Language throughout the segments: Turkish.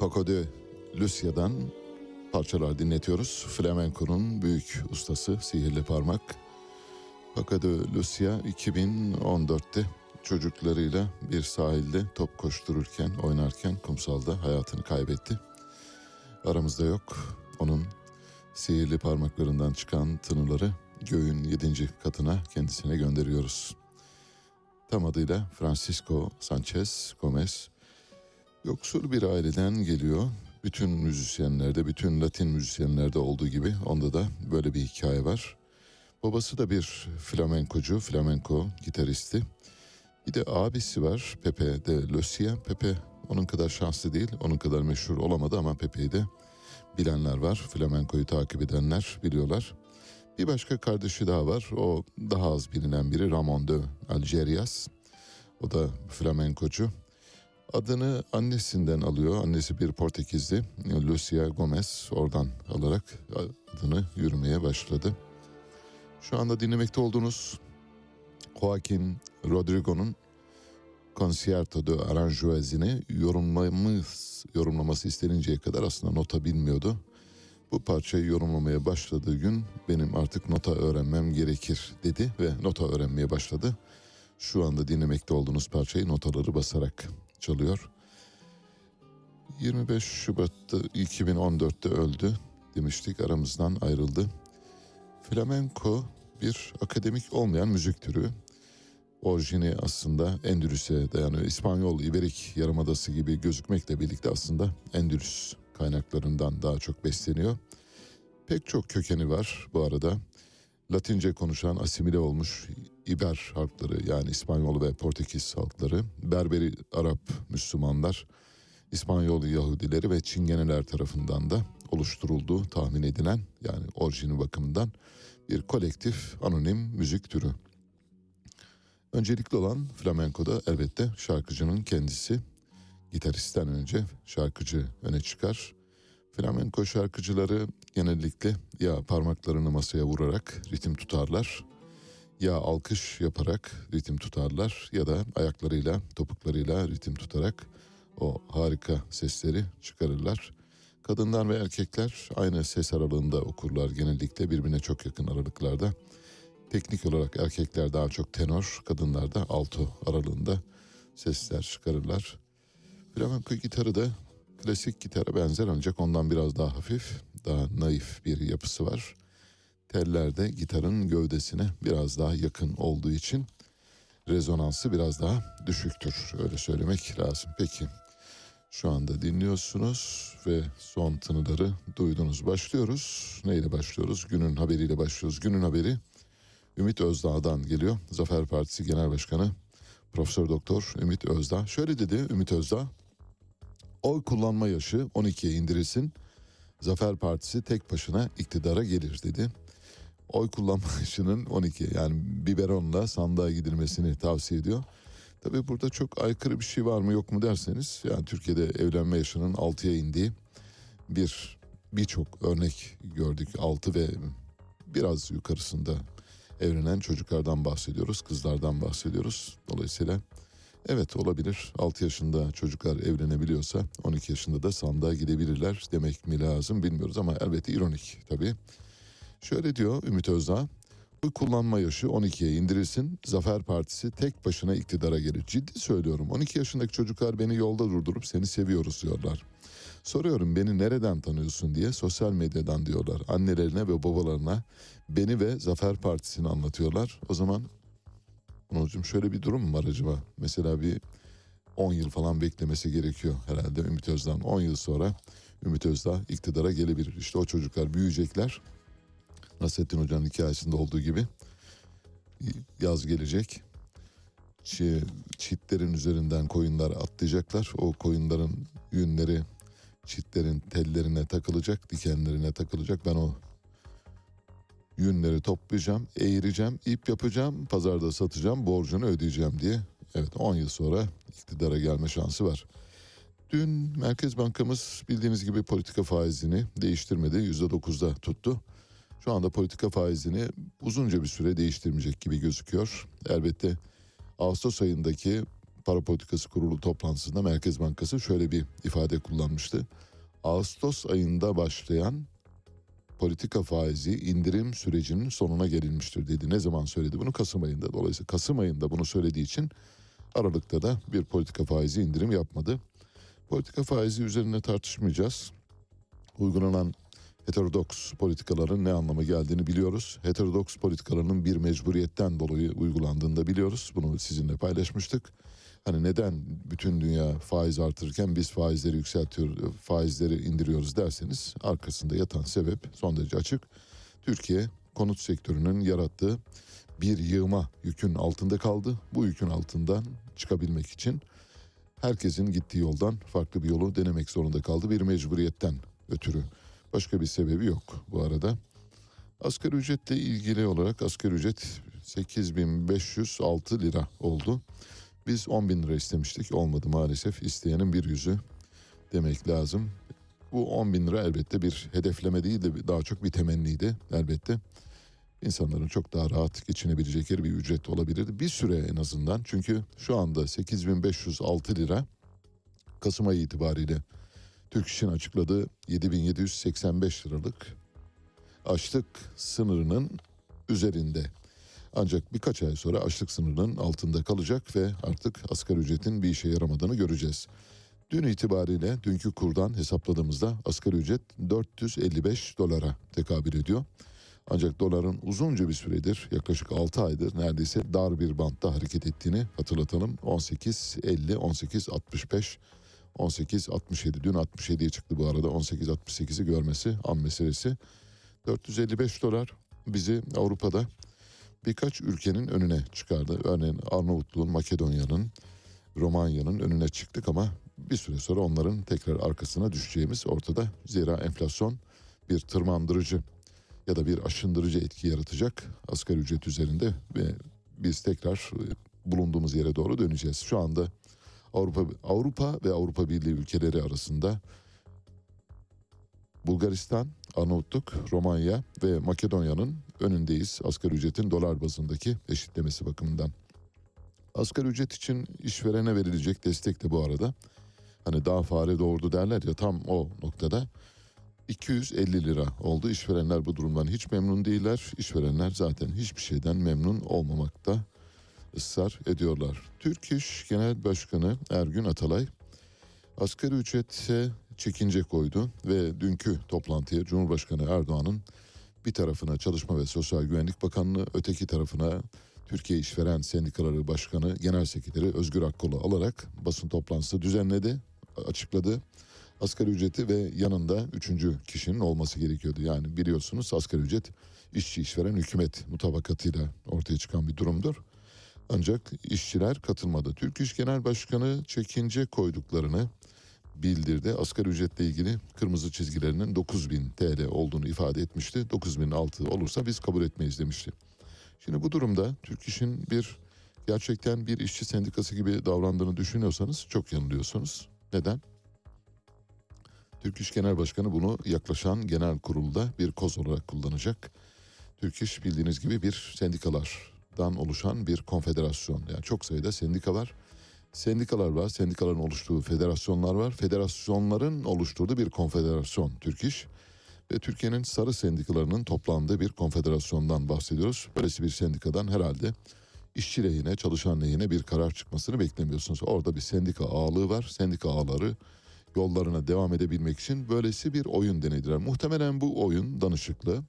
Paco de Lucia'dan parçalar dinletiyoruz. Flamenco'nun büyük ustası Sihirli Parmak. Paco de Lucia 2014'te çocuklarıyla bir sahilde top koştururken, oynarken kumsalda hayatını kaybetti. Aramızda yok. Onun sihirli parmaklarından çıkan tınıları göğün yedinci katına kendisine gönderiyoruz. Tam adıyla Francisco Sanchez Gomez yoksul bir aileden geliyor. Bütün müzisyenlerde, bütün Latin müzisyenlerde olduğu gibi onda da böyle bir hikaye var. Babası da bir flamenkocu, flamenko gitaristi. Bir de abisi var Pepe de Lucia. Pepe onun kadar şanslı değil, onun kadar meşhur olamadı ama Pepe'yi de bilenler var. Flamenkoyu takip edenler biliyorlar. Bir başka kardeşi daha var. O daha az bilinen biri Ramon de Algerias. O da flamenkocu. Adını annesinden alıyor. Annesi bir Portekizli. Lucia Gomez oradan alarak adını yürümeye başladı. Şu anda dinlemekte olduğunuz Joaquin Rodrigo'nun Concerto de Aranjuez'ini yorumlamamız, yorumlaması isteninceye kadar aslında nota bilmiyordu. Bu parçayı yorumlamaya başladığı gün benim artık nota öğrenmem gerekir dedi ve nota öğrenmeye başladı. Şu anda dinlemekte olduğunuz parçayı notaları basarak çalıyor. 25 Şubat'ta 2014'te öldü demiştik aramızdan ayrıldı. Flamenco bir akademik olmayan müzik türü. orijini aslında Endülüs'e dayanıyor. İspanyol İberik Yarımadası gibi gözükmekle birlikte aslında Endülüs kaynaklarından daha çok besleniyor. Pek çok kökeni var bu arada. Latince konuşan asimile olmuş İber halkları yani İspanyol ve Portekiz halkları, Berberi Arap Müslümanlar, İspanyol Yahudileri ve Çingeneler tarafından da oluşturulduğu tahmin edilen yani orijini bakımından bir kolektif anonim müzik türü. Öncelikli olan flamenkoda elbette şarkıcının kendisi. Gitaristten önce şarkıcı öne çıkar. Flamenko şarkıcıları genellikle ya parmaklarını masaya vurarak ritim tutarlar ya alkış yaparak ritim tutarlar ya da ayaklarıyla topuklarıyla ritim tutarak o harika sesleri çıkarırlar. Kadınlar ve erkekler aynı ses aralığında okurlar genellikle birbirine çok yakın aralıklarda. Teknik olarak erkekler daha çok tenor, kadınlar da alto aralığında sesler çıkarırlar. Flamenco gitarı da klasik gitara benzer ancak ondan biraz daha hafif, daha naif bir yapısı var. Teller de gitarın gövdesine biraz daha yakın olduğu için rezonansı biraz daha düşüktür. Öyle söylemek lazım. Peki şu anda dinliyorsunuz ve son tınıları duydunuz. Başlıyoruz. Neyle başlıyoruz? Günün haberiyle başlıyoruz. Günün haberi Ümit Özdağ'dan geliyor. Zafer Partisi Genel Başkanı Profesör Doktor Ümit Özdağ. Şöyle dedi Ümit Özdağ. Oy kullanma yaşı 12'ye indirilsin. Zafer Partisi tek başına iktidara gelir dedi. Oy kullanma yaşının 12 yani biberonla sandığa gidilmesini tavsiye ediyor. Tabii burada çok aykırı bir şey var mı yok mu derseniz yani Türkiye'de evlenme yaşının 6'ya indiği bir birçok örnek gördük. 6 ve biraz yukarısında evlenen çocuklardan bahsediyoruz, kızlardan bahsediyoruz. Dolayısıyla evet olabilir 6 yaşında çocuklar evlenebiliyorsa 12 yaşında da sandığa gidebilirler demek mi lazım bilmiyoruz ama elbette ironik tabii. Şöyle diyor Ümit Özdağ, Oy kullanma yaşı 12'ye indirilsin. Zafer Partisi tek başına iktidara gelir. Ciddi söylüyorum. 12 yaşındaki çocuklar beni yolda durdurup seni seviyoruz diyorlar. Soruyorum beni nereden tanıyorsun diye sosyal medyadan diyorlar. Annelerine ve babalarına beni ve Zafer Partisi'ni anlatıyorlar. O zaman Onurcuğum şöyle bir durum mu var acaba? Mesela bir 10 yıl falan beklemesi gerekiyor herhalde Ümit Özdağ'ın. 10 yıl sonra Ümit Özdağ iktidara gelebilir. İşte o çocuklar büyüyecekler. Nasrettin Hoca'nın hikayesinde olduğu gibi yaz gelecek. Çi- Çitlerin üzerinden koyunlar atlayacaklar. O koyunların yünleri çitlerin tellerine takılacak, dikenlerine takılacak. Ben o yünleri toplayacağım, eğireceğim, ip yapacağım, pazarda satacağım, borcunu ödeyeceğim diye. Evet 10 yıl sonra iktidara gelme şansı var. Dün Merkez Bankamız bildiğiniz gibi politika faizini değiştirmedi. %9'da tuttu. Şu anda politika faizini uzunca bir süre değiştirmeyecek gibi gözüküyor. Elbette Ağustos ayındaki para politikası kurulu toplantısında Merkez Bankası şöyle bir ifade kullanmıştı. Ağustos ayında başlayan politika faizi indirim sürecinin sonuna gelinmiştir dedi. Ne zaman söyledi bunu? Kasım ayında. Dolayısıyla Kasım ayında bunu söylediği için Aralık'ta da bir politika faizi indirim yapmadı. Politika faizi üzerine tartışmayacağız. Uygulanan heterodoks politikaların ne anlama geldiğini biliyoruz. Heterodoks politikalarının bir mecburiyetten dolayı uygulandığını da biliyoruz. Bunu sizinle paylaşmıştık. Hani neden bütün dünya faiz artırırken biz faizleri yükseltiyor, faizleri indiriyoruz derseniz arkasında yatan sebep son derece açık. Türkiye konut sektörünün yarattığı bir yığma yükün altında kaldı. Bu yükün altından çıkabilmek için herkesin gittiği yoldan farklı bir yolu denemek zorunda kaldı. Bir mecburiyetten ötürü. Başka bir sebebi yok bu arada. Asgari ücretle ilgili olarak asgari ücret 8506 lira oldu. Biz 10 bin lira istemiştik. Olmadı maalesef. İsteyenin bir yüzü demek lazım. Bu 10 bin lira elbette bir hedefleme değil de daha çok bir temenniydi elbette. İnsanların çok daha rahat geçinebilecekleri bir ücret olabilirdi. Bir süre en azından. Çünkü şu anda 8506 lira Kasım ayı itibariyle Türk İş'in açıkladığı 7785 liralık açlık sınırının üzerinde. Ancak birkaç ay sonra açlık sınırının altında kalacak ve artık asgari ücretin bir işe yaramadığını göreceğiz. Dün itibariyle dünkü kurdan hesapladığımızda asgari ücret 455 dolara tekabül ediyor. Ancak doların uzunca bir süredir yaklaşık 6 aydır neredeyse dar bir bantta hareket ettiğini hatırlatalım. 18.50, 18.65, 18.67 dün 67'ye çıktı bu arada 18.68'i görmesi an meselesi. 455 dolar bizi Avrupa'da birkaç ülkenin önüne çıkardı. Örneğin Arnavutluğun, Makedonya'nın, Romanya'nın önüne çıktık ama bir süre sonra onların tekrar arkasına düşeceğimiz ortada. Zira enflasyon bir tırmandırıcı ya da bir aşındırıcı etki yaratacak asgari ücret üzerinde ve biz tekrar e, bulunduğumuz yere doğru döneceğiz. Şu anda Avrupa Avrupa ve Avrupa Birliği ülkeleri arasında Bulgaristan, Arnavutluk, Romanya ve Makedonya'nın önündeyiz asgari ücretin dolar bazındaki eşitlemesi bakımından. Asgari ücret için işverene verilecek destek de bu arada hani daha fare doğurdu derler ya tam o noktada 250 lira oldu. İşverenler bu durumdan hiç memnun değiller. İşverenler zaten hiçbir şeyden memnun olmamakta ısrar ediyorlar. Türk İş Genel Başkanı Ergün Atalay asgari ücrete çekince koydu ve dünkü toplantıya Cumhurbaşkanı Erdoğan'ın bir tarafına Çalışma ve Sosyal Güvenlik Bakanlığı, öteki tarafına Türkiye İşveren Sendikaları Başkanı Genel Sekreteri Özgür Akkol'u alarak basın toplantısı düzenledi, açıkladı. Asgari ücreti ve yanında üçüncü kişinin olması gerekiyordu. Yani biliyorsunuz asgari ücret işçi işveren hükümet mutabakatıyla ortaya çıkan bir durumdur. Ancak işçiler katılmadı. Türk İş Genel Başkanı çekince koyduklarını bildirdi. Asgari ücretle ilgili kırmızı çizgilerinin 9000 TL olduğunu ifade etmişti. 9000 altı olursa biz kabul etmeyiz demişti. Şimdi bu durumda Türk İş'in bir gerçekten bir işçi sendikası gibi davrandığını düşünüyorsanız çok yanılıyorsunuz. Neden? Türk İş Genel Başkanı bunu yaklaşan genel kurulda bir koz olarak kullanacak. Türk İş bildiğiniz gibi bir sendikalardan oluşan bir konfederasyon. Yani çok sayıda sendika var. Sendikalar var, sendikaların oluştuğu federasyonlar var. Federasyonların oluşturduğu bir konfederasyon Türk İş. Ve Türkiye'nin sarı sendikalarının toplandığı bir konfederasyondan bahsediyoruz. Böylesi bir sendikadan herhalde işçi lehine, çalışan lehine bir karar çıkmasını beklemiyorsunuz. Orada bir sendika ağlığı var. Sendika ağları yollarına devam edebilmek için böylesi bir oyun denediler. Muhtemelen bu oyun danışıklı.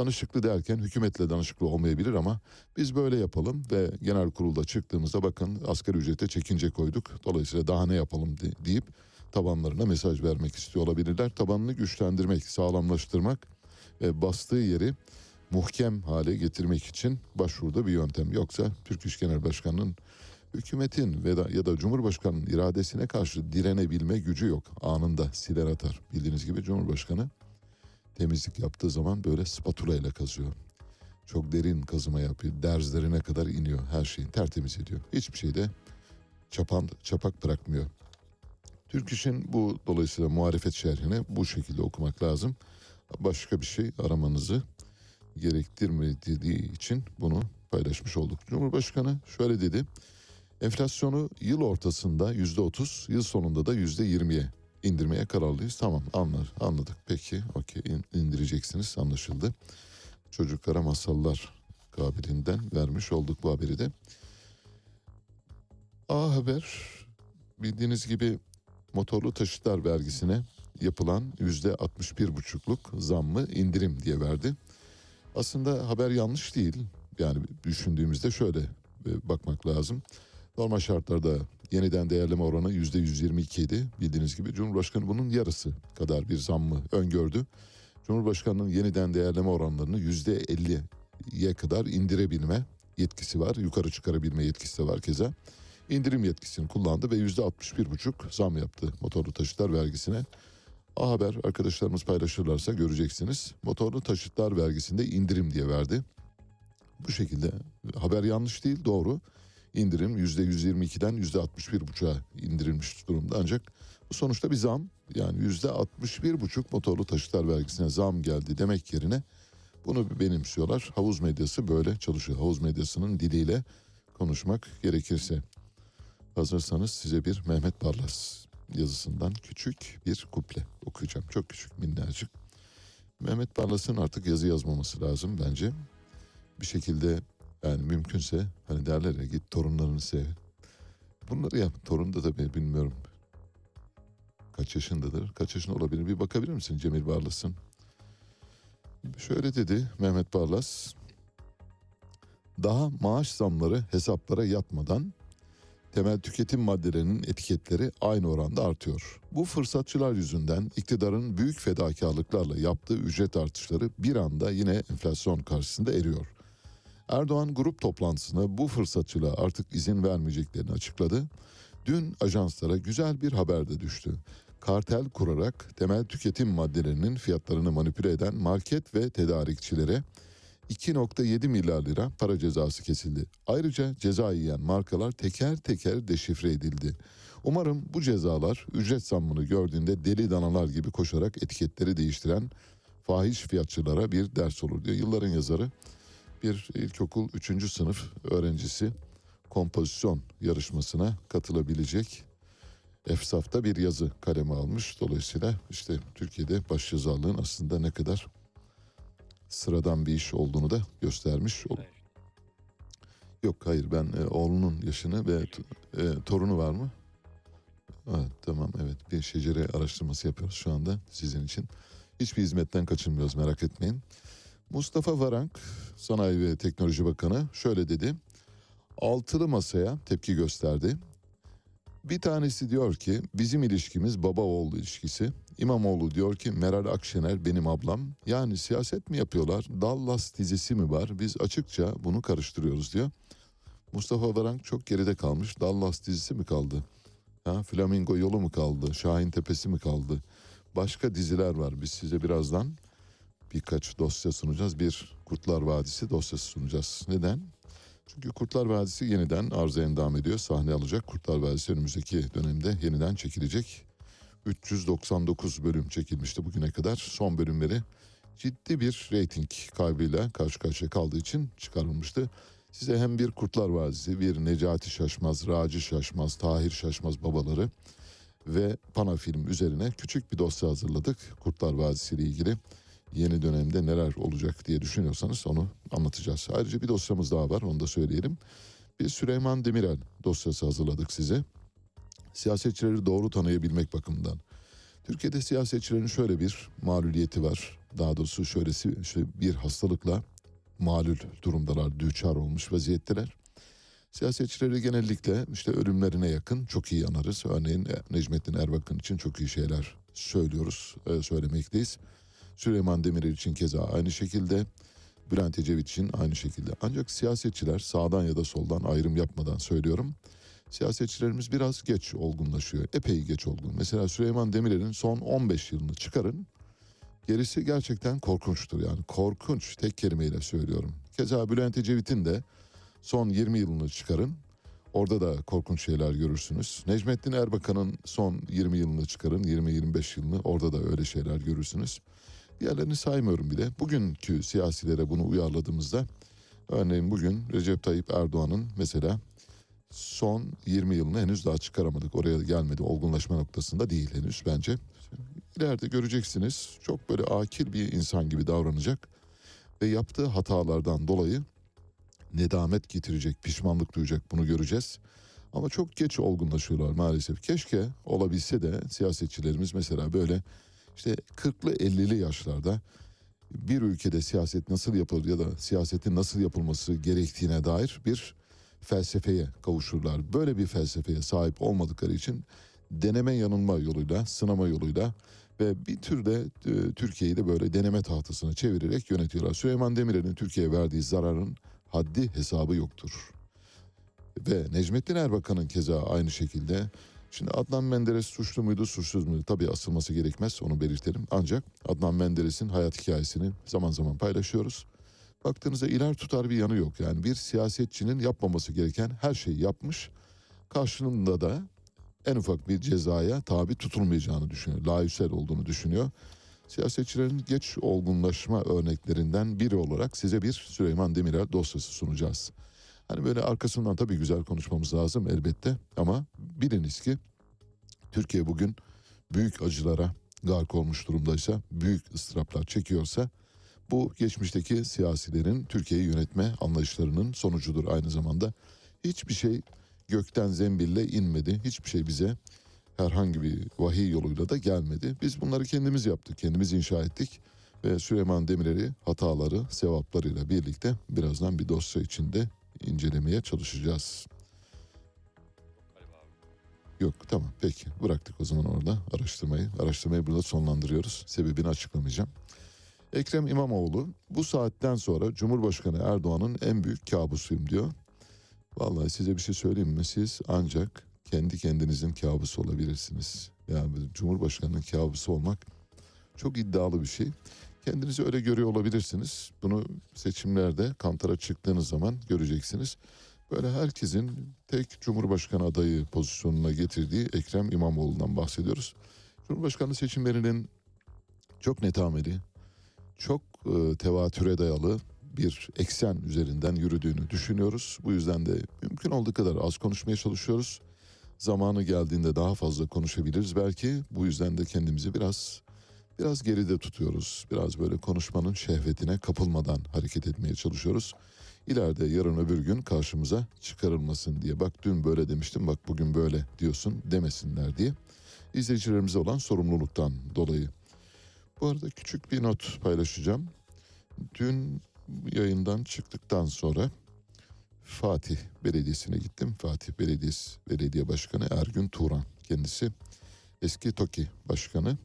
Danışıklı derken hükümetle danışıklı olmayabilir ama biz böyle yapalım ve genel kurulda çıktığımızda bakın asgari ücrete çekince koyduk. Dolayısıyla daha ne yapalım de- deyip tabanlarına mesaj vermek istiyor olabilirler. Tabanını güçlendirmek, sağlamlaştırmak ve bastığı yeri muhkem hale getirmek için başvuruda bir yöntem. Yoksa Türk İş Genel Başkanı'nın hükümetin ve da, ya da Cumhurbaşkanı'nın iradesine karşı direnebilme gücü yok. Anında siler atar. Bildiğiniz gibi Cumhurbaşkanı temizlik yaptığı zaman böyle spatula ile kazıyor. Çok derin kazıma yapıyor. Derzlerine kadar iniyor. Her şeyi tertemiz ediyor. Hiçbir şeyde çapan, çapak bırakmıyor. Türk İş'in bu dolayısıyla muhalefet şerhini bu şekilde okumak lazım. Başka bir şey aramanızı gerektirmediği için bunu paylaşmış olduk. Cumhurbaşkanı şöyle dedi. Enflasyonu yıl ortasında yüzde otuz, yıl sonunda da yüzde yirmiye indirmeye kararlıyız. Tamam anlar, anladık. Peki okey in- indireceksiniz anlaşıldı. Çocuklara masallar kabiliğinden vermiş olduk bu haberi de. A Haber bildiğiniz gibi motorlu taşıtlar vergisine yapılan yüzde 61 buçukluk zammı indirim diye verdi. Aslında haber yanlış değil. Yani düşündüğümüzde şöyle e, bakmak lazım. Normal şartlarda yeniden değerleme oranı yüzde 122 idi. Bildiğiniz gibi Cumhurbaşkanı bunun yarısı kadar bir zammı öngördü. Cumhurbaşkanının yeniden değerleme oranlarını yüzde 50'ye kadar indirebilme yetkisi var. Yukarı çıkarabilme yetkisi de var keza. İndirim yetkisini kullandı ve yüzde 61,5 zam yaptı motorlu taşıtlar vergisine. A Haber arkadaşlarımız paylaşırlarsa göreceksiniz. Motorlu taşıtlar vergisinde indirim diye verdi. Bu şekilde haber yanlış değil doğru. İndirim %122'den %61,5'a indirilmiş durumda ancak sonuçta bir zam yani %61,5 motorlu taşıtlar vergisine zam geldi demek yerine bunu benimsiyorlar. Havuz medyası böyle çalışıyor. Havuz medyasının diliyle konuşmak gerekirse. Hazırsanız size bir Mehmet Barlas yazısından küçük bir kuple okuyacağım. Çok küçük minnacık. Mehmet Barlas'ın artık yazı yazmaması lazım bence. Bir şekilde yani mümkünse hani derler ya git torunlarını sev. Bunları yap. Torun da tabii bilmiyorum. Kaç yaşındadır? Kaç yaşında olabilir? Bir bakabilir misin Cemil Barlas'ın? Şöyle dedi Mehmet Barlas. Daha maaş zamları hesaplara yatmadan temel tüketim maddelerinin etiketleri aynı oranda artıyor. Bu fırsatçılar yüzünden iktidarın büyük fedakarlıklarla yaptığı ücret artışları bir anda yine enflasyon karşısında eriyor. Erdoğan grup toplantısında bu fırsatçılığa artık izin vermeyeceklerini açıkladı. Dün ajanslara güzel bir haber de düştü. Kartel kurarak temel tüketim maddelerinin fiyatlarını manipüle eden market ve tedarikçilere 2.7 milyar lira para cezası kesildi. Ayrıca ceza yiyen markalar teker teker deşifre edildi. Umarım bu cezalar ücret zammını gördüğünde deli danalar gibi koşarak etiketleri değiştiren fahiş fiyatçılara bir ders olur diyor. Yılların yazarı bir ilkokul 3. sınıf öğrencisi kompozisyon yarışmasına katılabilecek Efsaf'ta bir yazı kaleme almış. Dolayısıyla işte Türkiye'de başyazarlığın aslında ne kadar sıradan bir iş olduğunu da göstermiş. ol- Yok hayır ben e, oğlunun yaşını ve e, torunu var mı? Evet, tamam evet bir şecere araştırması yapıyoruz şu anda sizin için. Hiçbir hizmetten kaçınmıyoruz merak etmeyin. Mustafa Varank Sanayi ve Teknoloji Bakanı şöyle dedi. Altılı masaya tepki gösterdi. Bir tanesi diyor ki bizim ilişkimiz baba oğul ilişkisi. İmamoğlu diyor ki Meral Akşener benim ablam. Yani siyaset mi yapıyorlar? Dallas dizisi mi var? Biz açıkça bunu karıştırıyoruz diyor. Mustafa Varank çok geride kalmış. Dallas dizisi mi kaldı? Ha, Flamingo yolu mu kaldı? Şahin Tepesi mi kaldı? Başka diziler var. Biz size birazdan birkaç dosya sunacağız. Bir Kurtlar Vadisi dosyası sunacağız. Neden? Çünkü Kurtlar Vadisi yeniden arıza endam ediyor. Sahne alacak. Kurtlar Vadisi önümüzdeki dönemde yeniden çekilecek. 399 bölüm çekilmişti bugüne kadar. Son bölümleri ciddi bir reyting kaybıyla karşı karşıya kaldığı için çıkarılmıştı. Size hem bir Kurtlar Vadisi, bir Necati Şaşmaz, Raci Şaşmaz, Tahir Şaşmaz babaları ve Pana film üzerine küçük bir dosya hazırladık. Kurtlar Vadisi ile ilgili yeni dönemde neler olacak diye düşünüyorsanız onu anlatacağız. Ayrıca bir dosyamız daha var onu da söyleyelim. Bir Süleyman Demirel dosyası hazırladık size. Siyasetçileri doğru tanıyabilmek bakımından. Türkiye'de siyasetçilerin şöyle bir mağluliyeti var. Daha doğrusu şöylesi şöyle bir hastalıkla malul durumdalar, düçar olmuş vaziyetteler. Siyasetçileri genellikle işte ölümlerine yakın çok iyi anarız. Örneğin e, Necmettin Erbakan için çok iyi şeyler söylüyoruz, e, söylemekteyiz. Süleyman Demirel için keza aynı şekilde, Bülent Ecevit için aynı şekilde. Ancak siyasetçiler sağdan ya da soldan ayrım yapmadan söylüyorum. Siyasetçilerimiz biraz geç olgunlaşıyor. Epey geç olgun. Mesela Süleyman Demirel'in son 15 yılını çıkarın. Gerisi gerçekten korkunçtur yani. Korkunç tek kelimeyle söylüyorum. Keza Bülent Ecevit'in de son 20 yılını çıkarın. Orada da korkunç şeyler görürsünüz. Necmettin Erbakan'ın son 20 yılını çıkarın, 20-25 yılını orada da öyle şeyler görürsünüz. Diğerlerini saymıyorum bile. Bugünkü siyasilere bunu uyarladığımızda örneğin bugün Recep Tayyip Erdoğan'ın mesela son 20 yılını henüz daha çıkaramadık. Oraya gelmedi. Olgunlaşma noktasında değil henüz bence. İleride göreceksiniz çok böyle akil bir insan gibi davranacak ve yaptığı hatalardan dolayı nedamet getirecek, pişmanlık duyacak bunu göreceğiz. Ama çok geç olgunlaşıyorlar maalesef. Keşke olabilse de siyasetçilerimiz mesela böyle işte 40'lı 50'li yaşlarda bir ülkede siyaset nasıl yapılır ya da siyasetin nasıl yapılması gerektiğine dair bir felsefeye kavuşurlar. Böyle bir felsefeye sahip olmadıkları için deneme yanılma yoluyla, sınama yoluyla ve bir türde e, Türkiye'yi de böyle deneme tahtasına çevirerek yönetiyorlar. Süleyman Demirel'in Türkiye'ye verdiği zararın haddi hesabı yoktur. Ve Necmettin Erbakan'ın keza aynı şekilde Şimdi Adnan Menderes suçlu muydu, suçsuz muydu? Tabii asılması gerekmez, onu belirtelim. Ancak Adnan Menderes'in hayat hikayesini zaman zaman paylaşıyoruz. Baktığınızda iler tutar bir yanı yok. Yani bir siyasetçinin yapmaması gereken her şeyi yapmış. Karşılığında da en ufak bir cezaya tabi tutulmayacağını düşünüyor. Layüsel olduğunu düşünüyor. Siyasetçilerin geç olgunlaşma örneklerinden biri olarak size bir Süleyman Demirel dosyası sunacağız. Hani böyle arkasından tabii güzel konuşmamız lazım elbette ama biliniz ki Türkiye bugün büyük acılara gark olmuş durumdaysa, büyük ıstıraplar çekiyorsa bu geçmişteki siyasilerin Türkiye'yi yönetme anlayışlarının sonucudur aynı zamanda. Hiçbir şey gökten zembille inmedi. Hiçbir şey bize herhangi bir vahiy yoluyla da gelmedi. Biz bunları kendimiz yaptık, kendimiz inşa ettik Ve Süleyman Demirel'i hataları, sevaplarıyla birlikte birazdan bir dosya içinde incelemeye çalışacağız. Yok tamam peki bıraktık o zaman orada araştırmayı. Araştırmayı burada sonlandırıyoruz. Sebebini açıklamayacağım. Ekrem İmamoğlu bu saatten sonra Cumhurbaşkanı Erdoğan'ın en büyük kabusuyum diyor. Vallahi size bir şey söyleyeyim mi? Siz ancak kendi kendinizin kabusu olabilirsiniz. Yani Cumhurbaşkanının kabusu olmak çok iddialı bir şey. Kendinizi öyle görüyor olabilirsiniz. Bunu seçimlerde kantara çıktığınız zaman göreceksiniz. Böyle herkesin tek Cumhurbaşkanı adayı pozisyonuna getirdiği Ekrem İmamoğlu'ndan bahsediyoruz. Cumhurbaşkanı seçimlerinin çok netameli, çok e, tevatüre dayalı bir eksen üzerinden yürüdüğünü düşünüyoruz. Bu yüzden de mümkün olduğu kadar az konuşmaya çalışıyoruz. Zamanı geldiğinde daha fazla konuşabiliriz belki. Bu yüzden de kendimizi biraz biraz geride tutuyoruz. Biraz böyle konuşmanın şehvetine kapılmadan hareket etmeye çalışıyoruz. İleride yarın öbür gün karşımıza çıkarılmasın diye. Bak dün böyle demiştim bak bugün böyle diyorsun demesinler diye. İzleyicilerimize olan sorumluluktan dolayı. Bu arada küçük bir not paylaşacağım. Dün yayından çıktıktan sonra Fatih Belediyesi'ne gittim. Fatih Belediyesi Belediye Başkanı Ergün Turan kendisi. Eski TOKİ Başkanı.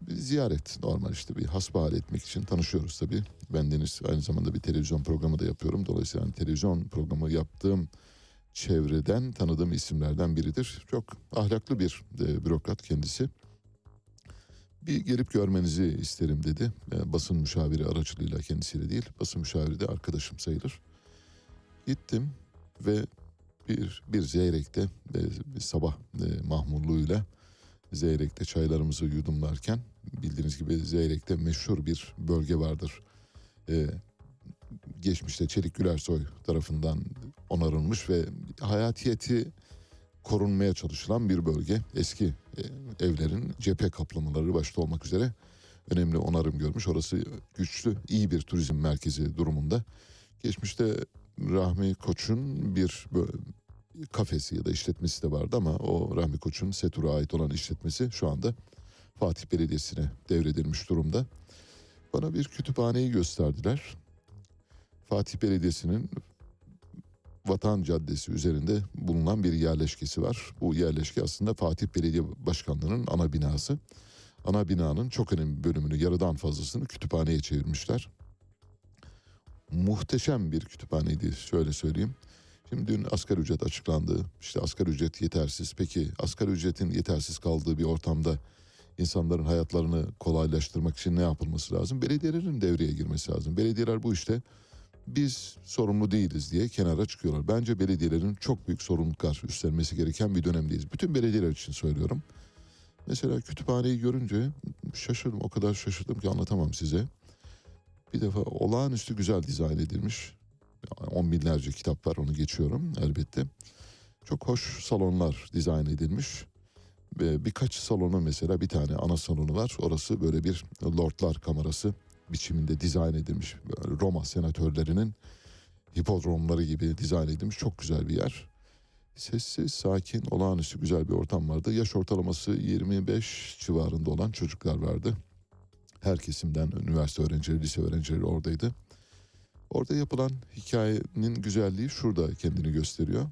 Bir ziyaret normal işte bir hasbihal etmek için tanışıyoruz tabii. Ben Deniz aynı zamanda bir televizyon programı da yapıyorum. Dolayısıyla hani televizyon programı yaptığım çevreden tanıdığım isimlerden biridir. Çok ahlaklı bir e, bürokrat kendisi. Bir gelip görmenizi isterim dedi. E, basın müşaviri aracılığıyla kendisiyle değil. Basın müşaviri de arkadaşım sayılır. Gittim ve bir bir Zeyrek'te e, bir sabah e, mahmurluğuyla Zeyrek'te çaylarımızı yudumlarken bildiğiniz gibi Zeyrek'te meşhur bir bölge vardır. E, geçmişte Çelik Gülersoy tarafından onarılmış ve hayatiyeti korunmaya çalışılan bir bölge. Eski e, evlerin cephe kaplamaları başta olmak üzere önemli onarım görmüş. Orası güçlü, iyi bir turizm merkezi durumunda. Geçmişte Rahmi Koç'un bir kafesi ya da işletmesi de vardı ama o Rahmi Koç'un Setur'a ait olan işletmesi şu anda Fatih Belediyesi'ne devredilmiş durumda. Bana bir kütüphaneyi gösterdiler. Fatih Belediyesi'nin Vatan Caddesi üzerinde bulunan bir yerleşkesi var. Bu yerleşke aslında Fatih Belediye Başkanlığı'nın ana binası. Ana binanın çok önemli bölümünü, yarıdan fazlasını kütüphaneye çevirmişler. Muhteşem bir kütüphaneydi şöyle söyleyeyim. Şimdi dün asgari ücret açıklandı. İşte asgari ücret yetersiz. Peki asgari ücretin yetersiz kaldığı bir ortamda insanların hayatlarını kolaylaştırmak için ne yapılması lazım? Belediyelerin devreye girmesi lazım. Belediyeler bu işte biz sorumlu değiliz diye kenara çıkıyorlar. Bence belediyelerin çok büyük sorumluluklar üstlenmesi gereken bir dönemdeyiz. Bütün belediyeler için söylüyorum. Mesela kütüphaneyi görünce şaşırdım. O kadar şaşırdım ki anlatamam size. Bir defa olağanüstü güzel dizayn edilmiş. On binlerce kitap var onu geçiyorum elbette. Çok hoş salonlar dizayn edilmiş. Ve birkaç salonu mesela bir tane ana salonu var. Orası böyle bir lordlar kamerası biçiminde dizayn edilmiş. Roma senatörlerinin hipodromları gibi dizayn edilmiş çok güzel bir yer. Sessiz, sakin, olağanüstü güzel bir ortam vardı. Yaş ortalaması 25 civarında olan çocuklar vardı. Her kesimden üniversite öğrencileri, lise öğrencileri oradaydı. Orada yapılan hikayenin güzelliği şurada kendini gösteriyor.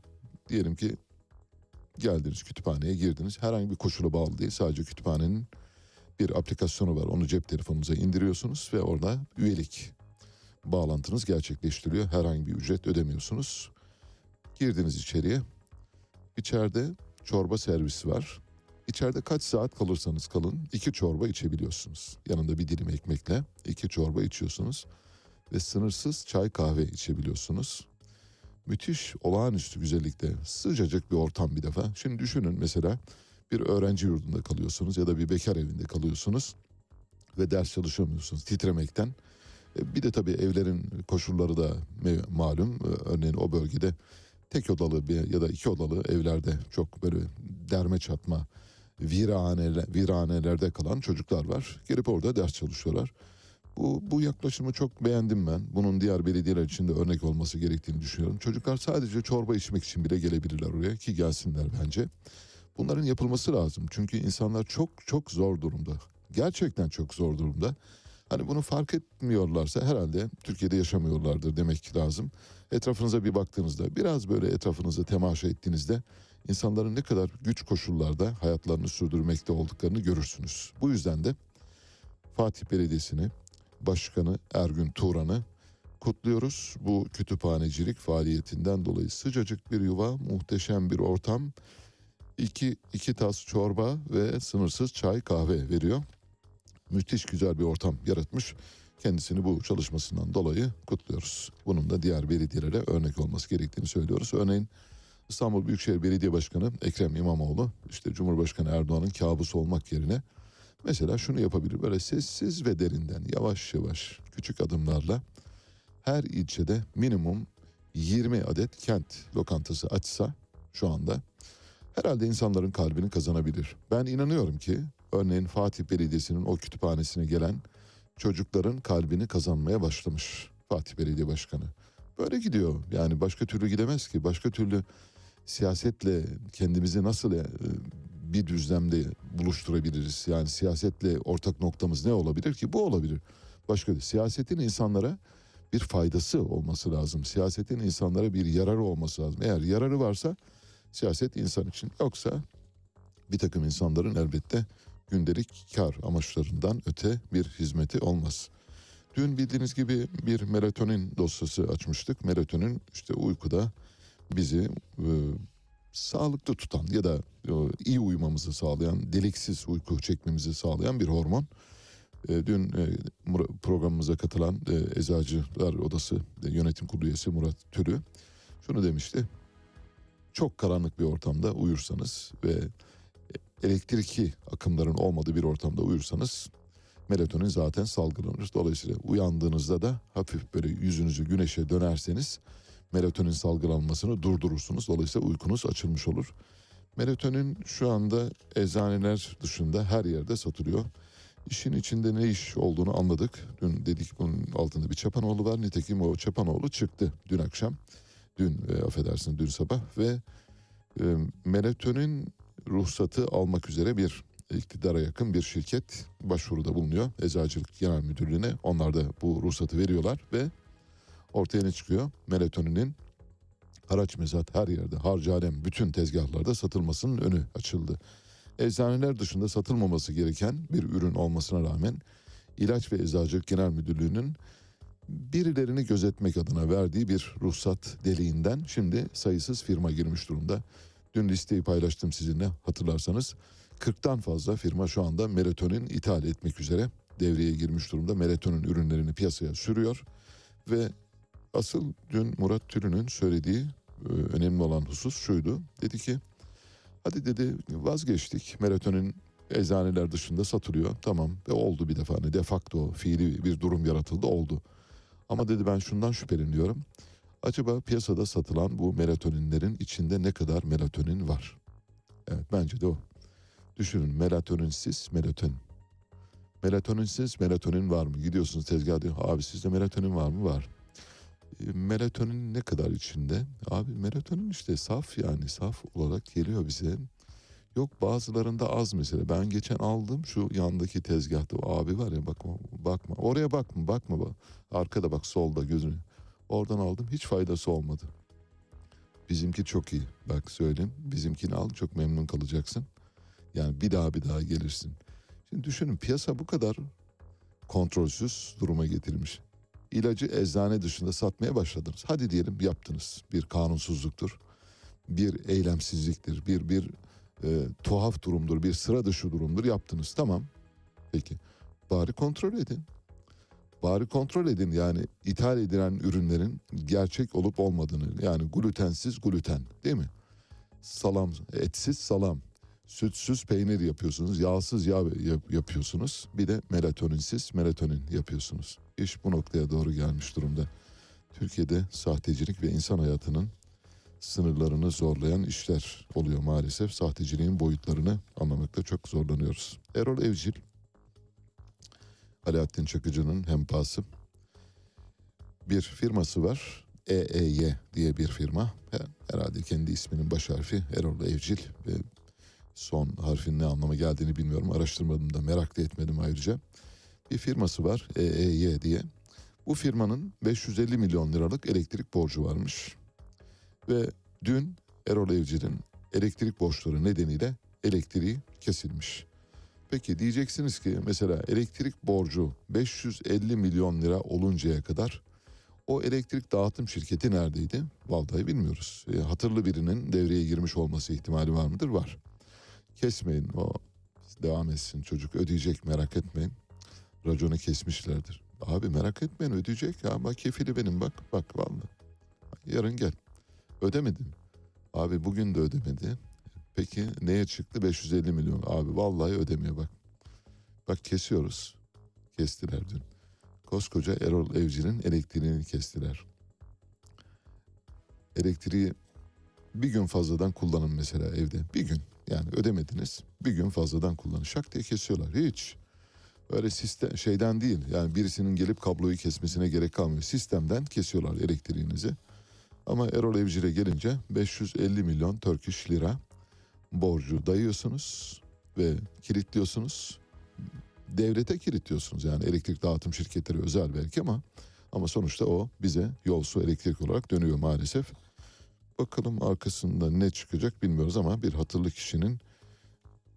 Diyelim ki geldiniz kütüphaneye girdiniz. Herhangi bir koşula bağlı değil. Sadece kütüphanenin bir aplikasyonu var. Onu cep telefonunuza indiriyorsunuz ve orada üyelik bağlantınız gerçekleştiriyor. Herhangi bir ücret ödemiyorsunuz. Girdiniz içeriye. İçeride çorba servisi var. İçeride kaç saat kalırsanız kalın iki çorba içebiliyorsunuz. Yanında bir dilim ekmekle iki çorba içiyorsunuz. Ve sınırsız çay kahve içebiliyorsunuz. Müthiş olağanüstü güzellikte sıcacık bir ortam bir defa. Şimdi düşünün mesela bir öğrenci yurdunda kalıyorsunuz ya da bir bekar evinde kalıyorsunuz ve ders çalışamıyorsunuz titremekten. E, Bir de tabii evlerin koşulları da malum. E, Örneğin o bölgede tek odalı ya da iki odalı evlerde çok böyle derme çatma viraneler, viranelerde kalan çocuklar var. Gelip orada ders çalışıyorlar. Bu, bu yaklaşımı çok beğendim ben. Bunun diğer belediyeler için de örnek olması gerektiğini düşünüyorum. Çocuklar sadece çorba içmek için bile gelebilirler oraya ki gelsinler bence. Bunların yapılması lazım. Çünkü insanlar çok çok zor durumda. Gerçekten çok zor durumda. Hani bunu fark etmiyorlarsa herhalde Türkiye'de yaşamıyorlardır demek lazım. Etrafınıza bir baktığınızda biraz böyle etrafınıza temaşa ettiğinizde insanların ne kadar güç koşullarda hayatlarını sürdürmekte olduklarını görürsünüz. Bu yüzden de Fatih Belediyesi'ni, Başkanı Ergün Turan'ı kutluyoruz. Bu kütüphanecilik faaliyetinden dolayı sıcacık bir yuva, muhteşem bir ortam, iki, iki tas çorba ve sınırsız çay kahve veriyor. Müthiş güzel bir ortam yaratmış. Kendisini bu çalışmasından dolayı kutluyoruz. Bunun da diğer belediyelere örnek olması gerektiğini söylüyoruz. Örneğin İstanbul Büyükşehir Belediye Başkanı Ekrem İmamoğlu işte Cumhurbaşkanı Erdoğan'ın kabusu olmak yerine mesela şunu yapabilir. Böyle sessiz ve derinden yavaş yavaş küçük adımlarla her ilçede minimum 20 adet kent lokantası açsa şu anda herhalde insanların kalbini kazanabilir. Ben inanıyorum ki örneğin Fatih Belediyesi'nin o kütüphanesine gelen çocukların kalbini kazanmaya başlamış Fatih Belediye Başkanı. Böyle gidiyor yani başka türlü gidemez ki başka türlü siyasetle kendimizi nasıl e, bir düzlemde buluşturabiliriz? Yani siyasetle ortak noktamız ne olabilir ki? Bu olabilir. Başka siyasetin insanlara bir faydası olması lazım. Siyasetin insanlara bir yararı olması lazım. Eğer yararı varsa siyaset insan için yoksa bir takım insanların elbette gündelik kar amaçlarından öte bir hizmeti olmaz. Dün bildiğiniz gibi bir melatonin dosyası açmıştık. Melatonin işte uykuda bizi e, sağlıklı tutan ya da e, iyi uyumamızı sağlayan, deliksiz uyku çekmemizi sağlayan bir hormon. E, dün e, programımıza katılan Eczacılar Odası Yönetim Kurulu üyesi Murat Türü şunu demişti. Çok karanlık bir ortamda uyursanız ve elektriki akımların olmadığı bir ortamda uyursanız melatonin zaten salgılanır. Dolayısıyla uyandığınızda da hafif böyle yüzünüzü güneşe dönerseniz melatonin salgılanmasını durdurursunuz. Dolayısıyla uykunuz açılmış olur. Melatonin şu anda eczaneler dışında her yerde satılıyor. İşin içinde ne iş olduğunu anladık. Dün dedik bunun altında bir Çapanoğlu var. Nitekim o Çapanoğlu çıktı dün akşam. Dün e, affedersin dün sabah ve e, melatonin ruhsatı almak üzere bir iktidara yakın bir şirket başvuruda bulunuyor. Eczacılık Genel Müdürlüğü'ne onlar da bu ruhsatı veriyorlar ve ortaya ne çıkıyor? Melatoninin haraç mezat her yerde harcalem bütün tezgahlarda satılmasının önü açıldı. Eczaneler dışında satılmaması gereken bir ürün olmasına rağmen İlaç ve Eczacılık Genel Müdürlüğü'nün birilerini gözetmek adına verdiği bir ruhsat deliğinden şimdi sayısız firma girmiş durumda. Dün listeyi paylaştım sizinle hatırlarsanız. 40'tan fazla firma şu anda melatonin ithal etmek üzere devreye girmiş durumda. Melatonin ürünlerini piyasaya sürüyor ve asıl dün Murat Türü'nün söylediği e, önemli olan husus şuydu. Dedi ki hadi dedi vazgeçtik melatonin eczaneler dışında satılıyor tamam ve oldu bir defa hani de facto fiili bir durum yaratıldı oldu. Ama dedi ben şundan şüpheleniyorum. Acaba piyasada satılan bu melatoninlerin içinde ne kadar melatonin var? Evet bence de o. Düşünün melatoninsiz melatonin. Melatoninsiz melatonin var mı? Gidiyorsunuz tezgah diyor. Abi sizde melatonin var mı? Var. E, melatonin ne kadar içinde? Abi melatonin işte saf yani saf olarak geliyor bize. Yok bazılarında az mesela. Ben geçen aldım şu yandaki tezgahta. O abi var ya bakma bakma. Oraya bakma bakma. Bak. Arkada bak solda gözünü. Oradan aldım hiç faydası olmadı. Bizimki çok iyi. Bak söyleyeyim. Bizimkini al çok memnun kalacaksın. Yani bir daha bir daha gelirsin. Şimdi düşünün piyasa bu kadar kontrolsüz duruma getirilmiş. İlacı eczane dışında satmaya başladınız. Hadi diyelim yaptınız. Bir kanunsuzluktur. Bir eylemsizliktir. Bir bir e, tuhaf durumdur. Bir sıra dışı durumdur. Yaptınız. Tamam. Peki. Bari kontrol edin. Bari kontrol edin yani ithal edilen ürünlerin gerçek olup olmadığını. Yani glutensiz gluten değil mi? Salam, etsiz salam, sütsüz peynir yapıyorsunuz, yağsız yağ yap- yapıyorsunuz. Bir de melatoninsiz melatonin yapıyorsunuz. İş bu noktaya doğru gelmiş durumda. Türkiye'de sahtecilik ve insan hayatının sınırlarını zorlayan işler oluyor maalesef. Sahteciliğin boyutlarını anlamakta çok zorlanıyoruz. Erol Evcil, Alaaddin Çakıcı'nın hempası. Bir firması var. EEY diye bir firma. Herhalde kendi isminin baş harfi Erol Evcil ve son harfin ne anlama geldiğini bilmiyorum. Araştırmadım da merak da etmedim ayrıca. bir firması var EEY diye. Bu firmanın 550 milyon liralık elektrik borcu varmış. Ve dün Erol Evcil'in elektrik borçları nedeniyle elektriği kesilmiş. Peki diyeceksiniz ki mesela elektrik borcu 550 milyon lira oluncaya kadar o elektrik dağıtım şirketi neredeydi? Vallahi bilmiyoruz. E, hatırlı birinin devreye girmiş olması ihtimali var mıdır? Var. Kesmeyin o devam etsin çocuk ödeyecek merak etmeyin. Raconu kesmişlerdir. Abi merak etmeyin ödeyecek ama kefili benim bak bak vallahi. Yarın gel. Ödemedin. Abi bugün de ödemedi. Peki neye çıktı 550 milyon? Abi vallahi ödemiyor bak. Bak kesiyoruz. Kestiler dün. Koskoca Erol Evci'nin elektriğini kestiler. Elektriği bir gün fazladan kullanın mesela evde. Bir gün yani ödemediniz. Bir gün fazladan kullanın. Şak diye kesiyorlar. Hiç. Öyle sistem şeyden değil. Yani birisinin gelip kabloyu kesmesine gerek kalmıyor. Sistemden kesiyorlar elektriğinizi. Ama Erol Evcil'e gelince 550 milyon Turkish lira borcu dayıyorsunuz ve kilitliyorsunuz. Devlete kilitliyorsunuz yani elektrik dağıtım şirketleri özel belki ama ama sonuçta o bize yol su elektrik olarak dönüyor maalesef. Bakalım arkasında ne çıkacak bilmiyoruz ama bir hatırlı kişinin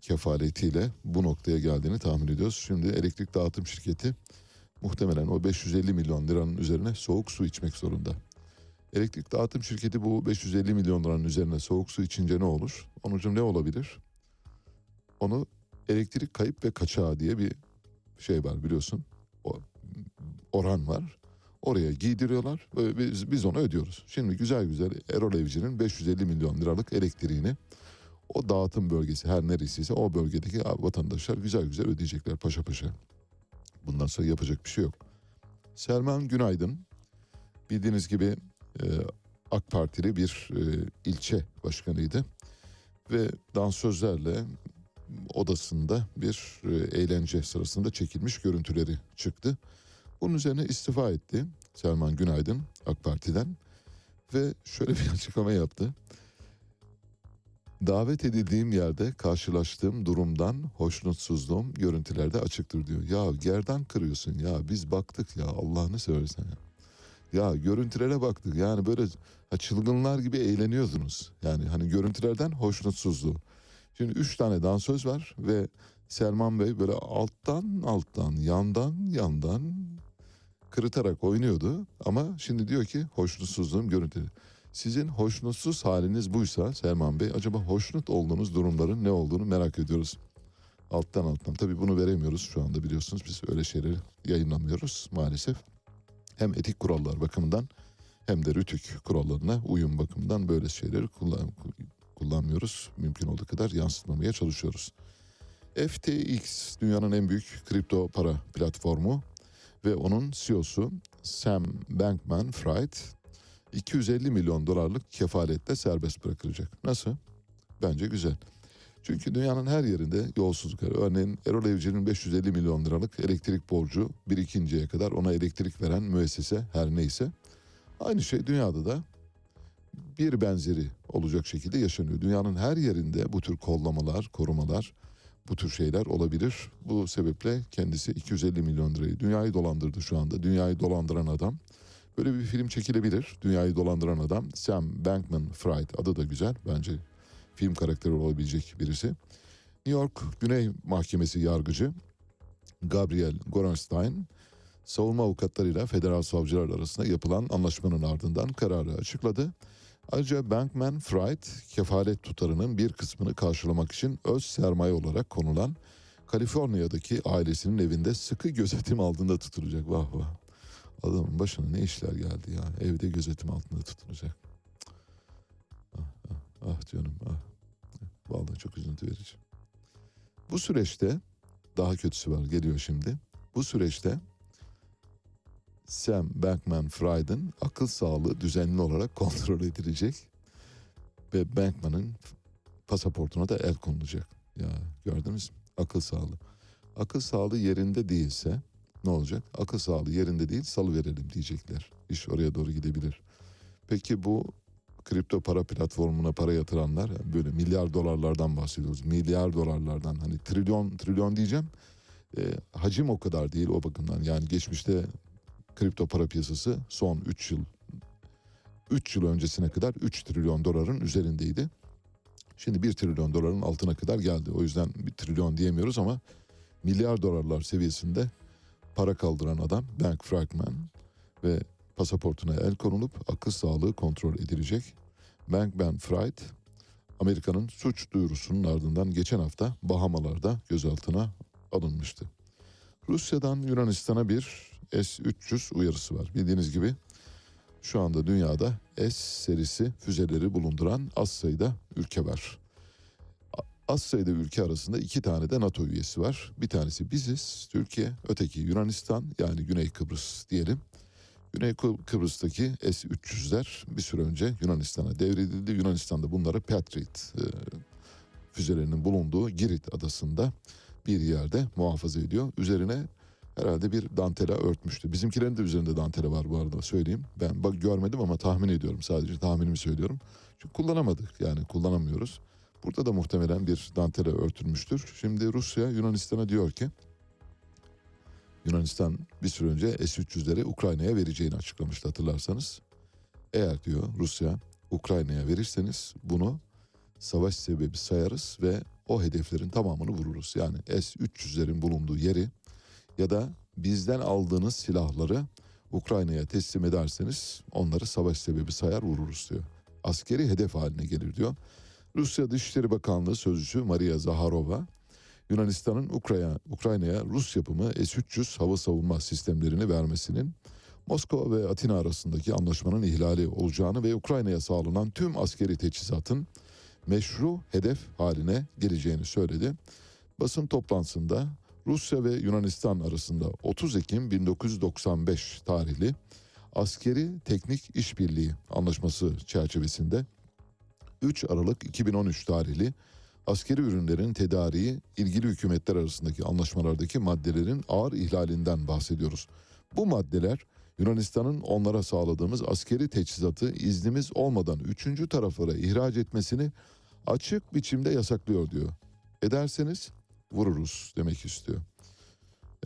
kefaletiyle bu noktaya geldiğini tahmin ediyoruz. Şimdi elektrik dağıtım şirketi muhtemelen o 550 milyon liranın üzerine soğuk su içmek zorunda. Elektrik dağıtım şirketi bu 550 milyon liranın üzerine soğuk su içince ne olur? Onun ne olabilir? Onu elektrik kayıp ve kaçağı diye bir şey var biliyorsun. O oran var. Oraya giydiriyorlar ve biz, biz onu ödüyoruz. Şimdi güzel güzel Erol Evci'nin 550 milyon liralık elektriğini o dağıtım bölgesi her neresiyse o bölgedeki vatandaşlar güzel güzel ödeyecekler paşa paşa. Bundan sonra yapacak bir şey yok. Selman Günaydın bildiğiniz gibi e, AK Partili bir e, ilçe başkanıydı ve dansözlerle odasında bir e, eğlence sırasında çekilmiş görüntüleri çıktı. Bunun üzerine istifa etti Selman Günaydın AK Parti'den ve şöyle bir açıklama yaptı. Davet edildiğim yerde karşılaştığım durumdan hoşnutsuzluğum görüntülerde açıktır diyor. Ya gerdan kırıyorsun ya biz baktık ya Allah'ını seversen ya. Ya görüntülere baktık yani böyle çılgınlar gibi eğleniyordunuz. Yani hani görüntülerden hoşnutsuzluğu. Şimdi üç tane dansöz var ve Selman Bey böyle alttan alttan yandan yandan kırıtarak oynuyordu. Ama şimdi diyor ki hoşnutsuzluğum görüntülü. Sizin hoşnutsuz haliniz buysa Selman Bey acaba hoşnut olduğunuz durumların ne olduğunu merak ediyoruz. Alttan alttan tabii bunu veremiyoruz şu anda biliyorsunuz biz öyle şeyleri yayınlamıyoruz maalesef. Hem etik kurallar bakımından hem de rütük kurallarına uyum bakımından böyle şeyleri kullan, kullanmıyoruz. Mümkün olduğu kadar yansıtmamaya çalışıyoruz. FTX dünyanın en büyük kripto para platformu ve onun CEO'su Sam Bankman-Fried 250 milyon dolarlık kefaletle serbest bırakılacak. Nasıl? Bence güzel. Çünkü dünyanın her yerinde yolsuzluk var. Örneğin Erol Evci'nin 550 milyon liralık elektrik borcu birikinceye kadar ona elektrik veren müessese her neyse. Aynı şey dünyada da bir benzeri olacak şekilde yaşanıyor. Dünyanın her yerinde bu tür kollamalar, korumalar, bu tür şeyler olabilir. Bu sebeple kendisi 250 milyon lirayı dünyayı dolandırdı şu anda. Dünyayı dolandıran adam. Böyle bir film çekilebilir. Dünyayı dolandıran adam Sam Bankman-Fried adı da güzel bence film karakteri olabilecek birisi. New York Güney Mahkemesi yargıcı Gabriel Gorenstein savunma avukatlarıyla federal savcılar arasında yapılan anlaşmanın ardından kararı açıkladı. Ayrıca Bankman Fried kefalet tutarının bir kısmını karşılamak için öz sermaye olarak konulan Kaliforniya'daki ailesinin evinde sıkı gözetim altında tutulacak. Vah vah. Adamın başına ne işler geldi ya. Evde gözetim altında tutulacak. Ah, ah, ah canım ah. Vallahi çok üzüntü verici. Bu süreçte daha kötüsü var geliyor şimdi. Bu süreçte Sam Bankman-Fried'in akıl sağlığı düzenli olarak kontrol edilecek ve Bankman'ın pasaportuna da el konulacak. Ya gördünüz mü? Akıl sağlığı. Akıl sağlığı yerinde değilse ne olacak? Akıl sağlığı yerinde değil salı verelim diyecekler. İş oraya doğru gidebilir. Peki bu kripto para platformuna para yatıranlar böyle milyar dolarlardan bahsediyoruz. Milyar dolarlardan hani trilyon trilyon diyeceğim. E, hacim o kadar değil o bakımdan. Yani geçmişte kripto para piyasası son 3 yıl 3 yıl öncesine kadar 3 trilyon doların üzerindeydi. Şimdi 1 trilyon doların altına kadar geldi. O yüzden 1 trilyon diyemiyoruz ama milyar dolarlar seviyesinde para kaldıran adam Bank Fragman ve pasaportuna el konulup akıl sağlığı kontrol edilecek. Bank Ben Fried Amerika'nın suç duyurusunun ardından geçen hafta Bahamalarda gözaltına alınmıştı. Rusya'dan Yunanistan'a bir S-300 uyarısı var. Bildiğiniz gibi şu anda dünyada S serisi füzeleri bulunduran az sayıda ülke var. Az sayıda ülke arasında iki tane de NATO üyesi var. Bir tanesi biziz, Türkiye, öteki Yunanistan yani Güney Kıbrıs diyelim. Güney Kı- Kıbrıs'taki S-300'ler bir süre önce Yunanistan'a devredildi. Yunanistan da bunları Patriot e, füzelerinin bulunduğu Girit adasında bir yerde muhafaza ediyor. Üzerine herhalde bir dantela örtmüştü. Bizimkilerin de üzerinde dantela var bu arada söyleyeyim. Ben bak görmedim ama tahmin ediyorum sadece tahminimi söylüyorum. Çünkü kullanamadık yani kullanamıyoruz. Burada da muhtemelen bir dantela örtülmüştür. Şimdi Rusya Yunanistan'a diyor ki Yunanistan bir süre önce S-300'leri Ukrayna'ya vereceğini açıklamıştı hatırlarsanız. Eğer diyor Rusya Ukrayna'ya verirseniz bunu savaş sebebi sayarız ve o hedeflerin tamamını vururuz. Yani S-300'lerin bulunduğu yeri ya da bizden aldığınız silahları Ukrayna'ya teslim ederseniz onları savaş sebebi sayar vururuz diyor. Askeri hedef haline gelir diyor. Rusya Dışişleri Bakanlığı Sözcüsü Maria Zaharova Yunanistan'ın Ukrayna, Ukrayna'ya Rus yapımı S-300 hava savunma sistemlerini vermesinin Moskova ve Atina arasındaki anlaşmanın ihlali olacağını ve Ukrayna'ya sağlanan tüm askeri teçhizatın meşru hedef haline geleceğini söyledi. Basın toplantısında Rusya ve Yunanistan arasında 30 Ekim 1995 tarihli askeri teknik işbirliği anlaşması çerçevesinde 3 Aralık 2013 tarihli askeri ürünlerin tedariği ilgili hükümetler arasındaki anlaşmalardaki maddelerin ağır ihlalinden bahsediyoruz. Bu maddeler Yunanistan'ın onlara sağladığımız askeri teçhizatı iznimiz olmadan üçüncü taraflara ihraç etmesini açık biçimde yasaklıyor diyor. Ederseniz vururuz demek istiyor.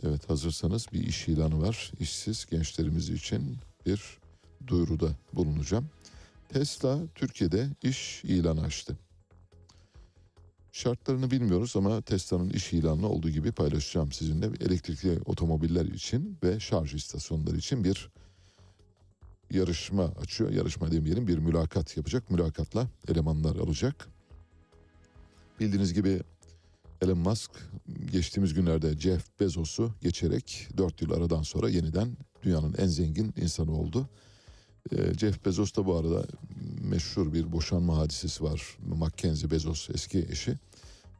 Evet hazırsanız bir iş ilanı var. İşsiz gençlerimiz için bir duyuruda bulunacağım. Tesla Türkiye'de iş ilanı açtı. Şartlarını bilmiyoruz ama Tesla'nın iş ilanı olduğu gibi paylaşacağım sizinle. Elektrikli otomobiller için ve şarj istasyonları için bir yarışma açıyor. Yarışma demeyelim bir mülakat yapacak. Mülakatla elemanlar alacak. Bildiğiniz gibi Elon Musk geçtiğimiz günlerde Jeff Bezos'u geçerek 4 yıl aradan sonra yeniden dünyanın en zengin insanı oldu. Ee, Jeff Bezos da bu arada meşhur bir boşanma hadisesi var. Mackenzie Bezos eski eşi.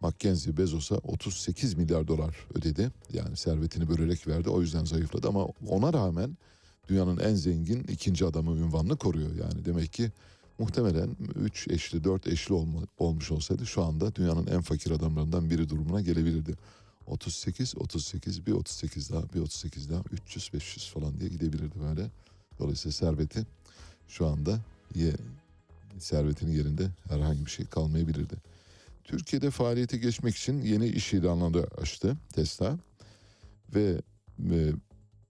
Mackenzie Bezos'a 38 milyar dolar ödedi. Yani servetini bölerek verdi. O yüzden zayıfladı ama ona rağmen dünyanın en zengin ikinci adamı ünvanını koruyor. Yani demek ki muhtemelen 3 eşli 4 eşli olma, olmuş olsaydı şu anda dünyanın en fakir adamlarından biri durumuna gelebilirdi. 38, 38, bir 38 daha, bir 38 daha, 300, 500 falan diye gidebilirdi böyle. Dolayısıyla serveti şu anda ye, servetinin yerinde herhangi bir şey kalmayabilirdi. Türkiye'de faaliyete geçmek için yeni iş ilanları açtı Tesla ve, ve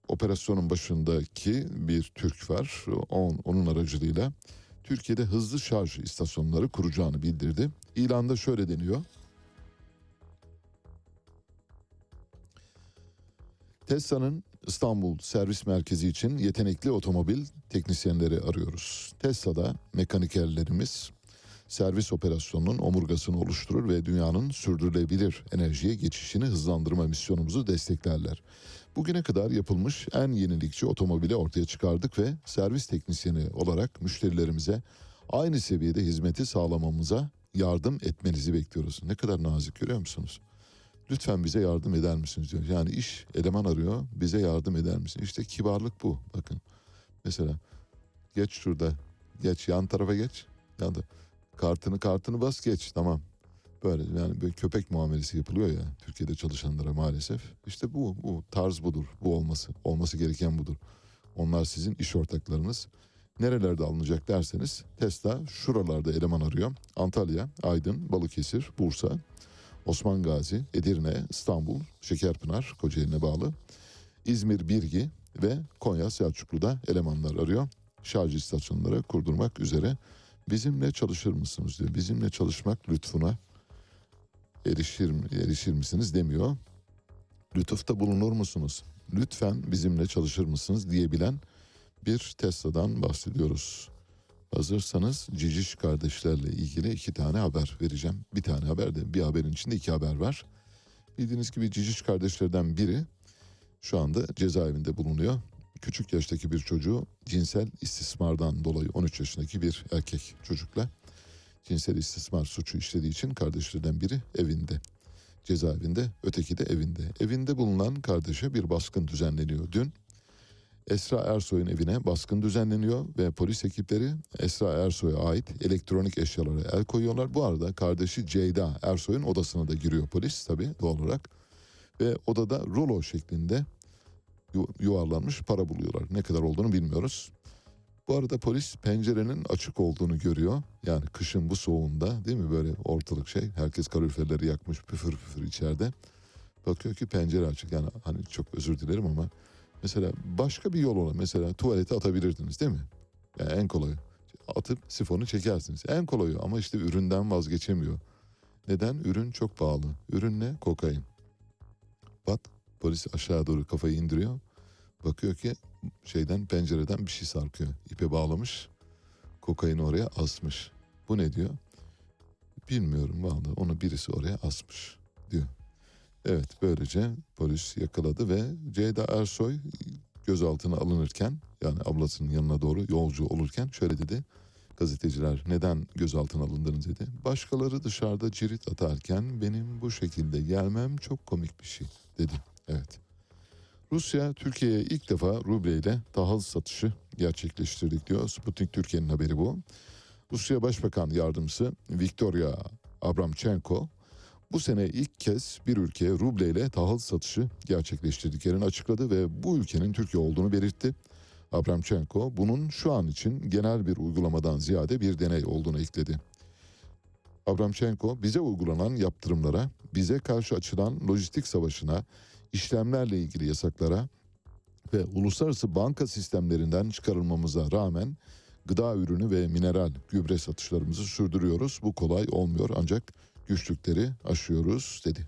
operasyonun başındaki bir Türk var. On, onun aracılığıyla Türkiye'de hızlı şarj istasyonları kuracağını bildirdi. İlanda şöyle deniyor. Tesla'nın İstanbul servis merkezi için yetenekli otomobil teknisyenleri arıyoruz. Tesla'da mekanikerlerimiz servis operasyonunun omurgasını oluşturur ve dünyanın sürdürülebilir enerjiye geçişini hızlandırma misyonumuzu desteklerler. Bugüne kadar yapılmış en yenilikçi otomobili ortaya çıkardık ve servis teknisyeni olarak müşterilerimize aynı seviyede hizmeti sağlamamıza yardım etmenizi bekliyoruz. Ne kadar nazik görüyor musunuz? Lütfen bize yardım eder misiniz diyor. Yani iş eleman arıyor bize yardım eder misin? İşte kibarlık bu bakın. Mesela geç şurada geç yan tarafa geç. Yan da kartını kartını bas geç tamam. Böyle yani böyle köpek muamelesi yapılıyor ya Türkiye'de çalışanlara maalesef. İşte bu bu tarz budur. Bu olması olması gereken budur. Onlar sizin iş ortaklarınız. Nerelerde alınacak derseniz Tesla şuralarda eleman arıyor. Antalya, Aydın, Balıkesir, Bursa, Osman Gazi, Edirne, İstanbul, Şekerpınar, Kocaeli'ne bağlı, İzmir Birgi ve Konya Selçuklu'da elemanlar arıyor. Şarj istasyonları kurdurmak üzere bizimle çalışır mısınız diyor. Bizimle çalışmak lütfuna erişir, erişir misiniz demiyor. Lütufta bulunur musunuz? Lütfen bizimle çalışır mısınız diyebilen bir Tesla'dan bahsediyoruz. Hazırsanız Ciciş kardeşlerle ilgili iki tane haber vereceğim. Bir tane haber de bir haberin içinde iki haber var. Bildiğiniz gibi Ciciş kardeşlerden biri şu anda cezaevinde bulunuyor. Küçük yaştaki bir çocuğu cinsel istismardan dolayı 13 yaşındaki bir erkek çocukla cinsel istismar suçu işlediği için kardeşlerden biri evinde. Cezaevinde, öteki de evinde. Evinde bulunan kardeşe bir baskın düzenleniyor dün. Esra Ersoy'un evine baskın düzenleniyor ve polis ekipleri Esra Ersoy'a ait elektronik eşyalara el koyuyorlar. Bu arada kardeşi Ceyda Ersoy'un odasına da giriyor polis tabii doğal olarak. Ve odada rulo şeklinde yu- yuvarlanmış para buluyorlar. Ne kadar olduğunu bilmiyoruz. Bu arada polis pencerenin açık olduğunu görüyor. Yani kışın bu soğuğunda değil mi böyle ortalık şey. Herkes kaloriferleri yakmış püfür püfür içeride. Bakıyor ki pencere açık. Yani hani çok özür dilerim ama mesela başka bir yol olan mesela tuvalete atabilirdiniz değil mi? Yani en kolayı. Atıp sifonu çekersiniz. En kolayı ama işte üründen vazgeçemiyor. Neden? Ürün çok pahalı. Ürün ne? Kokain. Pat polis aşağı doğru kafayı indiriyor. Bakıyor ki şeyden pencereden bir şey sarkıyor. İpe bağlamış. Kokaini oraya asmış. Bu ne diyor? Bilmiyorum vallahi onu birisi oraya asmış diyor. Evet böylece polis yakaladı ve Ceyda Ersoy gözaltına alınırken yani ablasının yanına doğru yolcu olurken şöyle dedi. Gazeteciler neden gözaltına alındınız dedi. Başkaları dışarıda cirit atarken benim bu şekilde gelmem çok komik bir şey dedi. Evet. Rusya Türkiye'ye ilk defa rubleyle tahıl satışı gerçekleştirdik diyor. Sputnik Türkiye'nin haberi bu. Rusya Başbakan Yardımcısı Viktoria Abramchenko bu sene ilk kez bir ülkeye rubleyle tahıl satışı gerçekleştirdiklerini açıkladı ve bu ülkenin Türkiye olduğunu belirtti. Abramchenko bunun şu an için genel bir uygulamadan ziyade bir deney olduğunu ekledi. Abramchenko bize uygulanan yaptırımlara, bize karşı açılan lojistik savaşına, işlemlerle ilgili yasaklara ve uluslararası banka sistemlerinden çıkarılmamıza rağmen gıda ürünü ve mineral gübre satışlarımızı sürdürüyoruz. Bu kolay olmuyor ancak güçlükleri aşıyoruz dedi.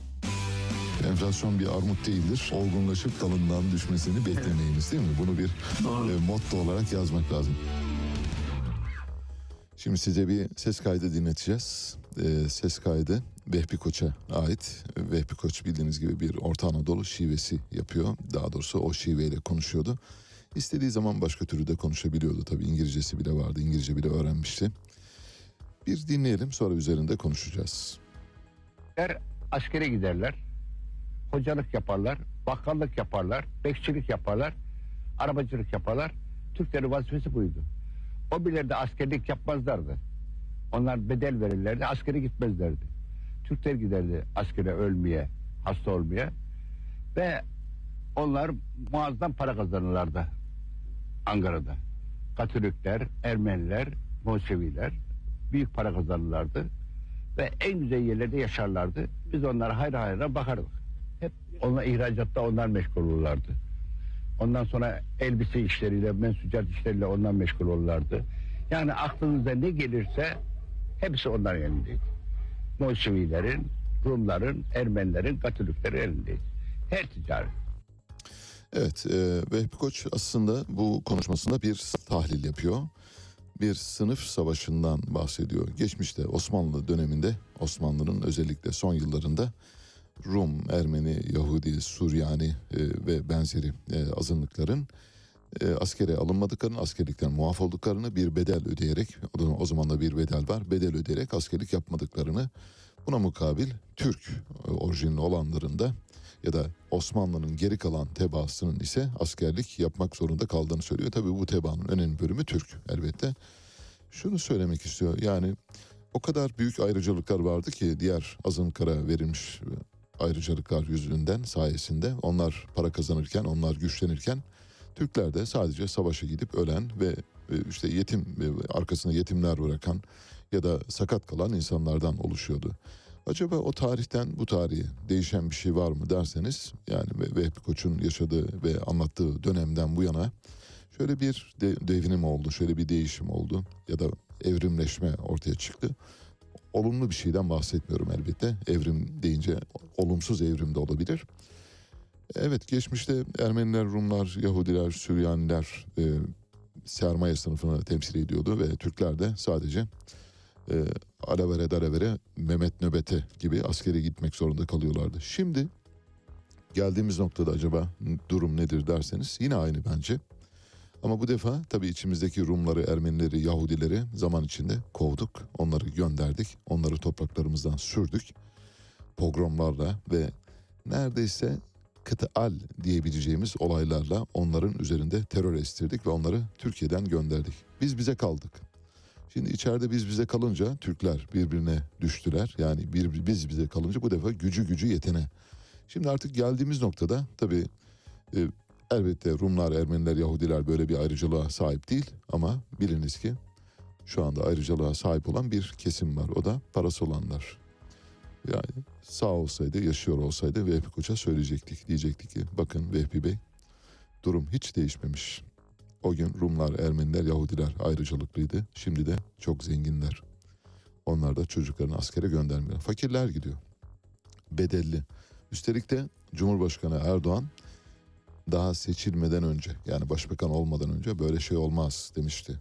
Enflasyon bir armut değildir. Olgunlaşıp dalından düşmesini beklemeyiniz değil mi? Bunu bir e, motto olarak yazmak lazım. Şimdi size bir ses kaydı dinleteceğiz. E, ses kaydı Vehbi Koç'a ait. Vehbi Koç bildiğiniz gibi bir Orta Anadolu şivesi yapıyor. Daha doğrusu o şiveyle konuşuyordu. İstediği zaman başka türlü de konuşabiliyordu. Tabii İngilizcesi bile vardı. İngilizce bile öğrenmişti. Bir dinleyelim sonra üzerinde konuşacağız. Türkler askere giderler. Hocalık yaparlar, bakkallık yaparlar, bekçilik yaparlar, arabacılık yaparlar. Türklerin vazifesi buydu. O bilirdi askerlik yapmazlardı. Onlar bedel verirlerdi, askere gitmezlerdi. Türkler giderdi askere ölmeye, hasta olmaya. Ve onlar muazzam para kazanırlardı Ankara'da. Katolikler, Ermeniler, Museviler büyük para kazanırlardı ve en güzel yerlerde yaşarlardı. Biz onlara hayra hayra bakardık. Onlar ihracatta onlar meşgul olurlardı. Ondan sonra elbise işleriyle, mensucat işleriyle onlar meşgul olurlardı. Yani aklınıza ne gelirse hepsi onların elindeydi. Musevilerin, Rumların, Ermenilerin, Katoliklerin elindeydi. Her ticaret. Evet, e, Vehbi Koç aslında bu konuşmasında bir tahlil yapıyor. Bir sınıf savaşından bahsediyor. Geçmişte Osmanlı döneminde, Osmanlı'nın özellikle son yıllarında Rum, Ermeni, Yahudi, Suryani e, ve benzeri e, azınlıkların e, askere alınmadıklarını, askerlikten muaf olduklarını bir bedel ödeyerek, o, o zaman da bir bedel var, bedel ödeyerek askerlik yapmadıklarını, buna mukabil Türk e, orijinli olanların da ya da Osmanlı'nın geri kalan tebaasının ise askerlik yapmak zorunda kaldığını söylüyor. Tabii bu tebaanın önemli bölümü Türk elbette. Şunu söylemek istiyor yani o kadar büyük ayrıcalıklar vardı ki diğer azınlıklara verilmiş ayrıcalıklar yüzünden sayesinde onlar para kazanırken onlar güçlenirken Türkler de sadece savaşa gidip ölen ve e, işte yetim ve arkasında yetimler bırakan ya da sakat kalan insanlardan oluşuyordu. Acaba o tarihten bu tarihe değişen bir şey var mı derseniz yani Ve- Vehbi Koç'un yaşadığı ve anlattığı dönemden bu yana şöyle bir de- devrim oldu, şöyle bir değişim oldu ya da evrimleşme ortaya çıktı. Olumlu bir şeyden bahsetmiyorum elbette. Evrim deyince olumsuz evrim de olabilir. Evet geçmişte Ermeniler, Rumlar, Yahudiler, Süryaniler e, sermaye sınıfını temsil ediyordu ve Türkler de sadece e, alavere dalavere Mehmet Nöbete gibi askere gitmek zorunda kalıyorlardı. Şimdi geldiğimiz noktada acaba durum nedir derseniz yine aynı bence. Ama bu defa tabii içimizdeki Rumları, Ermenileri, Yahudileri zaman içinde kovduk. Onları gönderdik. Onları topraklarımızdan sürdük. Pogromlarla ve neredeyse kıtaal diyebileceğimiz olaylarla onların üzerinde terör estirdik ve onları Türkiye'den gönderdik. Biz bize kaldık. Şimdi içeride biz bize kalınca Türkler birbirine düştüler. Yani bir, biz bize kalınca bu defa gücü gücü yetene. Şimdi artık geldiğimiz noktada tabii e, elbette Rumlar, Ermeniler, Yahudiler böyle bir ayrıcalığa sahip değil. Ama biliniz ki şu anda ayrıcalığa sahip olan bir kesim var. O da parası olanlar. Yani sağ olsaydı, yaşıyor olsaydı Vehbi Koç'a söyleyecektik. Diyecektik ki bakın Vehbi Bey durum hiç değişmemiş. O gün Rumlar, Ermeniler, Yahudiler ayrıcalıklıydı. Şimdi de çok zenginler. Onlar da çocuklarını askere göndermiyor. Fakirler gidiyor. Bedelli. Üstelik de Cumhurbaşkanı Erdoğan daha seçilmeden önce yani başbakan olmadan önce böyle şey olmaz demişti.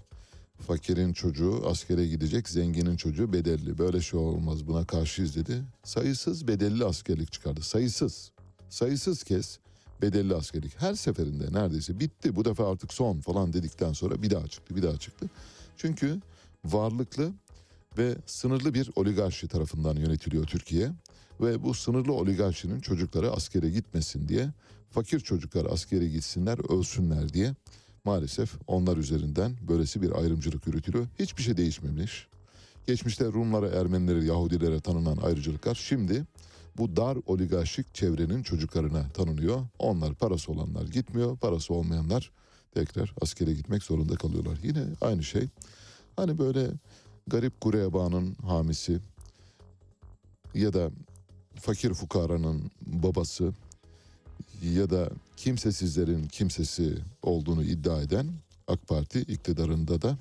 Fakirin çocuğu askere gidecek, zenginin çocuğu bedelli. Böyle şey olmaz buna karşıyız dedi. Sayısız bedelli askerlik çıkardı. Sayısız. Sayısız kez bedelli askerlik. Her seferinde neredeyse bitti bu defa artık son falan dedikten sonra bir daha çıktı bir daha çıktı. Çünkü varlıklı ve sınırlı bir oligarşi tarafından yönetiliyor Türkiye. Ve bu sınırlı oligarşinin çocukları askere gitmesin diye fakir çocuklar askere gitsinler ölsünler diye maalesef onlar üzerinden böylesi bir ayrımcılık yürütülüyor. Hiçbir şey değişmemiş. Geçmişte Rumlara, Ermenilere, Yahudilere tanınan ayrıcalıklar şimdi bu dar oligarşik çevrenin çocuklarına tanınıyor. Onlar parası olanlar gitmiyor, parası olmayanlar tekrar askere gitmek zorunda kalıyorlar. Yine aynı şey. Hani böyle garip gurebanın hamisi ya da fakir fukaranın babası ya da kimsesizlerin kimsesi olduğunu iddia eden AK Parti iktidarında da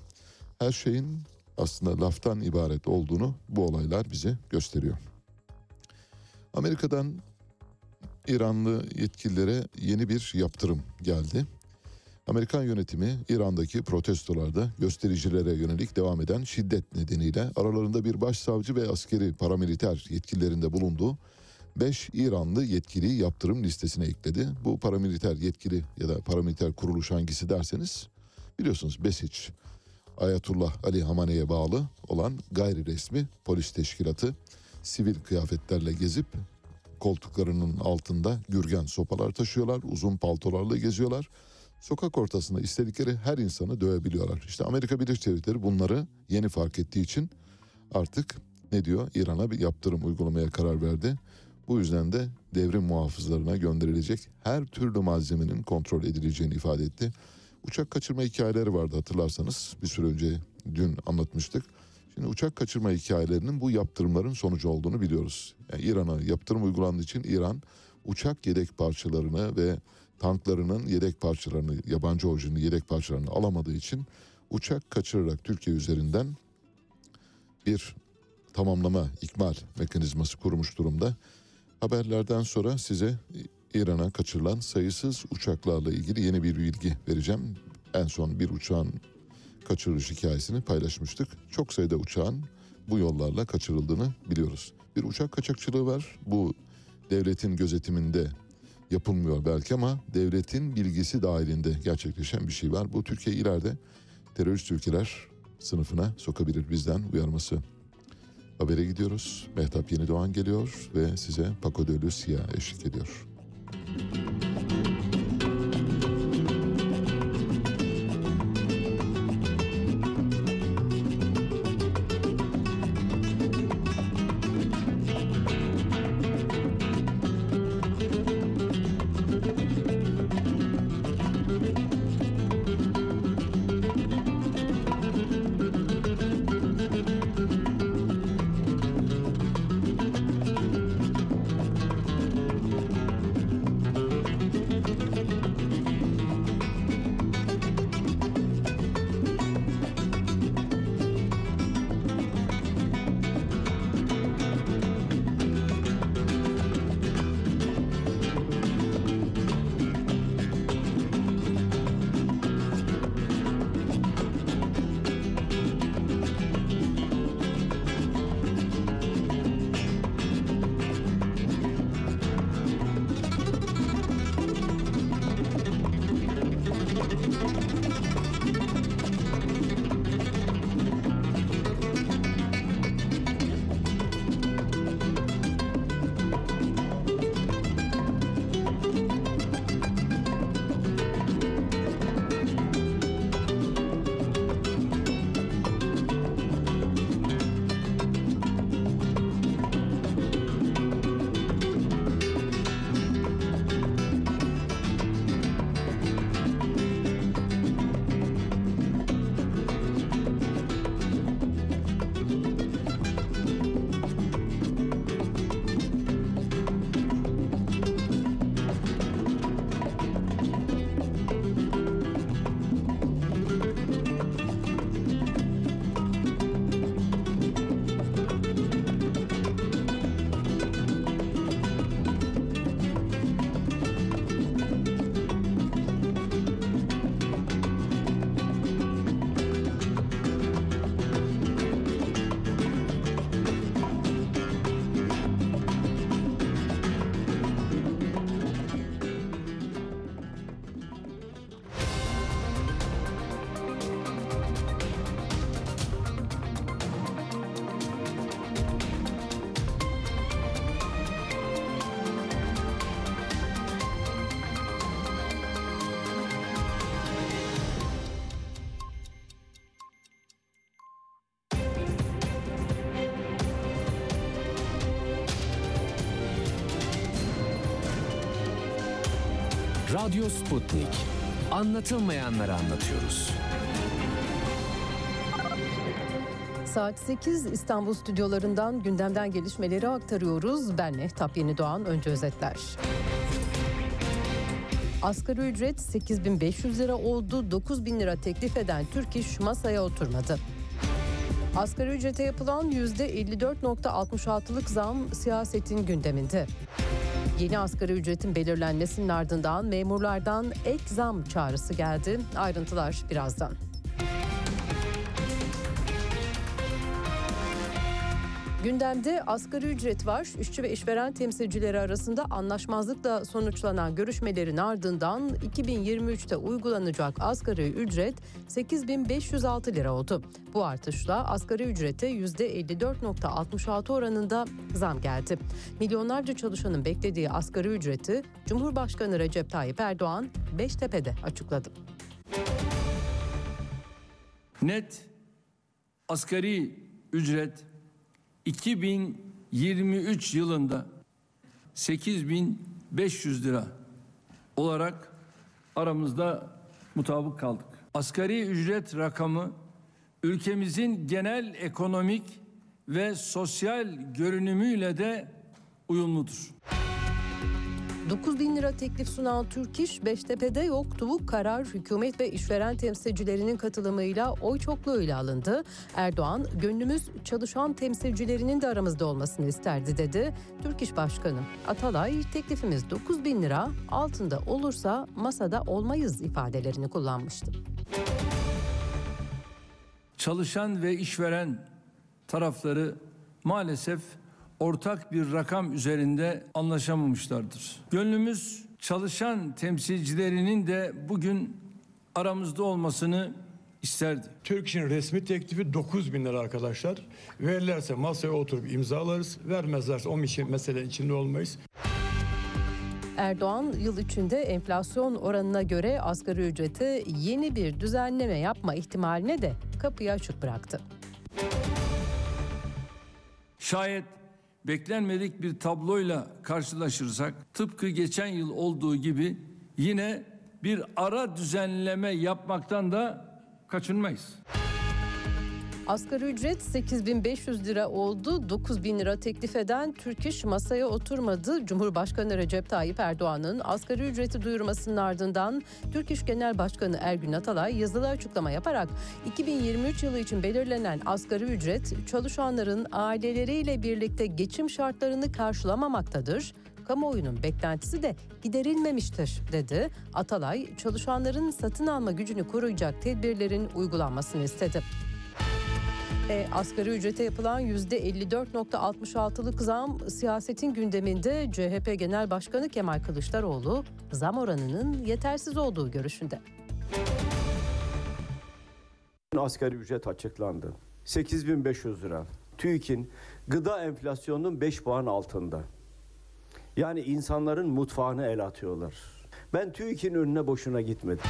her şeyin aslında laftan ibaret olduğunu bu olaylar bize gösteriyor. Amerika'dan İranlı yetkililere yeni bir yaptırım geldi. Amerikan yönetimi İran'daki protestolarda göstericilere yönelik devam eden şiddet nedeniyle aralarında bir başsavcı ve askeri paramiliter yetkililerinde bulunduğu 5 İranlı yetkiliyi yaptırım listesine ekledi. Bu paramiliter yetkili ya da paramiliter kuruluş hangisi derseniz biliyorsunuz BESİÇ. Ayetullah Ali Hamane'ye bağlı olan gayri resmi polis teşkilatı sivil kıyafetlerle gezip koltuklarının altında gürgen sopalar taşıyorlar, uzun paltolarla geziyorlar. Sokak ortasında istedikleri her insanı dövebiliyorlar. İşte Amerika Birleşik Devletleri bunları yeni fark ettiği için artık ne diyor? İran'a bir yaptırım uygulamaya karar verdi. Bu yüzden de devrim muhafızlarına gönderilecek her türlü malzemenin kontrol edileceğini ifade etti. Uçak kaçırma hikayeleri vardı hatırlarsanız bir süre önce dün anlatmıştık. Şimdi uçak kaçırma hikayelerinin bu yaptırımların sonucu olduğunu biliyoruz. Yani İran'a yaptırım uygulandığı için İran uçak yedek parçalarını ve tanklarının yedek parçalarını, yabancı orijinli yedek parçalarını alamadığı için uçak kaçırarak Türkiye üzerinden bir tamamlama, ikmal mekanizması kurmuş durumda. Haberlerden sonra size İran'a kaçırılan sayısız uçaklarla ilgili yeni bir bilgi vereceğim. En son bir uçağın kaçırılış hikayesini paylaşmıştık. Çok sayıda uçağın bu yollarla kaçırıldığını biliyoruz. Bir uçak kaçakçılığı var. Bu devletin gözetiminde yapılmıyor belki ama devletin bilgisi dahilinde gerçekleşen bir şey var. Bu Türkiye ileride terörist ülkeler sınıfına sokabilir bizden uyarması. Habere gidiyoruz. Mehtap Yeni Doğan geliyor ve size Paco de Lucia eşlik ediyor. Müzik Radyo Sputnik. Anlatılmayanları anlatıyoruz. Saat 8 İstanbul stüdyolarından gündemden gelişmeleri aktarıyoruz. Ben Mehtap Yeni Doğan. Önce özetler. Asgari ücret 8500 lira oldu. 9000 lira teklif eden Türk İş masaya oturmadı. Asgari ücrete yapılan %54.66'lık zam siyasetin gündeminde. Yeni asgari ücretin belirlenmesinin ardından memurlardan ek zam çağrısı geldi. Ayrıntılar birazdan. Gündemde asgari ücret var. İşçi ve işveren temsilcileri arasında anlaşmazlıkla sonuçlanan görüşmelerin ardından 2023'te uygulanacak asgari ücret 8506 lira oldu. Bu artışla asgari ücrete %54.66 oranında zam geldi. Milyonlarca çalışanın beklediği asgari ücreti Cumhurbaşkanı Recep Tayyip Erdoğan Beştepe'de açıkladı. Net asgari ücret 2023 yılında 8500 lira olarak aramızda mutabık kaldık. Asgari ücret rakamı ülkemizin genel ekonomik ve sosyal görünümüyle de uyumludur. 9 bin lira teklif sunan Türk İş Beştepe'de yoktu. Karar hükümet ve işveren temsilcilerinin katılımıyla oy çokluğuyla alındı. Erdoğan gönlümüz çalışan temsilcilerinin de aramızda olmasını isterdi dedi. Türk İş Başkanı Atalay teklifimiz 9 bin lira altında olursa masada olmayız ifadelerini kullanmıştı. Çalışan ve işveren tarafları maalesef ortak bir rakam üzerinde anlaşamamışlardır. Gönlümüz çalışan temsilcilerinin de bugün aramızda olmasını isterdi. Türk İş'in resmi teklifi 9 bin lira arkadaşlar. Verirlerse masaya oturup imzalarız. Vermezlerse o işin mesele içinde olmayız. Erdoğan yıl içinde enflasyon oranına göre asgari ücrete yeni bir düzenleme yapma ihtimaline de kapıyı açık bıraktı. Şayet beklenmedik bir tabloyla karşılaşırsak tıpkı geçen yıl olduğu gibi yine bir ara düzenleme yapmaktan da kaçınmayız. Asgari ücret 8500 lira oldu. 9000 lira teklif eden Türk İş masaya oturmadı. Cumhurbaşkanı Recep Tayyip Erdoğan'ın asgari ücreti duyurmasının ardından Türk İş Genel Başkanı Ergün Atalay yazılı açıklama yaparak 2023 yılı için belirlenen asgari ücret çalışanların aileleriyle birlikte geçim şartlarını karşılamamaktadır. Kamuoyunun beklentisi de giderilmemiştir dedi. Atalay çalışanların satın alma gücünü koruyacak tedbirlerin uygulanmasını istedi. E, asgari ücrete yapılan %54.66'lık zam siyasetin gündeminde CHP Genel Başkanı Kemal Kılıçdaroğlu zam oranının yetersiz olduğu görüşünde. Asgari ücret açıklandı. 8500 lira. TÜİK'in gıda enflasyonunun 5 puan altında. Yani insanların mutfağını el atıyorlar. Ben TÜİK'in önüne boşuna gitmedim.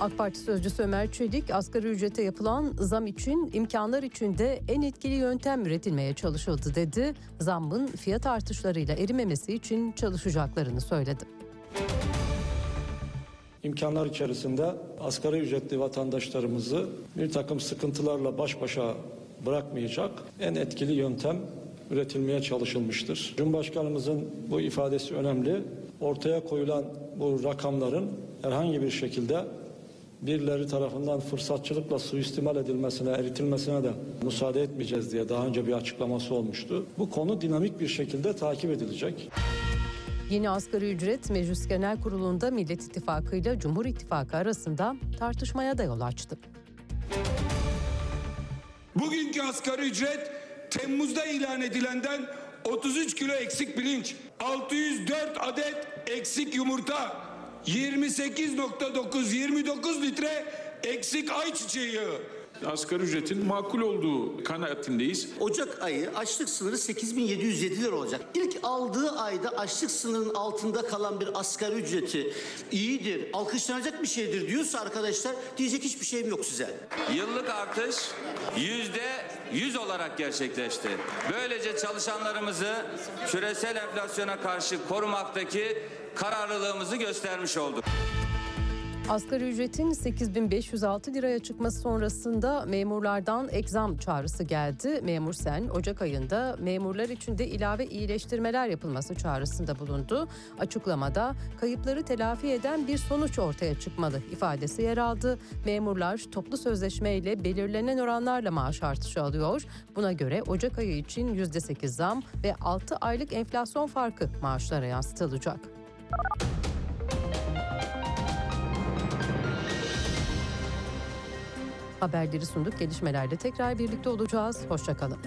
AK Parti sözcüsü Ömer Çelik asgari ücrete yapılan zam için imkanlar içinde en etkili yöntem üretilmeye çalışıldı dedi. Zammın fiyat artışlarıyla erimemesi için çalışacaklarını söyledi. imkanlar içerisinde asgari ücretli vatandaşlarımızı bir takım sıkıntılarla baş başa bırakmayacak en etkili yöntem üretilmeye çalışılmıştır. Cumhurbaşkanımızın bu ifadesi önemli. Ortaya koyulan bu rakamların herhangi bir şekilde birileri tarafından fırsatçılıkla suistimal edilmesine, eritilmesine de müsaade etmeyeceğiz diye daha önce bir açıklaması olmuştu. Bu konu dinamik bir şekilde takip edilecek. Yeni asgari ücret Meclis Genel Kurulu'nda Millet İttifakı ile Cumhur İttifakı arasında tartışmaya da yol açtı. Bugünkü asgari ücret Temmuz'da ilan edilenden 33 kilo eksik pirinç, 604 adet eksik yumurta, 28.9 29 litre eksik ayçiçeği yağı. Asgari ücretin makul olduğu kanaatindeyiz. Ocak ayı açlık sınırı 8707 lira olacak. İlk aldığı ayda açlık sınırının altında kalan bir asgari ücreti iyidir, alkışlanacak bir şeydir diyorsa arkadaşlar diyecek hiçbir şeyim yok size. Yıllık artış yüzde 100 olarak gerçekleşti. Böylece çalışanlarımızı küresel enflasyona karşı korumaktaki kararlılığımızı göstermiş olduk. Asgari ücretin 8506 liraya çıkması sonrasında memurlardan egzam çağrısı geldi. Memur Sen Ocak ayında memurlar için de ilave iyileştirmeler yapılması çağrısında bulundu. Açıklamada kayıpları telafi eden bir sonuç ortaya çıkmalı ifadesi yer aldı. Memurlar toplu sözleşmeyle belirlenen oranlarla maaş artışı alıyor. Buna göre Ocak ayı için %8 zam ve 6 aylık enflasyon farkı maaşlara yansıtılacak. Haberleri sunduk. Gelişmelerle tekrar birlikte olacağız. Hoşçakalın.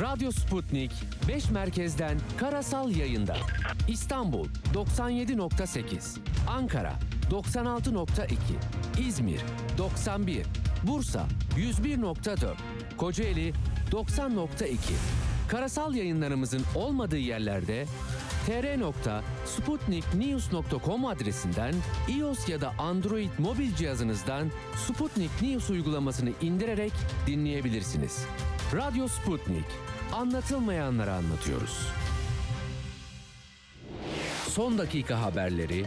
Radyo Sputnik 5 merkezden karasal yayında. İstanbul 97.8, Ankara 96.2, İzmir 91, Bursa 101.4, Kocaeli 90.2. Karasal yayınlarımızın olmadığı yerlerde tr.sputniknews.com adresinden iOS ya da Android mobil cihazınızdan Sputnik News uygulamasını indirerek dinleyebilirsiniz. Radyo Sputnik. Anlatılmayanları anlatıyoruz. Son dakika haberleri,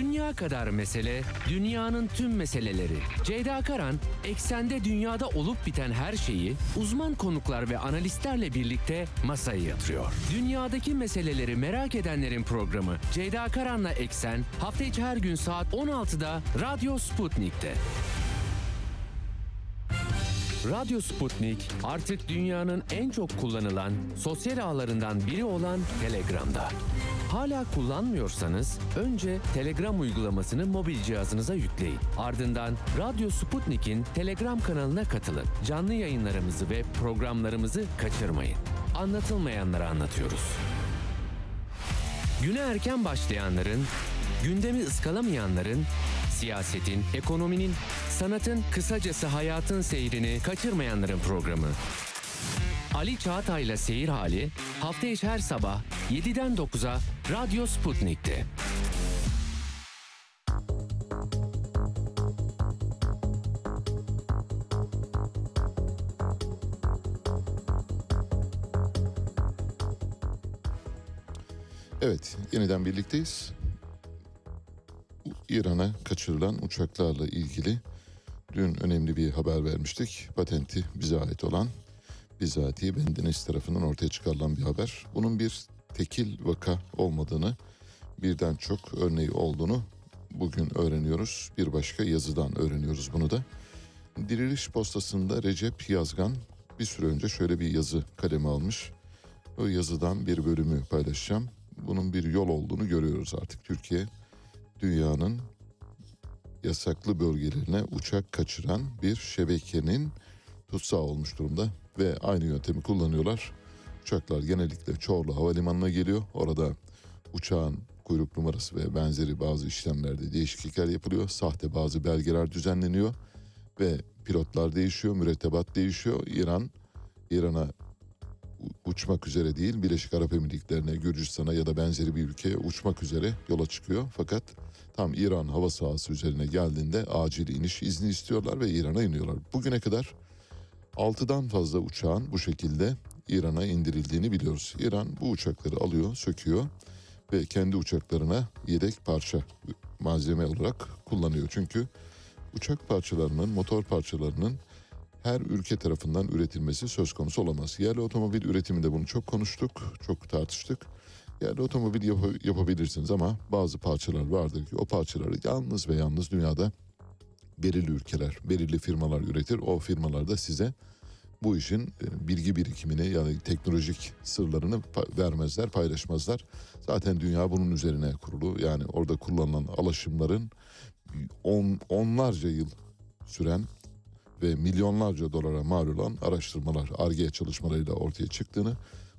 Dünya kadar mesele, dünyanın tüm meseleleri. Ceyda Karan, eksende dünyada olup biten her şeyi uzman konuklar ve analistlerle birlikte masaya yatırıyor. Dünyadaki meseleleri merak edenlerin programı Ceyda Karan'la Eksen hafta içi her gün saat 16'da Radyo Sputnik'te. Radyo Sputnik artık dünyanın en çok kullanılan sosyal ağlarından biri olan Telegram'da. Hala kullanmıyorsanız önce Telegram uygulamasını mobil cihazınıza yükleyin. Ardından Radyo Sputnik'in Telegram kanalına katılın. Canlı yayınlarımızı ve programlarımızı kaçırmayın. Anlatılmayanları anlatıyoruz. Güne erken başlayanların, gündemi ıskalamayanların, siyasetin, ekonominin, sanatın, kısacası hayatın seyrini kaçırmayanların programı. Ali Çağatay'la Seyir Hali hafta içi her sabah 7'den 9'a Radyo Sputnik'te. Evet, yeniden birlikteyiz. İran'a kaçırılan uçaklarla ilgili dün önemli bir haber vermiştik. Patenti bize ait olan, bizatihi bendeniz tarafından ortaya çıkarılan bir haber. Bunun bir tekil vaka olmadığını, birden çok örneği olduğunu bugün öğreniyoruz. Bir başka yazıdan öğreniyoruz bunu da. Diriliş postasında Recep Yazgan bir süre önce şöyle bir yazı kaleme almış. O yazıdan bir bölümü paylaşacağım. Bunun bir yol olduğunu görüyoruz artık. Türkiye dünyanın yasaklı bölgelerine uçak kaçıran bir şebekenin tutsağı olmuş durumda ve aynı yöntemi kullanıyorlar. Uçaklar genellikle Çorlu Havalimanı'na geliyor. Orada uçağın kuyruk numarası ve benzeri bazı işlemlerde değişiklikler yapılıyor. Sahte bazı belgeler düzenleniyor ve pilotlar değişiyor, mürettebat değişiyor. İran İran'a uçmak üzere değil Birleşik Arap Emirlikleri'ne, Gürcistan'a ya da benzeri bir ülkeye uçmak üzere yola çıkıyor. Fakat tam İran hava sahası üzerine geldiğinde acil iniş izni istiyorlar ve İran'a iniyorlar. Bugüne kadar 6'dan fazla uçağın bu şekilde İran'a indirildiğini biliyoruz. İran bu uçakları alıyor, söküyor ve kendi uçaklarına yedek parça malzeme olarak kullanıyor. Çünkü uçak parçalarının, motor parçalarının her ülke tarafından üretilmesi söz konusu olamaz. Yerli otomobil üretiminde bunu çok konuştuk, çok tartıştık. Yerli otomobil yap- yapabilirsiniz ama bazı parçalar vardır ki o parçaları yalnız ve yalnız dünyada belirli ülkeler, belirli firmalar üretir. O firmalar da size bu işin e, bilgi birikimini yani teknolojik sırlarını vermezler, paylaşmazlar. Zaten dünya bunun üzerine kurulu. Yani orada kullanılan alaşımların on, onlarca yıl süren ve milyonlarca dolara mal olan araştırmalar, ARGE çalışmalarıyla ortaya çıktığını,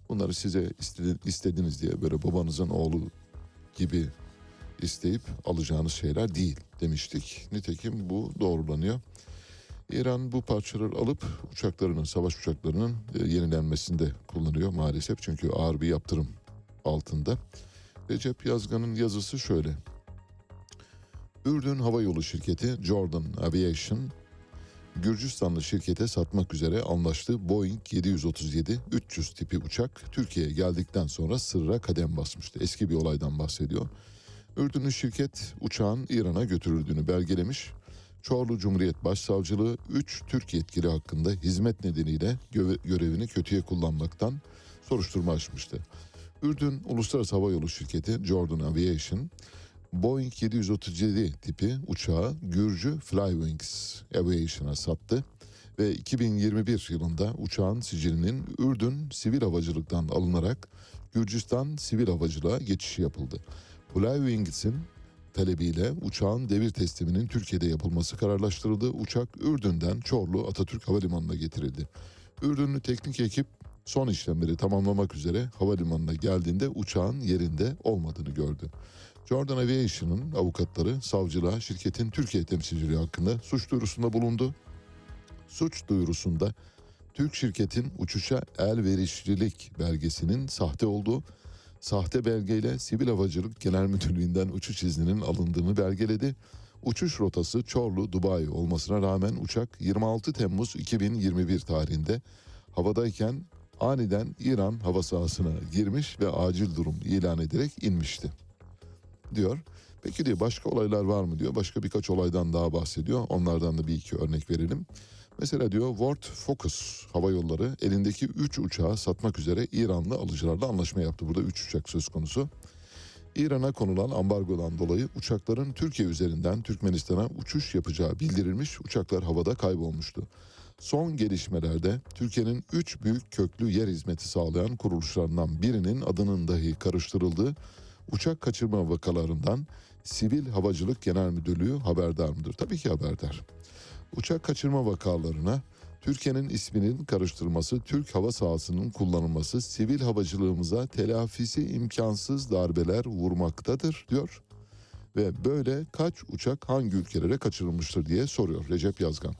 bunları size istedi- istediniz diye böyle babanızın oğlu gibi isteyip alacağınız şeyler değil demiştik. Nitekim bu doğrulanıyor. İran bu parçaları alıp uçaklarının, savaş uçaklarının e, yenilenmesinde kullanıyor maalesef. Çünkü ağır bir yaptırım altında. Recep Yazgan'ın yazısı şöyle. Ürdün Hava Yolu şirketi Jordan Aviation, Gürcistanlı şirkete satmak üzere anlaştığı Boeing 737-300 tipi uçak Türkiye'ye geldikten sonra sırra kadem basmıştı. Eski bir olaydan bahsediyor. Ürdünlü şirket uçağın İran'a götürüldüğünü belgelemiş. Çorlu Cumhuriyet Başsavcılığı 3 Türk yetkili hakkında hizmet nedeniyle görevini kötüye kullanmaktan soruşturma açmıştı. Ürdün Uluslararası Hava Yolu şirketi Jordan Aviation, Boeing 737 tipi uçağı Gürcü Flywings Aviation'a sattı ve 2021 yılında uçağın sicilinin Ürdün sivil havacılıktan alınarak Gürcistan sivil havacılığa geçişi yapıldı. Flywings'in talebiyle uçağın devir tesliminin Türkiye'de yapılması kararlaştırıldı. Uçak Ürdün'den Çorlu Atatürk Havalimanı'na getirildi. Ürdünlü teknik ekip son işlemleri tamamlamak üzere havalimanına geldiğinde uçağın yerinde olmadığını gördü. Jordan Aviation'ın avukatları savcılığa şirketin Türkiye temsilciliği hakkında suç duyurusunda bulundu. Suç duyurusunda Türk şirketin uçuşa elverişlilik belgesinin sahte olduğu, sahte belgeyle Sivil Havacılık Genel Müdürlüğü'nden uçuş izninin alındığını belgeledi. Uçuş rotası Çorlu, Dubai olmasına rağmen uçak 26 Temmuz 2021 tarihinde havadayken aniden İran hava sahasına girmiş ve acil durum ilan ederek inmişti diyor. Peki diyor başka olaylar var mı diyor. Başka birkaç olaydan daha bahsediyor. Onlardan da bir iki örnek verelim. Mesela diyor World Focus Hava Yolları elindeki 3 uçağı satmak üzere İranlı alıcılarla anlaşma yaptı. Burada 3 uçak söz konusu. İran'a konulan ambargodan dolayı uçakların Türkiye üzerinden Türkmenistan'a uçuş yapacağı bildirilmiş. Uçaklar havada kaybolmuştu. Son gelişmelerde Türkiye'nin 3 büyük köklü yer hizmeti sağlayan kuruluşlarından birinin adının dahi karıştırıldığı uçak kaçırma vakalarından Sivil Havacılık Genel Müdürlüğü haberdar mıdır? Tabii ki haberdar. Uçak kaçırma vakalarına Türkiye'nin isminin karıştırılması, Türk hava sahasının kullanılması sivil havacılığımıza telafisi imkansız darbeler vurmaktadır diyor. Ve böyle kaç uçak hangi ülkelere kaçırılmıştır diye soruyor Recep Yazgan.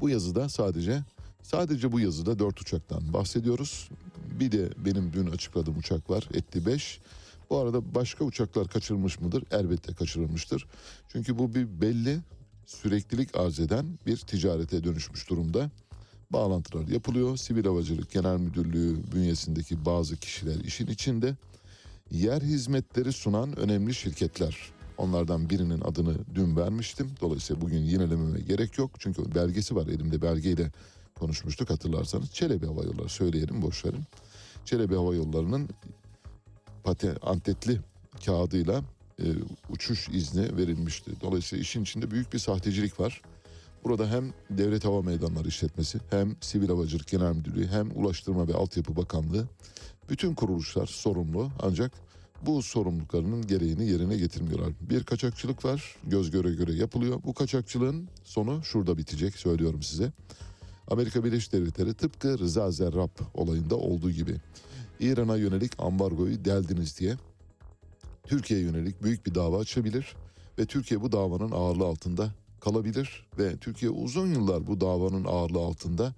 Bu yazıda sadece sadece bu yazıda 4 uçaktan bahsediyoruz. Bir de benim dün açıkladığım uçak var. Etti 5. Bu arada başka uçaklar kaçırılmış mıdır? Elbette kaçırılmıştır. Çünkü bu bir belli süreklilik arz eden bir ticarete dönüşmüş durumda. Bağlantılar yapılıyor. Sivil Havacılık Genel Müdürlüğü bünyesindeki bazı kişiler işin içinde. Yer hizmetleri sunan önemli şirketler. Onlardan birinin adını dün vermiştim. Dolayısıyla bugün yinelememe gerek yok. Çünkü belgesi var elimde belgeyle konuşmuştuk hatırlarsanız. Çelebi Hava Yolları söyleyelim boş. Çelebi Hava Yolları'nın pate, antetli kağıdıyla e, uçuş izni verilmişti. Dolayısıyla işin içinde büyük bir sahtecilik var. Burada hem Devlet Hava Meydanları İşletmesi hem Sivil Havacılık Genel Müdürlüğü hem Ulaştırma ve Altyapı Bakanlığı bütün kuruluşlar sorumlu ancak bu sorumluluklarının gereğini yerine getirmiyorlar. Bir kaçakçılık var göz göre göre yapılıyor. Bu kaçakçılığın sonu şurada bitecek söylüyorum size. Amerika Birleşik Devletleri tıpkı Rıza Zerrab olayında olduğu gibi İran'a yönelik ambargoyu deldiniz diye Türkiye'ye yönelik büyük bir dava açabilir ve Türkiye bu davanın ağırlığı altında kalabilir ve Türkiye uzun yıllar bu davanın ağırlığı altında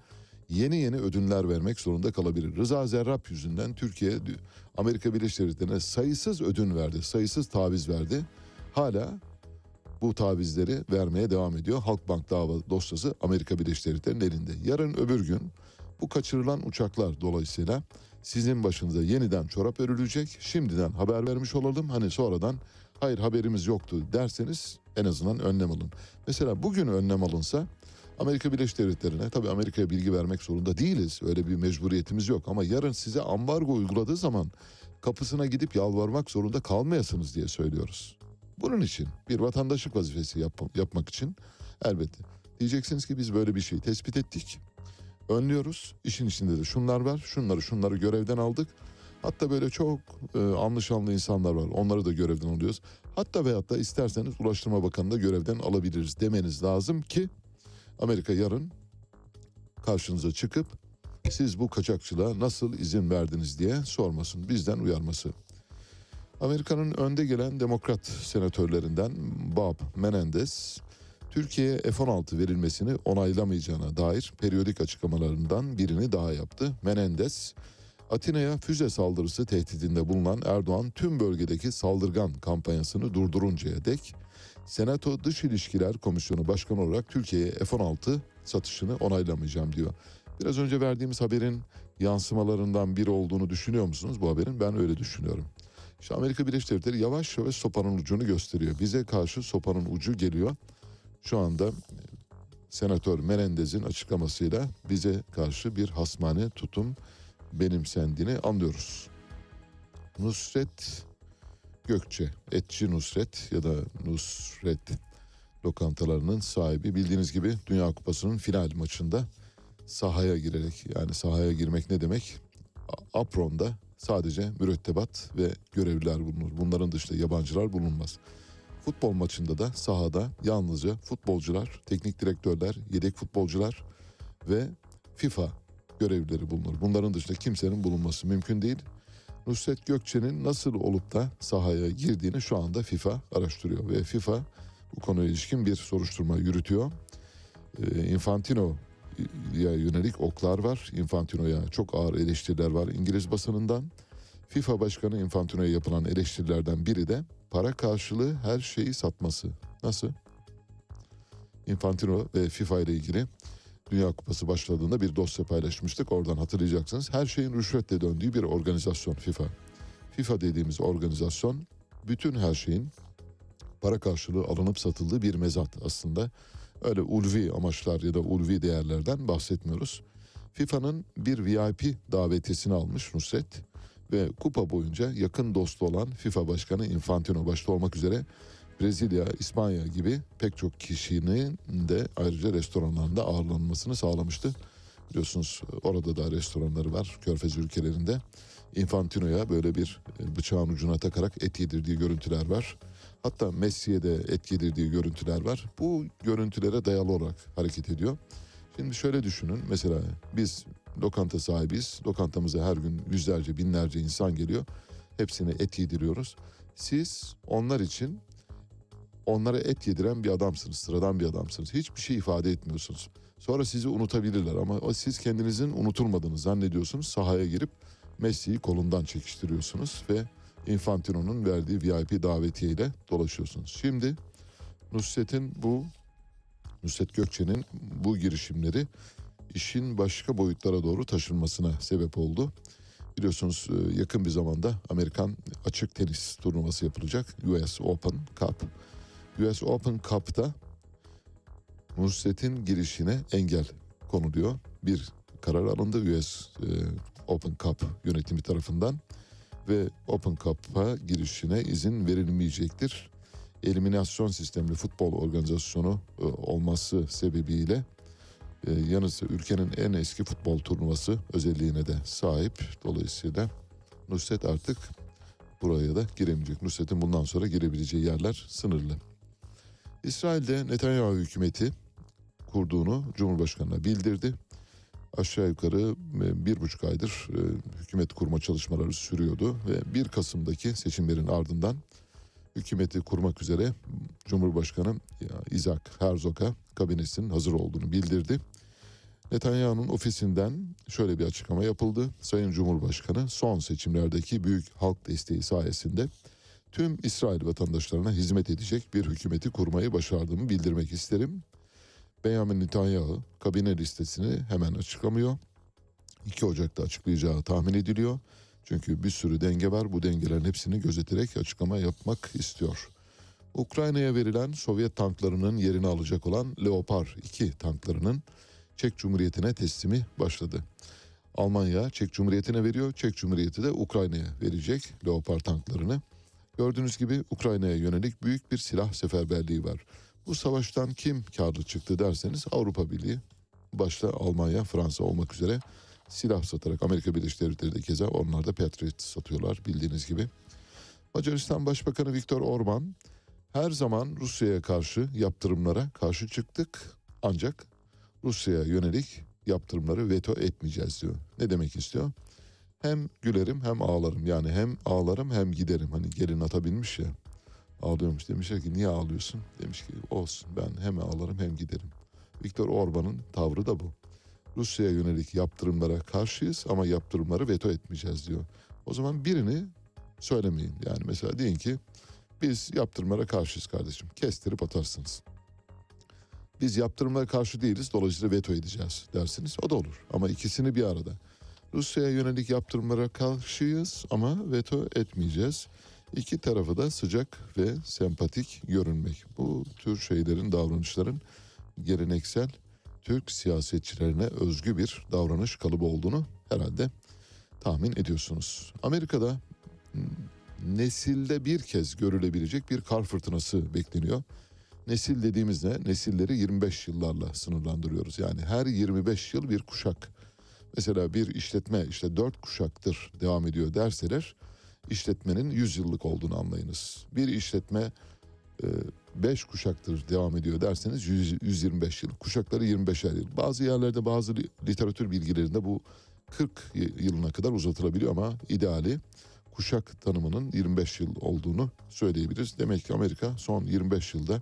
yeni yeni ödünler vermek zorunda kalabilir. Rıza Zerrab yüzünden Türkiye Amerika Birleşik Devletleri'ne sayısız ödün verdi, sayısız taviz verdi. Hala bu tavizleri vermeye devam ediyor. Halkbank dava dosyası Amerika Birleşik Devletleri'nin elinde. Yarın öbür gün bu kaçırılan uçaklar dolayısıyla sizin başınıza yeniden çorap örülecek. Şimdiden haber vermiş olalım. Hani sonradan hayır haberimiz yoktu derseniz en azından önlem alın. Mesela bugün önlem alınsa Amerika Birleşik Devletleri'ne tabii Amerika'ya bilgi vermek zorunda değiliz. Öyle bir mecburiyetimiz yok ama yarın size ambargo uyguladığı zaman kapısına gidip yalvarmak zorunda kalmayasınız diye söylüyoruz. Bunun için bir vatandaşlık vazifesi yap- yapmak için elbette diyeceksiniz ki biz böyle bir şey tespit ettik. Önlüyoruz. İşin içinde de şunlar var. Şunları şunları görevden aldık. Hatta böyle çok e, anlaşanlı insanlar var. Onları da görevden alıyoruz. Hatta veyahut da isterseniz Ulaştırma Bakanı'nı da görevden alabiliriz demeniz lazım ki Amerika yarın karşınıza çıkıp siz bu kaçakçılığa nasıl izin verdiniz diye sormasın. Bizden uyarması. Amerika'nın önde gelen demokrat senatörlerinden Bob Menendez, Türkiye'ye F-16 verilmesini onaylamayacağına dair periyodik açıklamalarından birini daha yaptı. Menendez, Atina'ya füze saldırısı tehdidinde bulunan Erdoğan tüm bölgedeki saldırgan kampanyasını durduruncaya dek Senato Dış İlişkiler Komisyonu Başkanı olarak Türkiye'ye F-16 satışını onaylamayacağım diyor. Biraz önce verdiğimiz haberin yansımalarından biri olduğunu düşünüyor musunuz bu haberin? Ben öyle düşünüyorum. İşte Amerika Birleşik Devletleri yavaş yavaş sopanın ucunu gösteriyor. Bize karşı sopanın ucu geliyor. Şu anda Senatör Menendez'in açıklamasıyla bize karşı bir hasmane tutum benimsendiğini anlıyoruz. Nusret Gökçe, Etçi Nusret ya da Nusret lokantalarının sahibi bildiğiniz gibi Dünya Kupası'nın final maçında sahaya girerek yani sahaya girmek ne demek? Apron'da sadece mürettebat ve görevliler bulunur. Bunların dışında yabancılar bulunmaz. Futbol maçında da sahada yalnızca futbolcular, teknik direktörler, yedek futbolcular ve FIFA görevlileri bulunur. Bunların dışında kimsenin bulunması mümkün değil. Nusret Gökçe'nin nasıl olup da sahaya girdiğini şu anda FIFA araştırıyor ve FIFA bu konuya ilişkin bir soruşturma yürütüyor. Ee, Infantino'ya yönelik oklar var. Infantino'ya çok ağır eleştiriler var İngiliz basınından. FIFA Başkanı Infantino'ya yapılan eleştirilerden biri de para karşılığı her şeyi satması. Nasıl? Infantino ve FIFA ile ilgili Dünya Kupası başladığında bir dosya paylaşmıştık. Oradan hatırlayacaksınız. Her şeyin rüşvetle döndüğü bir organizasyon FIFA. FIFA dediğimiz organizasyon bütün her şeyin para karşılığı alınıp satıldığı bir mezat aslında. Öyle ulvi amaçlar ya da ulvi değerlerden bahsetmiyoruz. FIFA'nın bir VIP davetiyesini almış Nusret ve kupa boyunca yakın dostu olan FIFA Başkanı Infantino başta olmak üzere Brezilya, İspanya gibi pek çok kişinin de ayrıca restoranlarında ağırlanmasını sağlamıştı. Biliyorsunuz orada da restoranları var Körfez ülkelerinde. Infantino'ya böyle bir e, bıçağın ucuna takarak et yedirdiği görüntüler var. Hatta Messi'ye de et yedirdiği görüntüler var. Bu görüntülere dayalı olarak hareket ediyor. Şimdi şöyle düşünün mesela biz lokanta sahibiyiz. Lokantamıza her gün yüzlerce binlerce insan geliyor. Hepsine et yediriyoruz. Siz onlar için onlara et yediren bir adamsınız, sıradan bir adamsınız. Hiçbir şey ifade etmiyorsunuz. Sonra sizi unutabilirler ama siz kendinizin unutulmadığını zannediyorsunuz. Sahaya girip Messi'yi kolundan çekiştiriyorsunuz ve Infantino'nun verdiği VIP davetiyeyle dolaşıyorsunuz. Şimdi Nusret'in bu Nusret Gökçe'nin bu girişimleri işin başka boyutlara doğru taşınmasına sebep oldu. Biliyorsunuz e, yakın bir zamanda Amerikan açık tenis turnuvası yapılacak. US Open Cup. US Open Cup'ta Nusret'in girişine engel konuluyor. Bir karar alındı US e, Open Cup yönetimi tarafından ve Open Cup'a girişine izin verilmeyecektir. Eliminasyon sistemli futbol organizasyonu e, olması sebebiyle e, yanı sıra ülkenin en eski futbol turnuvası özelliğine de sahip. Dolayısıyla Nusret artık buraya da giremeyecek. Nusret'in bundan sonra girebileceği yerler sınırlı. İsrail'de Netanyahu hükümeti kurduğunu Cumhurbaşkanı'na bildirdi. Aşağı yukarı e, bir buçuk aydır e, hükümet kurma çalışmaları sürüyordu ve 1 Kasım'daki seçimlerin ardından hükümeti kurmak üzere Cumhurbaşkanı Isaac Herzog'a kabinesinin hazır olduğunu bildirdi. Netanyahu'nun ofisinden şöyle bir açıklama yapıldı. Sayın Cumhurbaşkanı son seçimlerdeki büyük halk desteği sayesinde tüm İsrail vatandaşlarına hizmet edecek bir hükümeti kurmayı başardığımı bildirmek isterim. Benjamin Netanyahu kabine listesini hemen açıklamıyor. 2 Ocak'ta açıklayacağı tahmin ediliyor. Çünkü bir sürü denge var. Bu dengelerin hepsini gözeterek açıklama yapmak istiyor. Ukrayna'ya verilen Sovyet tanklarının yerini alacak olan Leopard 2 tanklarının Çek Cumhuriyeti'ne teslimi başladı. Almanya Çek Cumhuriyeti'ne veriyor. Çek Cumhuriyeti de Ukrayna'ya verecek Leopard tanklarını. Gördüğünüz gibi Ukrayna'ya yönelik büyük bir silah seferberliği var. Bu savaştan kim karlı çıktı derseniz Avrupa Birliği başta Almanya, Fransa olmak üzere silah satarak Amerika Birleşik Devletleri de keza onlar da Patriot satıyorlar bildiğiniz gibi. Macaristan Başbakanı Viktor Orban her zaman Rusya'ya karşı yaptırımlara karşı çıktık ancak Rusya'ya yönelik yaptırımları veto etmeyeceğiz diyor. Ne demek istiyor? Hem gülerim hem ağlarım. Yani hem ağlarım hem giderim. Hani gelin ata binmiş ya. Ağlıyormuş. Demişler ki niye ağlıyorsun? Demiş ki olsun ben hem ağlarım hem giderim. Viktor Orban'ın tavrı da bu. Rusya'ya yönelik yaptırımlara karşıyız ama yaptırımları veto etmeyeceğiz diyor. O zaman birini söylemeyin. Yani mesela deyin ki biz yaptırımlara karşıyız kardeşim. Kestirip atarsınız. Biz yaptırımlara karşı değiliz dolayısıyla veto edeceğiz dersiniz. O da olur ama ikisini bir arada. Rusya'ya yönelik yaptırımlara karşıyız ama veto etmeyeceğiz. İki tarafı da sıcak ve sempatik görünmek. Bu tür şeylerin, davranışların geleneksel Türk siyasetçilerine özgü bir davranış kalıbı olduğunu herhalde tahmin ediyorsunuz. Amerika'da m, nesilde bir kez görülebilecek bir kar fırtınası bekleniyor. Nesil dediğimiz ne? Nesilleri 25 yıllarla sınırlandırıyoruz. Yani her 25 yıl bir kuşak. Mesela bir işletme işte 4 kuşaktır devam ediyor derseler işletmenin 100 yıllık olduğunu anlayınız. Bir işletme 5 kuşaktır devam ediyor derseniz 100, 125 yıl. Kuşakları 25'er yıl. Bazı yerlerde bazı li- literatür bilgilerinde bu 40 y- yılına kadar uzatılabiliyor ama ideali kuşak tanımının 25 yıl olduğunu söyleyebiliriz. Demek ki Amerika son 25 yılda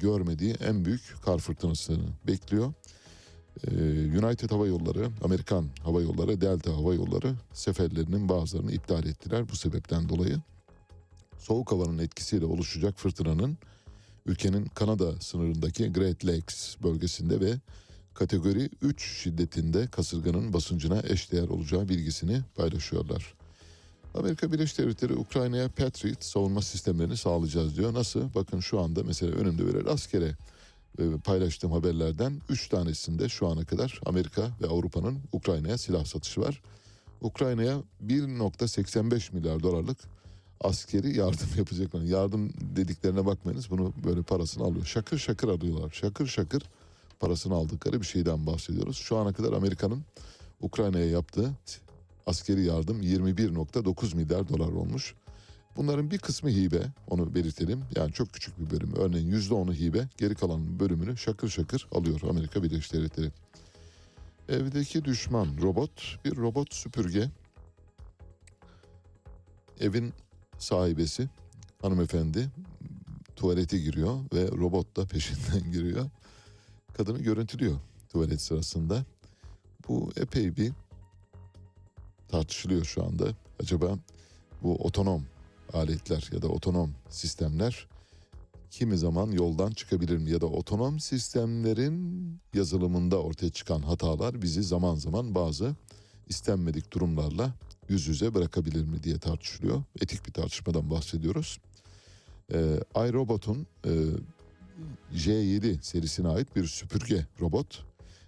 görmediği en büyük kar fırtınasını bekliyor. Ee, United Hava Yolları, Amerikan Hava Yolları, Delta Hava Yolları seferlerinin bazılarını iptal ettiler bu sebepten dolayı. Soğuk havanın etkisiyle oluşacak fırtınanın ülkenin Kanada sınırındaki Great Lakes bölgesinde ve kategori 3 şiddetinde kasırganın basıncına eşdeğer olacağı bilgisini paylaşıyorlar. Amerika Birleşik Devletleri Ukrayna'ya Patriot savunma sistemlerini sağlayacağız diyor. Nasıl? Bakın şu anda mesela önümde böyle rastgele e, paylaştığım haberlerden 3 tanesinde şu ana kadar Amerika ve Avrupa'nın Ukrayna'ya silah satışı var. Ukrayna'ya 1.85 milyar dolarlık askeri yardım yapacaklar. Yardım dediklerine bakmayınız bunu böyle parasını alıyor. Şakır şakır alıyorlar. Şakır şakır parasını aldıkları bir şeyden bahsediyoruz. Şu ana kadar Amerika'nın Ukrayna'ya yaptığı askeri yardım 21.9 milyar dolar olmuş. Bunların bir kısmı hibe onu belirtelim. Yani çok küçük bir bölüm. Örneğin %10'u hibe geri kalan bölümünü şakır şakır alıyor Amerika Birleşik Devletleri. Evdeki düşman robot bir robot süpürge. Evin sahibesi hanımefendi tuvalete giriyor ve robot da peşinden giriyor. Kadını görüntülüyor tuvalet sırasında. Bu epey bir tartışılıyor şu anda. Acaba bu otonom aletler ya da otonom sistemler kimi zaman yoldan çıkabilir mi? Ya da otonom sistemlerin yazılımında ortaya çıkan hatalar bizi zaman zaman bazı istenmedik durumlarla yüz yüze bırakabilir mi diye tartışılıyor. Etik bir tartışmadan bahsediyoruz. Ee, iRobot'un e, J7 serisine ait bir süpürge robot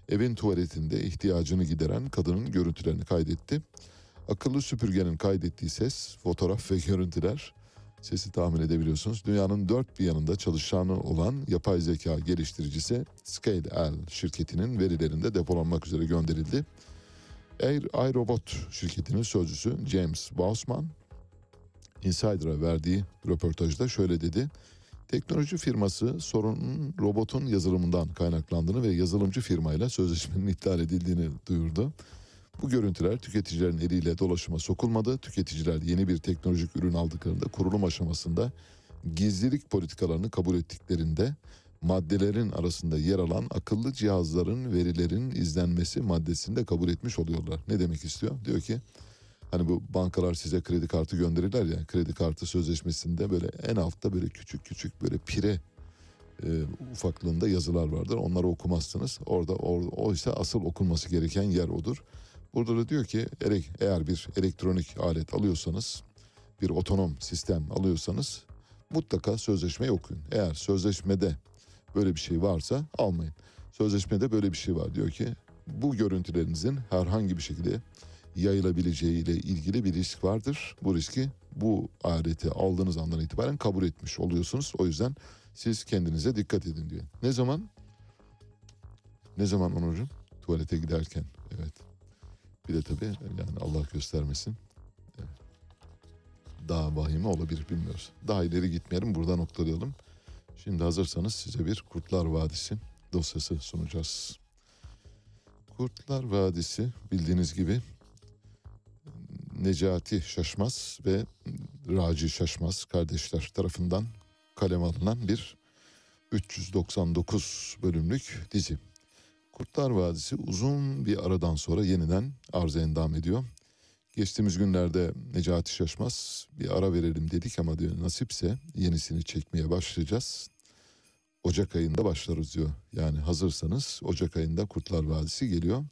evin tuvaletinde ihtiyacını gideren kadının görüntülerini kaydetti. Akıllı süpürgenin kaydettiği ses, fotoğraf ve görüntüler sesi tahmin edebiliyorsunuz. Dünyanın dört bir yanında çalışanı olan yapay zeka geliştiricisi Scale şirketinin verilerinde depolanmak üzere gönderildi. Air iRobot şirketinin sözcüsü James Bausman Insider'a verdiği röportajda şöyle dedi. Teknoloji firması sorunun robotun yazılımından kaynaklandığını ve yazılımcı firmayla sözleşmenin iptal edildiğini duyurdu. Bu görüntüler tüketicilerin eliyle dolaşıma sokulmadı. Tüketiciler yeni bir teknolojik ürün aldıklarında kurulum aşamasında gizlilik politikalarını kabul ettiklerinde maddelerin arasında yer alan akıllı cihazların verilerin izlenmesi maddesini de kabul etmiş oluyorlar. Ne demek istiyor? Diyor ki hani bu bankalar size kredi kartı gönderirler ya kredi kartı sözleşmesinde böyle en altta böyle küçük küçük böyle pire e, ufaklığında yazılar vardır. Onları okumazsınız. Orada or, oysa asıl okunması gereken yer odur. Burada da diyor ki eğer bir elektronik alet alıyorsanız bir otonom sistem alıyorsanız mutlaka sözleşmeyi okuyun. Eğer sözleşmede böyle bir şey varsa almayın. Sözleşmede böyle bir şey var diyor ki bu görüntülerinizin herhangi bir şekilde yayılabileceği ile ilgili bir risk vardır. Bu riski bu aleti aldığınız andan itibaren kabul etmiş oluyorsunuz. O yüzden siz kendinize dikkat edin diyor. Ne zaman? Ne zaman Onurcuğum? Tuvalete giderken. Evet. Bir de tabii yani Allah göstermesin. Daha vahime olabilir bilmiyoruz. Daha ileri gitmeyelim burada noktalayalım. Şimdi hazırsanız size bir Kurtlar Vadisi dosyası sunacağız. Kurtlar Vadisi bildiğiniz gibi Necati Şaşmaz ve Raci Şaşmaz kardeşler tarafından kaleme alınan bir 399 bölümlük dizi. Kurtlar Vadisi uzun bir aradan sonra yeniden arıza endam ediyor. Geçtiğimiz günlerde Necati Şaşmaz bir ara verelim dedik ama diyor nasipse yenisini çekmeye başlayacağız. Ocak ayında başlarız diyor. Yani hazırsanız Ocak ayında Kurtlar Vadisi geliyor.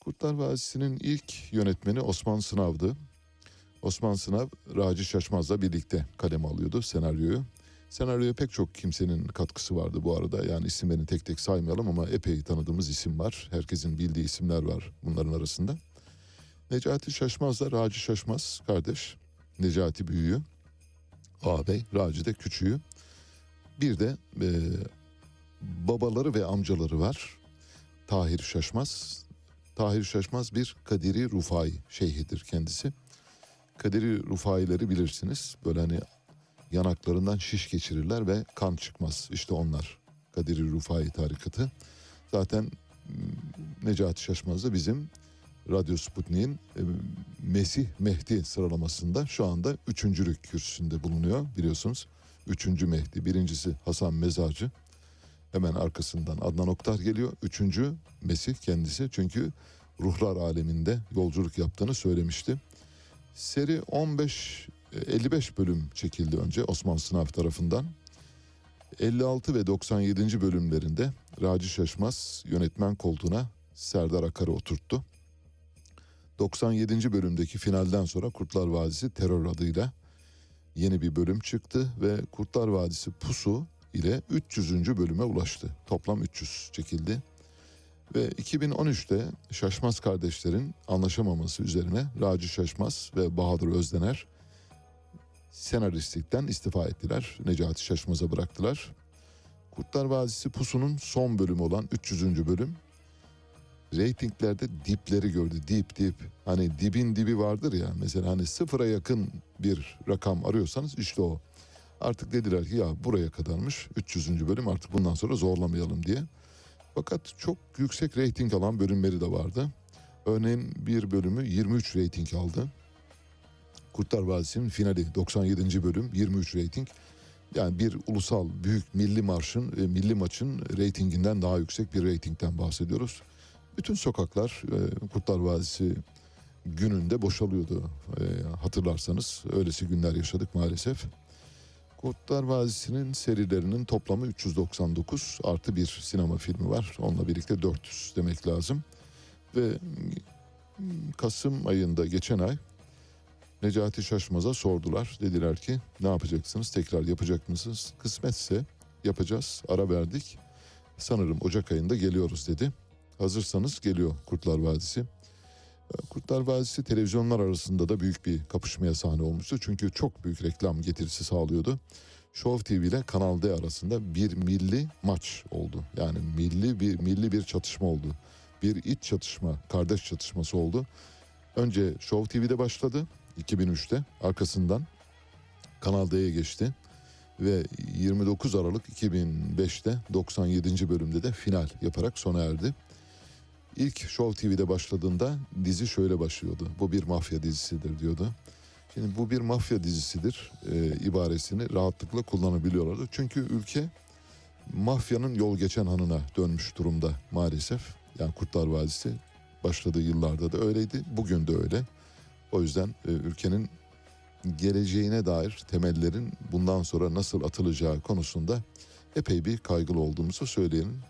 Kurtlar Vadisi'nin ilk yönetmeni Osman Sınav'dı. Osman Sınav Raci Şaşmaz'la birlikte kaleme alıyordu senaryoyu. Senaryoya pek çok kimsenin katkısı vardı bu arada. Yani isimlerini tek tek saymayalım ama epey tanıdığımız isim var. Herkesin bildiği isimler var bunların arasında. Necati Şaşmaz'la Raci Şaşmaz kardeş. Necati büyüğü. Ağabey, Raci de küçüğü. Bir de e, babaları ve amcaları var. Tahir Şaşmaz. Tahir Şaşmaz bir Kadiri Rufai şeyhidir kendisi. Kadiri Rufaileri bilirsiniz. Böyle hani yanaklarından şiş geçirirler ve kan çıkmaz. İşte onlar Kadiri Rufai tarikatı. Zaten Necati Şaşmaz da bizim Radyo Sputnik'in e, Mesih Mehdi sıralamasında şu anda üçüncülük kürsüsünde bulunuyor biliyorsunuz. Üçüncü Mehdi. Birincisi Hasan Mezarcı. Hemen arkasından Adnan Oktar geliyor. Üçüncü Mesih kendisi. Çünkü ruhlar aleminde yolculuk yaptığını söylemişti. Seri 15 55 bölüm çekildi önce Osman Sınav tarafından. 56 ve 97. bölümlerinde Raci Şaşmaz yönetmen koltuğuna Serdar Akar'ı oturttu. 97. bölümdeki finalden sonra Kurtlar Vadisi terör adıyla yeni bir bölüm çıktı ve Kurtlar Vadisi Pusu ile 300. bölüme ulaştı. Toplam 300 çekildi. Ve 2013'te Şaşmaz kardeşlerin anlaşamaması üzerine Raci Şaşmaz ve Bahadır Özdener senaristlikten istifa ettiler. Necati Şaşmaz'a bıraktılar. Kurtlar Vadisi Pusu'nun son bölümü olan 300. bölüm reytinglerde dipleri gördü. Dip dip. Hani dibin dibi vardır ya mesela hani sıfıra yakın bir rakam arıyorsanız işte o. Artık dediler ki ya buraya kadarmış 300. bölüm artık bundan sonra zorlamayalım diye. Fakat çok yüksek reyting alan bölümleri de vardı. Örneğin bir bölümü 23 reyting aldı. Kurtlar Vadisi'nin finali 97. bölüm 23 reyting. Yani bir ulusal büyük milli marşın, e, milli maçın reytinginden daha yüksek bir reytingden bahsediyoruz. Bütün sokaklar e, Kurtlar Vadisi gününde boşalıyordu e, hatırlarsanız. Öylesi günler yaşadık maalesef. Kurtlar Vadisi'nin serilerinin toplamı 399 artı bir sinema filmi var. Onunla birlikte 400 demek lazım. Ve Kasım ayında geçen ay Necati Şaşmaz'a sordular. Dediler ki ne yapacaksınız? Tekrar yapacak mısınız? Kısmetse yapacağız. Ara verdik. Sanırım Ocak ayında geliyoruz dedi. Hazırsanız geliyor Kurtlar Vadisi. Kurtlar Vadisi televizyonlar arasında da büyük bir kapışmaya sahne olmuştu. Çünkü çok büyük reklam getirisi sağlıyordu. Show TV ile Kanal D arasında bir milli maç oldu. Yani milli bir milli bir çatışma oldu. Bir iç çatışma, kardeş çatışması oldu. Önce Show TV'de başladı 2003'te. Arkasından Kanal D'ye geçti. Ve 29 Aralık 2005'te 97. bölümde de final yaparak sona erdi. İlk Show TV'de başladığında dizi şöyle başlıyordu. Bu bir mafya dizisidir diyordu. Şimdi bu bir mafya dizisidir e, ibaresini rahatlıkla kullanabiliyorlardı. Çünkü ülke mafyanın yol geçen hanına dönmüş durumda maalesef. Yani Kurtlar Vadisi başladığı yıllarda da öyleydi. Bugün de öyle. O yüzden e, ülkenin geleceğine dair temellerin bundan sonra nasıl atılacağı konusunda epey bir kaygılı olduğumuzu söyleyelim.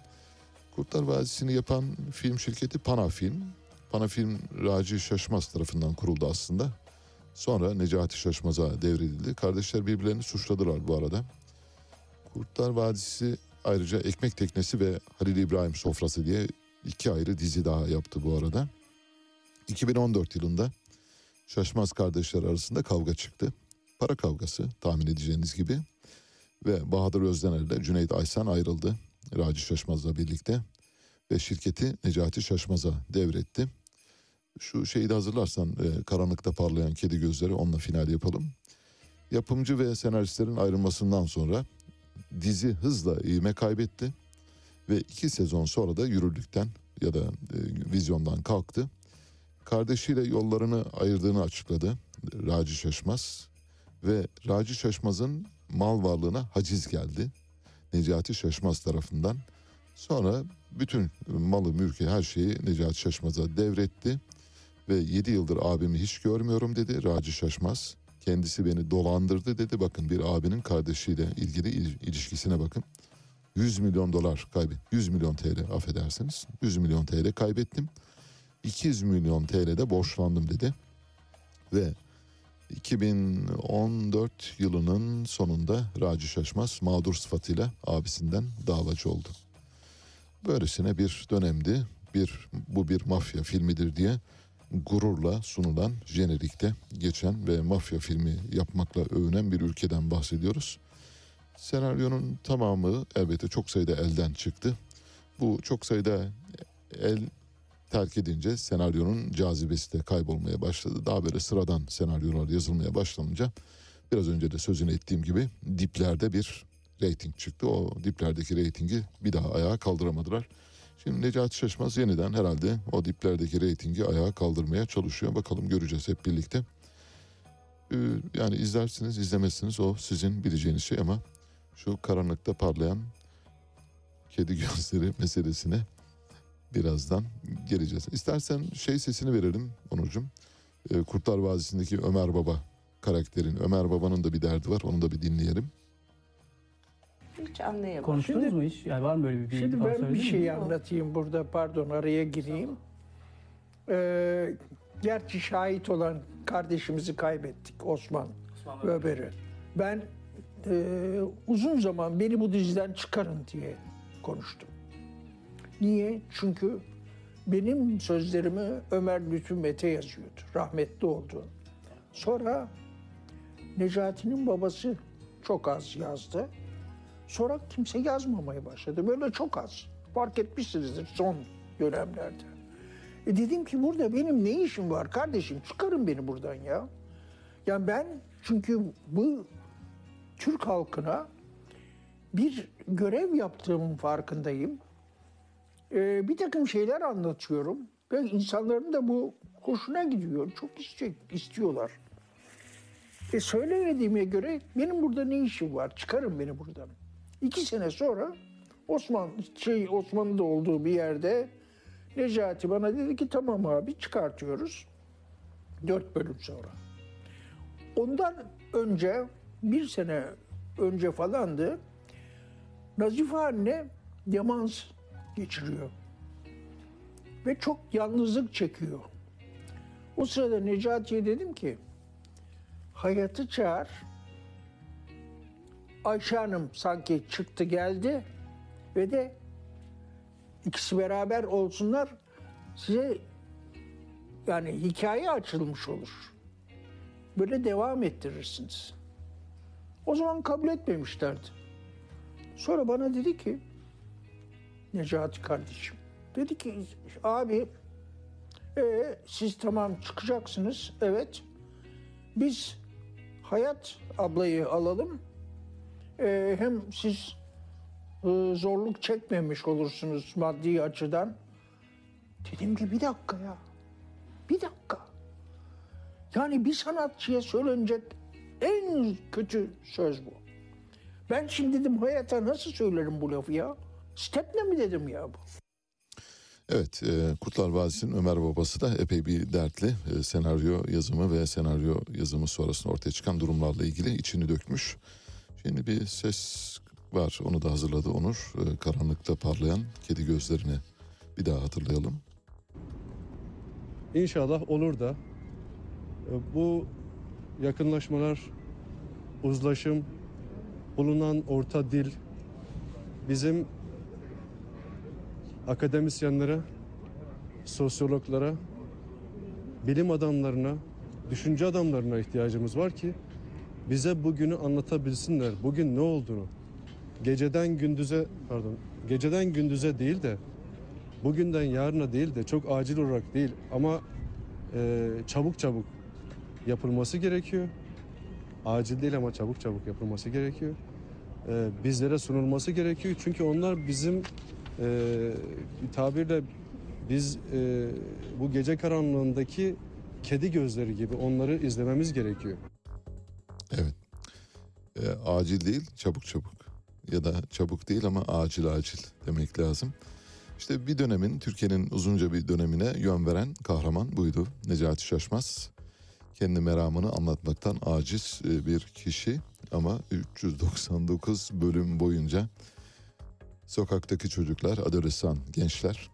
Kurtlar Vadisi'ni yapan film şirketi Panafilm. Panafilm Raci Şaşmaz tarafından kuruldu aslında. Sonra Necati Şaşmaz'a devredildi. Kardeşler birbirlerini suçladılar bu arada. Kurtlar Vadisi ayrıca Ekmek Teknesi ve Halil İbrahim Sofrası diye iki ayrı dizi daha yaptı bu arada. 2014 yılında Şaşmaz kardeşler arasında kavga çıktı. Para kavgası tahmin edeceğiniz gibi. Ve Bahadır Özdener ile Cüneyt Aysan ayrıldı. Raci Şaşmaz'la birlikte. Ve şirketi Necati Şaşmaz'a devretti. Şu şeyi de hazırlarsan e, karanlıkta parlayan kedi gözleri onunla final yapalım. Yapımcı ve senaristlerin ayrılmasından sonra dizi hızla ivme kaybetti. Ve iki sezon sonra da yürürlükten ya da e, vizyondan kalktı. kardeşiyle yollarını ayırdığını açıkladı Raci Şaşmaz. Ve Raci Şaşmaz'ın mal varlığına haciz geldi. Necati Şaşmaz tarafından. Sonra bütün malı, mülkü, her şeyi Necati Şaşmaz'a devretti. Ve 7 yıldır abimi hiç görmüyorum dedi Raci Şaşmaz. Kendisi beni dolandırdı dedi. Bakın bir abinin kardeşiyle ilgili il- ilişkisine bakın. 100 milyon dolar kaybet. 100 milyon TL affedersiniz. 100 milyon TL kaybettim. 200 milyon TL'de borçlandım dedi. Ve 2014 yılının sonunda Raci Şaşmaz mağdur sıfatıyla abisinden davacı oldu. Böylesine bir dönemdi. Bir bu bir mafya filmidir diye gururla sunulan jenerikte geçen ve mafya filmi yapmakla övünen bir ülkeden bahsediyoruz. Senaryonun tamamı elbette çok sayıda elden çıktı. Bu çok sayıda el terk edince senaryonun cazibesi de kaybolmaya başladı. Daha böyle sıradan senaryolar yazılmaya başlanınca biraz önce de sözünü ettiğim gibi diplerde bir reyting çıktı. O diplerdeki reytingi bir daha ayağa kaldıramadılar. Şimdi Necati Şaşmaz yeniden herhalde o diplerdeki reytingi ayağa kaldırmaya çalışıyor. Bakalım göreceğiz hep birlikte. Ee, Yani izlersiniz izlemezsiniz o sizin bileceğiniz şey ama şu karanlıkta parlayan kedi gözleri meselesine birazdan geleceğiz. İstersen şey sesini verelim Onurcuğum. Ee, Kurtlar Vadisi'ndeki Ömer Baba karakterin. Ömer Baba'nın da bir derdi var onu da bir dinleyelim. Hiç anlayamadım. Konuştunuz Şimdi- mu hiç? Yani var mı böyle bir bilgi Şimdi ben bir söyledin mi? şey anlatayım burada pardon araya gireyim. Ee, gerçi şahit olan kardeşimizi kaybettik Osman Öber'i. Ben e, uzun zaman beni bu diziden çıkarın diye konuştum. Niye? Çünkü benim sözlerimi Ömer Lütfü Mete yazıyordu. Rahmetli oldu. Sonra Necati'nin babası çok az yazdı. Sonra kimse yazmamaya başladı. Böyle çok az. Fark etmişsinizdir son dönemlerde. E dedim ki burada benim ne işim var kardeşim? Çıkarın beni buradan ya. Yani ben çünkü bu Türk halkına bir görev yaptığımın farkındayım. Ee, bir takım şeyler anlatıyorum. Ve insanların da bu hoşuna gidiyor. Çok isteyecek, istiyorlar. E söylemediğime göre benim burada ne işim var? Çıkarın beni buradan. İki sene sonra Osman şey Osman'ın da olduğu bir yerde Necati bana dedi ki tamam abi çıkartıyoruz. Dört bölüm sonra. Ondan önce bir sene önce falandı. Nazife anne demans geçiriyor. Ve çok yalnızlık çekiyor. O sırada Necati'ye dedim ki hayatı çağır. Ayşe Hanım sanki çıktı geldi ve de ikisi beraber olsunlar size yani hikaye açılmış olur. Böyle devam ettirirsiniz. O zaman kabul etmemişlerdi. Sonra bana dedi ki Necati kardeşim dedi ki abi e, siz tamam çıkacaksınız evet biz Hayat ablayı alalım. Ee, hem siz e, zorluk çekmemiş olursunuz maddi açıdan. Dedim ki bir dakika ya. Bir dakika. Yani bir sanatçıya söylenecek en kötü söz bu. Ben şimdi dedim hayata nasıl söylerim bu lafı ya? Stepne mi dedim ya bu? Evet, e, Kurtlar Vadisi'nin Ömer babası da epey bir dertli. E, senaryo yazımı ve senaryo yazımı sonrasında ortaya çıkan durumlarla ilgili içini dökmüş. Şimdi bir ses var, onu da hazırladı Onur. E, karanlıkta parlayan kedi gözlerini bir daha hatırlayalım. İnşallah olur da e, bu yakınlaşmalar, uzlaşım, bulunan orta dil bizim akademisyenlere, sosyologlara, bilim adamlarına, düşünce adamlarına ihtiyacımız var ki bize bugünü anlatabilsinler. Bugün ne olduğunu. Geceden gündüze pardon, geceden gündüze değil de bugünden yarına değil de çok acil olarak değil ama e, çabuk çabuk yapılması gerekiyor. Acil değil ama çabuk çabuk yapılması gerekiyor. E, bizlere sunulması gerekiyor. Çünkü onlar bizim tabirle Biz e, bu gece karanlığındaki kedi gözleri gibi onları izlememiz gerekiyor. Evet. Ee, acil değil, çabuk çabuk. Ya da çabuk değil ama acil acil demek lazım. İşte bir dönemin, Türkiye'nin uzunca bir dönemine yön veren kahraman buydu. Necati Şaşmaz. Kendi meramını anlatmaktan aciz e, bir kişi ama 399 bölüm boyunca sokaktaki çocuklar, adolesan gençler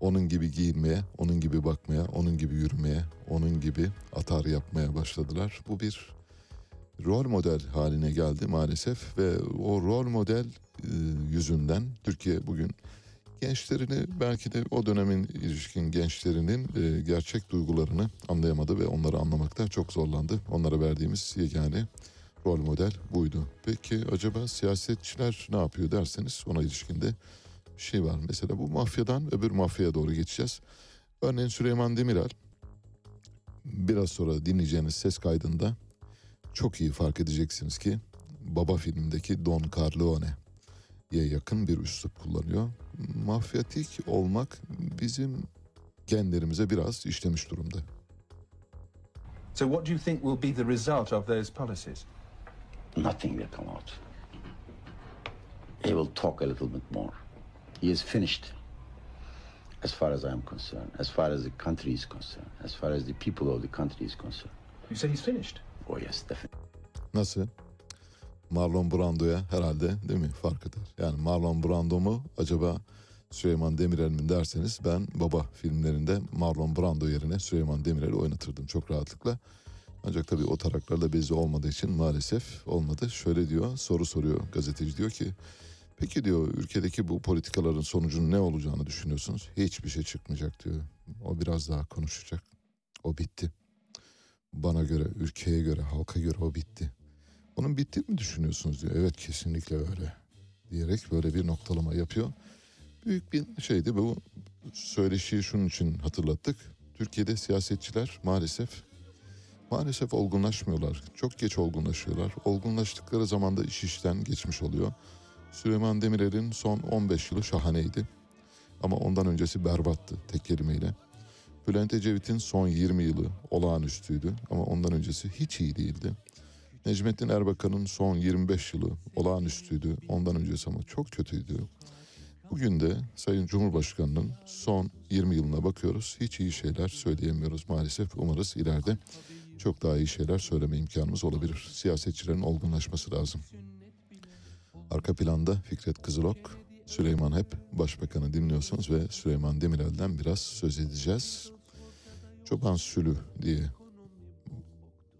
onun gibi giyinmeye, onun gibi bakmaya, onun gibi yürümeye, onun gibi atar yapmaya başladılar. Bu bir rol model haline geldi maalesef ve o rol model e, yüzünden Türkiye bugün gençlerini belki de o dönemin ilişkin gençlerinin e, gerçek duygularını anlayamadı ve onları anlamakta çok zorlandı. Onlara verdiğimiz yegane rol model buydu. Peki acaba siyasetçiler ne yapıyor derseniz ona ilişkin de bir şey var. Mesela bu mafyadan öbür mafyaya doğru geçeceğiz. Örneğin Süleyman Demirel biraz sonra dinleyeceğiniz ses kaydında çok iyi fark edeceksiniz ki Baba filmindeki Don Corleone'ye yakın bir üslup kullanıyor. Mafyatik olmak bizim genlerimize biraz işlemiş durumda. So, what do you think will be the result of those policies? Nothing will come out. He will talk a little bit more. He is finished, as far as I am concerned, as far as the country is concerned, as far as the people of the country is concerned. You say he's finished? Oh, yes, definitely. Nasıl? Marlon Brando'ya herhalde değil mi fark eder. Yani Marlon Brando mu acaba Süleyman Demirel mi derseniz ben Baba filmlerinde Marlon Brando yerine Süleyman Demirel'i oynatırdım çok rahatlıkla. Ancak tabii o taraklarla bezi olmadığı için maalesef olmadı. Şöyle diyor soru soruyor gazeteci diyor ki peki diyor ülkedeki bu politikaların sonucunun ne olacağını düşünüyorsunuz? Hiçbir şey çıkmayacak diyor. O biraz daha konuşacak. O bitti. Bana göre, ülkeye göre, halka göre o bitti. Onun bitti mi düşünüyorsunuz diyor. Evet kesinlikle öyle diyerek böyle bir noktalama yapıyor. Büyük bir şeydi bu söyleşiyi şunun için hatırlattık. Türkiye'de siyasetçiler maalesef maalesef olgunlaşmıyorlar. Çok geç olgunlaşıyorlar. Olgunlaştıkları zaman da iş işten geçmiş oluyor. Süleyman Demirel'in son 15 yılı şahaneydi. Ama ondan öncesi berbattı tek kelimeyle. Bülent Ecevit'in son 20 yılı olağanüstüydü ama ondan öncesi hiç iyi değildi. Necmettin Erbakan'ın son 25 yılı olağanüstüydü. Ondan öncesi ama çok kötüydü. Bugün de Sayın Cumhurbaşkanı'nın son 20 yılına bakıyoruz. Hiç iyi şeyler söyleyemiyoruz maalesef. Umarız ileride çok daha iyi şeyler söyleme imkanımız olabilir. Siyasetçilerin olgunlaşması lazım. Arka planda Fikret Kızılok, Süleyman Hep Başbakanı dinliyorsunuz ve Süleyman Demirel'den biraz söz edeceğiz. Çoban Sülü diye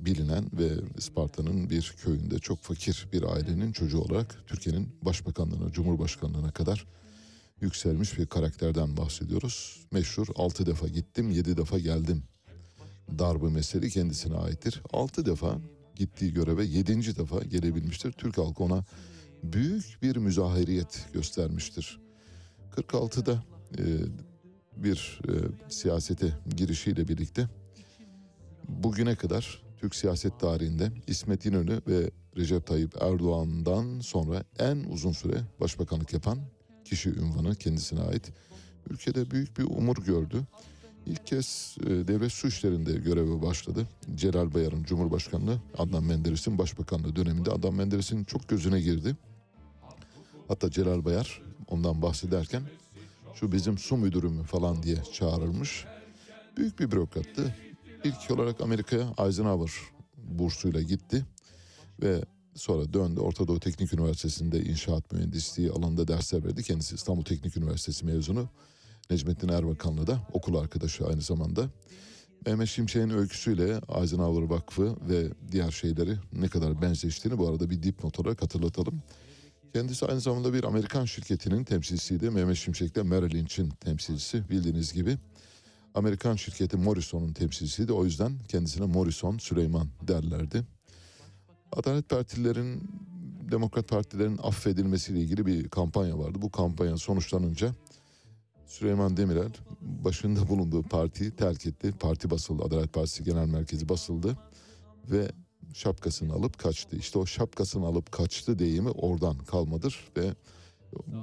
bilinen ve Isparta'nın bir köyünde çok fakir bir ailenin çocuğu olarak Türkiye'nin başbakanlığına, cumhurbaşkanlığına kadar yükselmiş bir karakterden bahsediyoruz. Meşhur 6 defa gittim 7 defa geldim darbı mesele kendisine aittir. 6 defa gittiği göreve 7. defa gelebilmiştir. Türk halkı ona büyük bir müzahiriyet göstermiştir. 46'da e, bir e, siyasete girişiyle birlikte bugüne kadar Türk siyaset tarihinde İsmet İnönü ve Recep Tayyip Erdoğan'dan sonra en uzun süre başbakanlık yapan kişi ünvanı kendisine ait. Ülkede büyük bir umur gördü. İlk kez e, devlet su işlerinde göreve başladı. Celal Bayar'ın Cumhurbaşkanlığı, Adnan Menderes'in başbakanlığı döneminde Adnan Menderes'in çok gözüne girdi. Hatta Celal Bayar ondan bahsederken şu bizim su müdürümü falan diye çağrılmış. Büyük bir bürokrattı. İlk olarak Amerika'ya Eisenhower bursuyla gitti ve sonra döndü. Orta Doğu Teknik Üniversitesi'nde inşaat mühendisliği alanında dersler verdi. Kendisi İstanbul Teknik Üniversitesi mezunu. Necmettin Erbakan'la da okul arkadaşı aynı zamanda. Mehmet Şimşek'in öyküsüyle Eisenhower Vakfı ve diğer şeyleri ne kadar benzeştiğini bu arada bir dipnot olarak hatırlatalım. Kendisi aynı zamanda bir Amerikan şirketinin temsilcisiydi. Mehmet Şimşek de Merrill Lynch'in temsilcisi bildiğiniz gibi. Amerikan şirketi Morrison'un temsilcisiydi. O yüzden kendisine Morrison Süleyman derlerdi. Adalet Partilerin, Demokrat Partilerin affedilmesiyle ilgili bir kampanya vardı. Bu kampanya sonuçlanınca Süleyman Demirel başında bulunduğu partiyi terk etti. Parti basıldı, Adalet Partisi Genel Merkezi basıldı ve şapkasını alıp kaçtı. İşte o şapkasını alıp kaçtı deyimi oradan kalmadır ve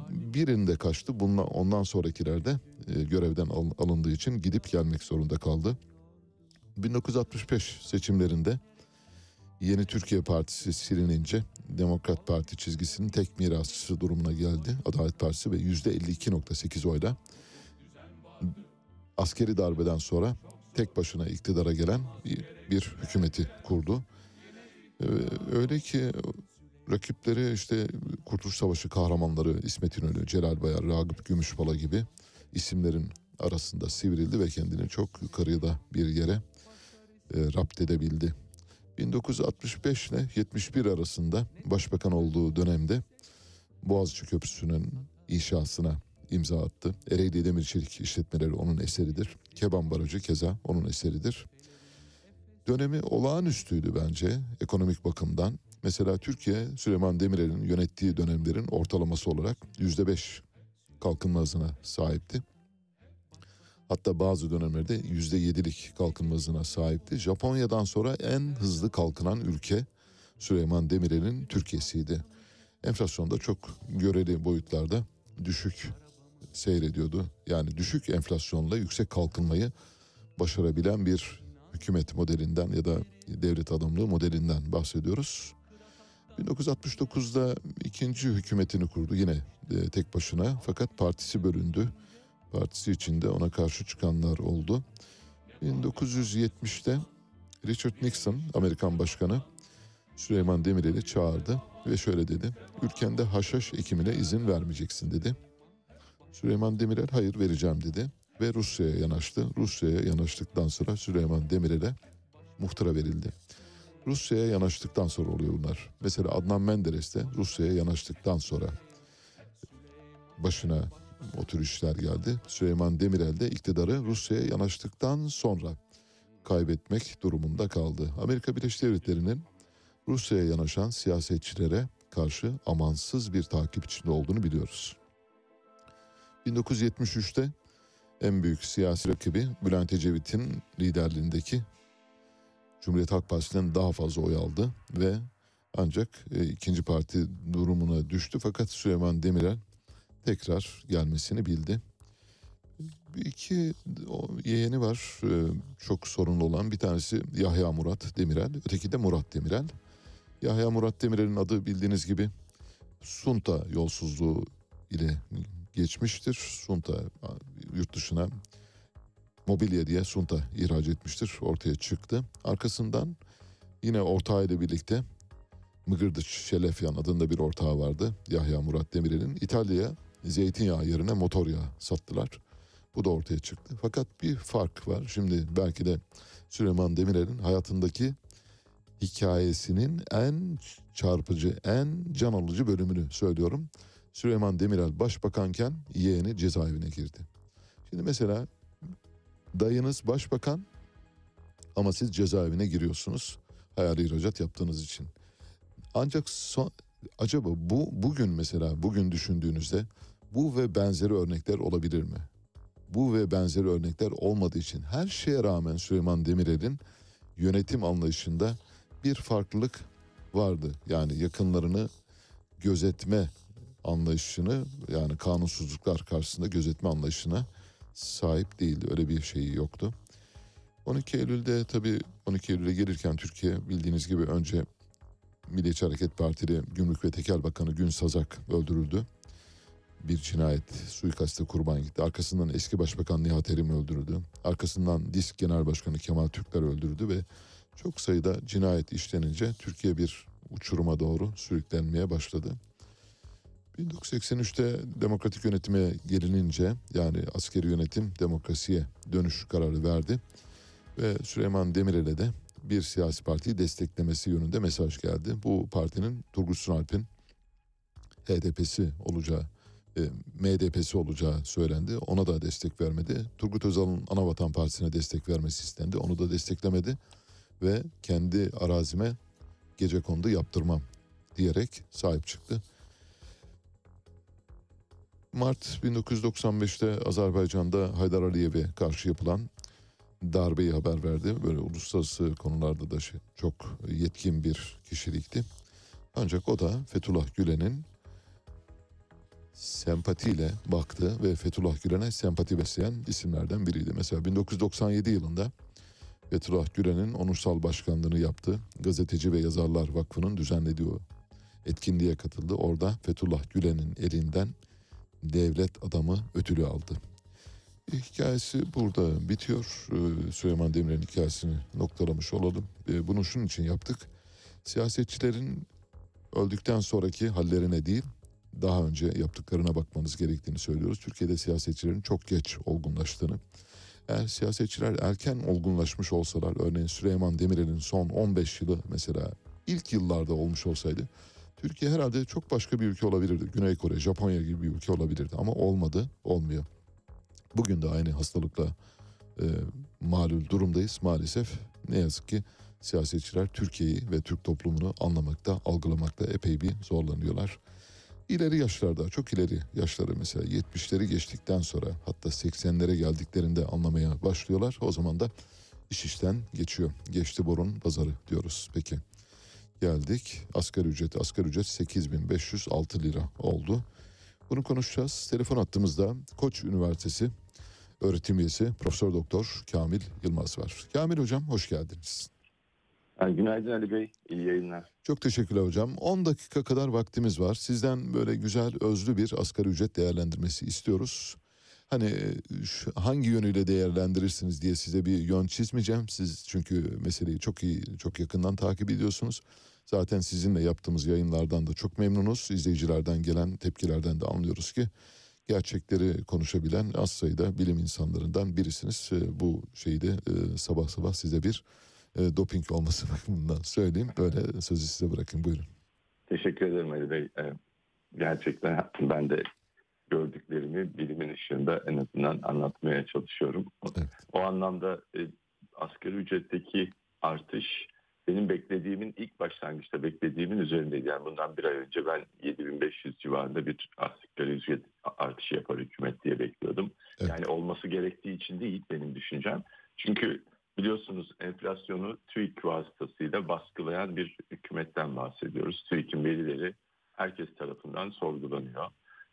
Birinde kaçtı. Bundan, ondan sonrakilerde e, görevden al- alındığı için gidip gelmek zorunda kaldı. 1965 seçimlerinde Yeni Türkiye Partisi silinince Demokrat Parti çizgisinin tek mirasçısı durumuna geldi. Adalet Partisi ve %52.8 oyla askeri darbeden sonra tek başına iktidara gelen bir, bir hükümeti kurdu. Ee, öyle ki rakipleri işte Kurtuluş Savaşı kahramanları İsmet İnönü, Celal Bayar, Ragıp Gümüşpala gibi isimlerin arasında sivrildi ve kendini çok yukarıya da bir yere e, rapt edebildi. 1965 ile 71 arasında başbakan olduğu dönemde Boğaziçi Köprüsü'nün inşasına imza attı. Ereğli Demir Çelik işletmeleri onun eseridir. Keban Barajı keza onun eseridir. Dönemi olağanüstüydü bence ekonomik bakımdan. Mesela Türkiye Süleyman Demirel'in yönettiği dönemlerin ortalaması olarak yüzde beş kalkınma hızına sahipti. Hatta bazı dönemlerde yüzde yedilik kalkınma hızına sahipti. Japonya'dan sonra en hızlı kalkınan ülke Süleyman Demirel'in Türkiye'siydi. Enflasyon da çok göreli boyutlarda düşük seyrediyordu. Yani düşük enflasyonla yüksek kalkınmayı başarabilen bir hükümet modelinden ya da devlet adamlığı modelinden bahsediyoruz. 1969'da ikinci hükümetini kurdu yine e, tek başına fakat partisi bölündü. Partisi içinde ona karşı çıkanlar oldu. 1970'te Richard Nixon Amerikan başkanı Süleyman Demirel'i çağırdı ve şöyle dedi. Ülkende haşhaş ekimine izin vermeyeceksin dedi. Süleyman Demirel hayır vereceğim dedi ve Rusya'ya yanaştı. Rusya'ya yanaştıktan sonra Süleyman Demirel'e muhtıra verildi. Rusya'ya yanaştıktan sonra oluyor bunlar. Mesela Adnan Menderes de Rusya'ya yanaştıktan sonra başına o tür işler geldi. Süleyman Demirel de iktidarı Rusya'ya yanaştıktan sonra kaybetmek durumunda kaldı. Amerika Birleşik Devletleri'nin Rusya'ya yanaşan siyasetçilere karşı amansız bir takip içinde olduğunu biliyoruz. 1973'te en büyük siyasi rakibi Bülent Ecevit'in liderliğindeki Cumhuriyet Halk Partisi'nden daha fazla oy aldı ve ancak e, ikinci parti durumuna düştü fakat Süleyman Demirel tekrar gelmesini bildi. İki o yeğeni var e, çok sorunlu olan bir tanesi Yahya Murat Demirel öteki de Murat Demirel. Yahya Murat Demirel'in adı bildiğiniz gibi Sunta yolsuzluğu ile geçmiştir. Sunta yurt dışına mobilya diye Sunta ihraç etmiştir. Ortaya çıktı. Arkasından yine ortağıyla birlikte Mıgırdıç Şelefyan adında bir ortağı vardı. Yahya Murat Demirel'in İtalya'ya zeytinyağı yerine motor yağı sattılar. Bu da ortaya çıktı. Fakat bir fark var. Şimdi belki de Süleyman Demirel'in hayatındaki hikayesinin en çarpıcı, en can alıcı bölümünü söylüyorum. Süleyman Demirel başbakanken yeğeni cezaevine girdi. Şimdi mesela dayınız başbakan ama siz cezaevine giriyorsunuz hayali ihracat yaptığınız için. Ancak son, acaba bu bugün mesela bugün düşündüğünüzde bu ve benzeri örnekler olabilir mi? Bu ve benzeri örnekler olmadığı için her şeye rağmen Süleyman Demirel'in yönetim anlayışında bir farklılık vardı. Yani yakınlarını gözetme anlayışını yani kanunsuzluklar karşısında gözetme anlayışına sahip değildi. Öyle bir şeyi yoktu. 12 Eylül'de tabii 12 Eylül'e gelirken Türkiye bildiğiniz gibi önce Milliyetçi Hareket Partili Gümrük ve Tekel Bakanı Gün Sazak öldürüldü. Bir cinayet suikaste kurban gitti. Arkasından eski Başbakan Nihat Erim öldürüldü. Arkasından DİSK Genel Başkanı Kemal Türkler öldürüldü ve çok sayıda cinayet işlenince Türkiye bir uçuruma doğru sürüklenmeye başladı. 1983'te demokratik yönetime gelinince yani askeri yönetim demokrasiye dönüş kararı verdi. Ve Süleyman Demirel'e de bir siyasi partiyi desteklemesi yönünde mesaj geldi. Bu partinin Turgut Sunalp'in HDP'si olacağı, e, MDP'si olacağı söylendi. Ona da destek vermedi. Turgut Özal'ın Anavatan Partisi'ne destek vermesi istendi. Onu da desteklemedi. Ve kendi arazime gece kondu yaptırmam diyerek sahip çıktı. Mart 1995'te Azerbaycan'da Haydar Aliyev'e karşı yapılan darbeyi haber verdi. Böyle uluslararası konularda da şey, çok yetkin bir kişilikti. Ancak o da Fethullah Gülen'in sempatiyle baktı ve Fethullah Gülen'e sempati besleyen isimlerden biriydi. Mesela 1997 yılında Fethullah Gülen'in onursal başkanlığını yaptı. Gazeteci ve Yazarlar Vakfı'nın düzenlediği etkinliğe katıldı. Orada Fethullah Gülen'in elinden devlet adamı ödülü aldı. Hikayesi burada bitiyor. Ee, Süleyman Demirel'in hikayesini noktalamış olalım. Ee, Bunu şunun için yaptık. Siyasetçilerin öldükten sonraki hallerine değil, daha önce yaptıklarına bakmanız gerektiğini söylüyoruz. Türkiye'de siyasetçilerin çok geç olgunlaştığını. Eğer siyasetçiler erken olgunlaşmış olsalar, örneğin Süleyman Demirel'in son 15 yılı mesela ilk yıllarda olmuş olsaydı, Türkiye herhalde çok başka bir ülke olabilirdi. Güney Kore, Japonya gibi bir ülke olabilirdi ama olmadı, olmuyor. Bugün de aynı hastalıkla e, malul durumdayız maalesef. Ne yazık ki siyasetçiler Türkiye'yi ve Türk toplumunu anlamakta, algılamakta epey bir zorlanıyorlar. İleri yaşlarda, çok ileri yaşları mesela 70'leri geçtikten sonra hatta 80'lere geldiklerinde anlamaya başlıyorlar. O zaman da iş işten geçiyor. Geçti borun pazarı diyoruz. Peki geldik. Asgari ücret, asgari ücret 8506 lira oldu. Bunu konuşacağız. Telefon attığımızda Koç Üniversitesi öğretim üyesi Profesör Doktor Kamil Yılmaz var. Kamil hocam hoş geldiniz. Günaydın Ali Bey, iyi yayınlar. Çok teşekkürler hocam. 10 dakika kadar vaktimiz var. Sizden böyle güzel özlü bir asgari ücret değerlendirmesi istiyoruz. Hani hangi yönüyle değerlendirirsiniz diye size bir yön çizmeyeceğim. Siz çünkü meseleyi çok iyi, çok yakından takip ediyorsunuz. Zaten sizinle yaptığımız yayınlardan da çok memnunuz. İzleyicilerden gelen tepkilerden de anlıyoruz ki gerçekleri konuşabilen az sayıda bilim insanlarından birisiniz. Ee, Bu şeyi de e, sabah sabah size bir e, doping olması bakımından söyleyeyim. Böyle sözü size bırakın buyurun. Teşekkür ederim Ali Bey. Ee, Gerçekten ben de gördüklerimi bilimin ışığında en azından anlatmaya çalışıyorum. O anlamda e, asgari ücretteki artış benim beklediğimin ilk başlangıçta beklediğimin üzerindeydi. Yani bundan bir ay önce ben 7500 civarında bir asgari ücret artışı yapar hükümet diye bekliyordum. Yani olması gerektiği için değil benim düşüncem. Çünkü biliyorsunuz enflasyonu TÜİK vasıtasıyla baskılayan bir hükümetten bahsediyoruz. TÜİK'in verileri herkes tarafından sorgulanıyor.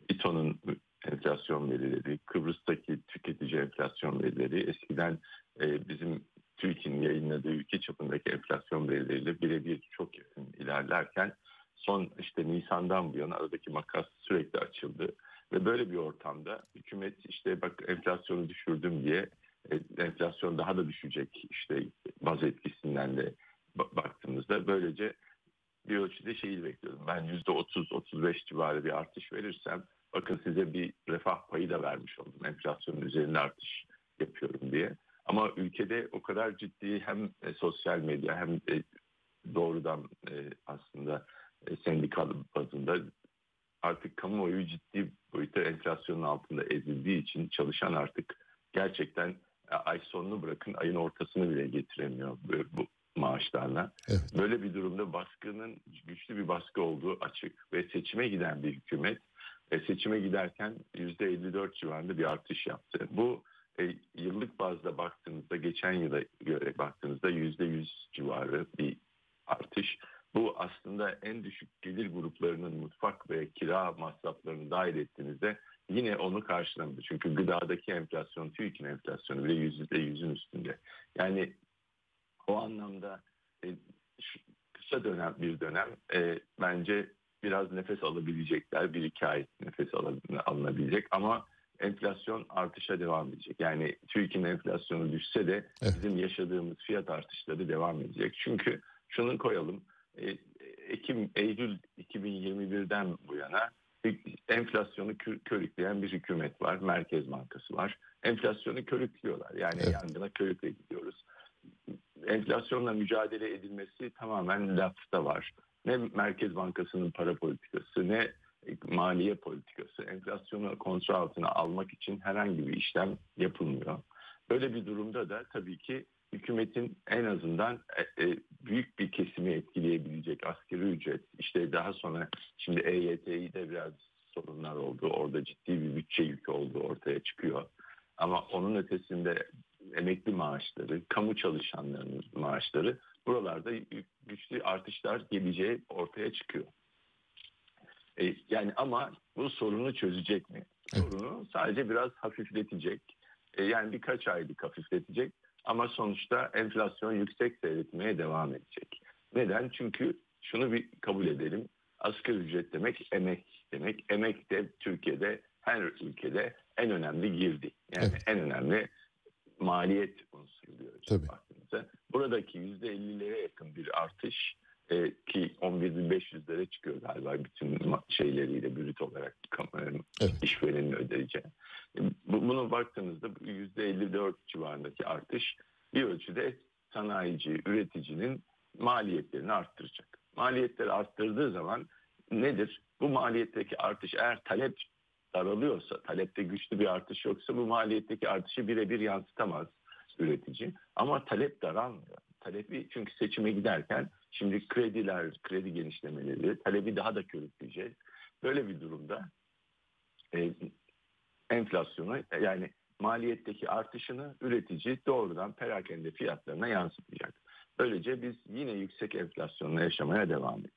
İTO'nun enflasyon verileri, Kıbrıs'taki tüketici enflasyon verileri eskiden e, bizim TÜİK'in yayınladığı ülke çapındaki enflasyon verileriyle birebir çok yakın ilerlerken son işte Nisan'dan bu yana aradaki makas sürekli açıldı. Ve böyle bir ortamda hükümet işte bak enflasyonu düşürdüm diye enflasyon daha da düşecek işte baz etkisinden de ba- baktığımızda böylece bir ölçüde şeyi bekliyordum. Ben %30-35 civarı bir artış verirsem bakın size bir refah payı da vermiş oldum. Enflasyonun üzerinde artış yapıyorum diye. Ama ülkede o kadar ciddi hem e, sosyal medya hem de doğrudan e, aslında e, sendikal bazında artık kamuoyu ciddi boyutta enflasyonun altında ezildiği için çalışan artık gerçekten e, ay sonunu bırakın ayın ortasını bile getiremiyor bu, bu maaşlarla. Böyle bir durumda baskının güçlü bir baskı olduğu açık ve seçime giden bir hükümet e, seçime giderken %54 civarında bir artış yaptı. Bu e, yıllık bazda baktığınızda geçen yıla göre baktığınızda %100 civarı bir artış. Bu aslında en düşük gelir gruplarının mutfak ve kira masraflarını dahil ettiğinizde yine onu karşılamadı. Çünkü gıdadaki enflasyon, TÜİK'in enflasyonu bile yüzde yüzün üstünde. Yani o anlamda e, şu kısa dönem bir dönem e, bence biraz nefes alabilecekler. Bir iki ay nefes alınabilecek ama enflasyon artışa devam edecek. Yani TÜİK'in enflasyonu düşse de bizim yaşadığımız fiyat artışları devam edecek. Çünkü şunu koyalım. e, Ekim, Eylül 2021'den bu yana enflasyonu kö- körükleyen bir hükümet var. Merkez Bankası var. Enflasyonu körüklüyorlar. Yani yangına körükle gidiyoruz enflasyonla mücadele edilmesi tamamen lafta var. Ne Merkez Bankası'nın para politikası ne maliye politikası enflasyonu kontrol altına almak için herhangi bir işlem yapılmıyor. Böyle bir durumda da tabii ki hükümetin en azından e, e, büyük bir kesimi etkileyebilecek asgari ücret işte daha sonra şimdi EYT'de biraz sorunlar oldu. Orada ciddi bir bütçe yükü olduğu ortaya çıkıyor. Ama onun ötesinde emekli maaşları, kamu çalışanlarının maaşları buralarda güçlü artışlar geleceği ortaya çıkıyor. E, yani ama bu sorunu çözecek mi? Sorunu sadece biraz hafifletecek. Yani birkaç aylık hafifletecek ama sonuçta enflasyon yüksek seyretmeye devam edecek. Neden? Çünkü şunu bir kabul edelim. Asgari ücret demek emek demek. Emek de Türkiye'de her ülkede en önemli girdi. Yani en önemli maliyet unsuru diyoruz. Tabii. baktığımızda. Buradaki %50'lere yakın bir artış e, ki 11.500'lere çıkıyor galiba bütün şeyleriyle brüt olarak e, işverenin ödeyeceği. E, Bu, bunu baktığınızda bu %54 civarındaki artış bir ölçüde sanayici, üreticinin maliyetlerini arttıracak. Maliyetleri arttırdığı zaman nedir? Bu maliyetteki artış eğer talep daralıyorsa, talepte güçlü bir artış yoksa bu maliyetteki artışı birebir yansıtamaz üretici. Ama talep daralmıyor. Talebi çünkü seçime giderken şimdi krediler, kredi genişlemeleri talebi daha da körükleyeceğiz. Böyle bir durumda e, enflasyonu yani maliyetteki artışını üretici doğrudan perakende fiyatlarına yansıtacak. Böylece biz yine yüksek enflasyonla yaşamaya devam edeceğiz.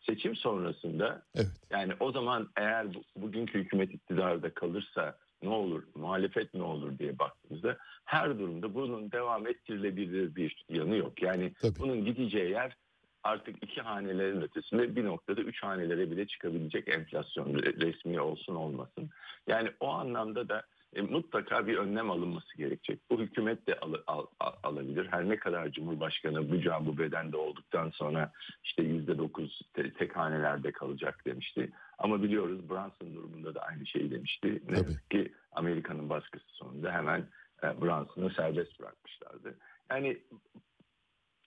Seçim sonrasında yani o zaman eğer bu- bugünkü hükümet iktidarda kalırsa ne olur, muhalefet ne olur diye baktığımızda her durumda bunun devam ettirilebilir bir yanı yok. Yani bunun gideceği yer artık iki hanelerin ötesinde bir noktada üç hanelere bile çıkabilecek enflasyon re- resmi olsun olmasın. Yani o anlamda da e, mutlaka bir önlem alınması gerekecek. Bu hükümet de al- al- al- alabilir. Her ne kadar Cumhurbaşkanı bu can bu bedende olduktan sonra işte yüzde dokuz te- tek hanelerde kalacak demişti. Ama biliyoruz Brunson durumunda da aynı şeyi demişti. Ne yazık ki Amerika'nın baskısı sonunda hemen e, Brunson'u serbest bırakmışlardı. Yani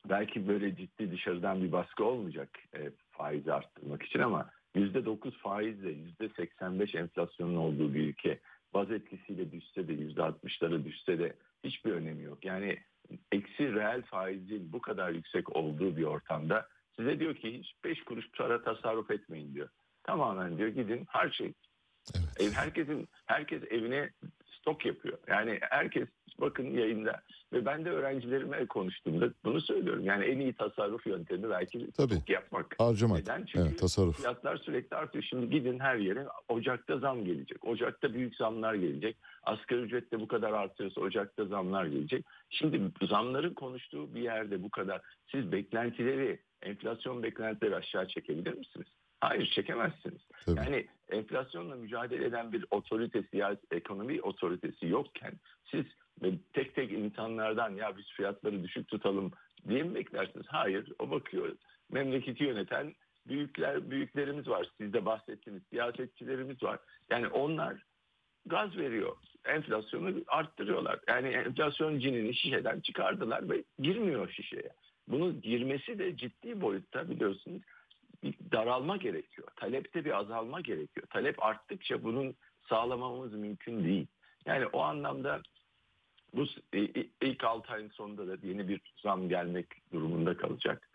belki böyle ciddi dışarıdan bir baskı olmayacak e, faizi arttırmak için ama yüzde dokuz faizle yüzde seksen beş enflasyonun olduğu bir ülke baz etkisiyle düşse de yüzde altmışlara düşse de hiçbir önemi yok. Yani eksi reel faizin bu kadar yüksek olduğu bir ortamda size diyor ki hiç beş kuruş para tasarruf etmeyin diyor. Tamamen diyor gidin harcayın. Ev herkesin herkes evine stok yapıyor. Yani herkes bakın yayında ve ben de öğrencilerime konuştuğumda bunu söylüyorum. Yani en iyi tasarruf yöntemi belki Tabii. yapmak. Harcamak. Neden? Çünkü Evet, tasarruf. fiyatlar sürekli artıyor. Şimdi gidin her yere Ocak'ta zam gelecek. Ocak'ta büyük zamlar gelecek. Asgari ücrette bu kadar artıyorsa Ocak'ta zamlar gelecek. Şimdi zamların konuştuğu bir yerde bu kadar siz beklentileri, enflasyon beklentileri aşağı çekebilir misiniz? Hayır çekemezsiniz. Yani enflasyonla mücadele eden bir otorite, siyasi ekonomi otoritesi yokken siz tek tek insanlardan ya biz fiyatları düşük tutalım diye mi beklersiniz? Hayır. O bakıyor memleketi yöneten büyükler büyüklerimiz var. Siz de bahsettiniz. Siyasetçilerimiz var. Yani onlar gaz veriyor. Enflasyonu arttırıyorlar. Yani enflasyon cinini şişeden çıkardılar ve girmiyor şişeye. Bunun girmesi de ciddi boyutta biliyorsunuz bir daralma gerekiyor. Talepte bir azalma gerekiyor. Talep arttıkça bunun sağlamamız mümkün değil. Yani o anlamda bu i- i- ilk 6 ayın sonunda da yeni bir zam gelmek durumunda kalacak.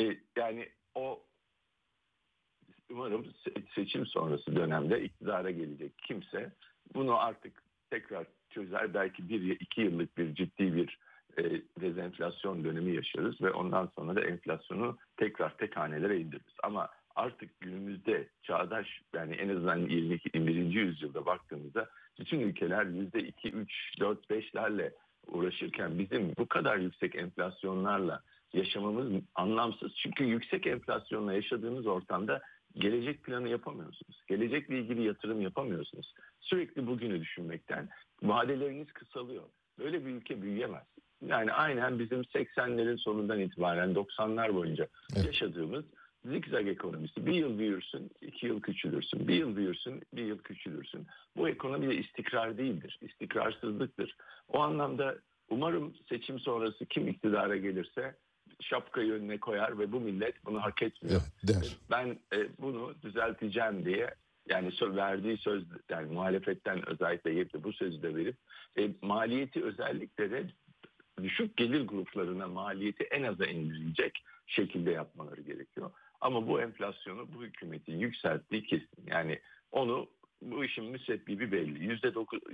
E, yani o umarım se- seçim sonrası dönemde iktidara gelecek kimse bunu artık tekrar çözer. Belki bir iki yıllık bir ciddi bir e, dezenflasyon dönemi yaşarız ve ondan sonra da enflasyonu tekrar tek hanelere indiririz. Ama artık günümüzde çağdaş yani en azından 22, 21. yüzyılda baktığımızda bütün ülkeler yüzde 2, 3, 4, 5'lerle uğraşırken bizim bu kadar yüksek enflasyonlarla yaşamamız anlamsız. Çünkü yüksek enflasyonla yaşadığınız ortamda gelecek planı yapamıyorsunuz. Gelecekle ilgili yatırım yapamıyorsunuz. Sürekli bugünü düşünmekten vadeleriniz kısalıyor. Böyle bir ülke büyüyemez. Yani aynen bizim 80'lerin sonundan itibaren 90'lar boyunca yaşadığımız zigzag ekonomisi. Bir yıl büyürsün, iki yıl küçülürsün. Bir yıl büyürsün, bir yıl küçülürsün. Bu ekonomi de istikrar değildir. İstikrarsızlıktır. O anlamda umarım seçim sonrası kim iktidara gelirse şapkayı önüne koyar ve bu millet bunu hak etmiyor. Der. Ben e, bunu düzelteceğim diye yani verdiği söz yani muhalefetten özellikle bu sözü de verip e, maliyeti özellikle de düşük gelir gruplarına maliyeti en aza indirecek şekilde yapmaları gerekiyor. Ama bu enflasyonu bu hükümetin yükselttiği kesin. Yani onu bu işin müsebbibi belli.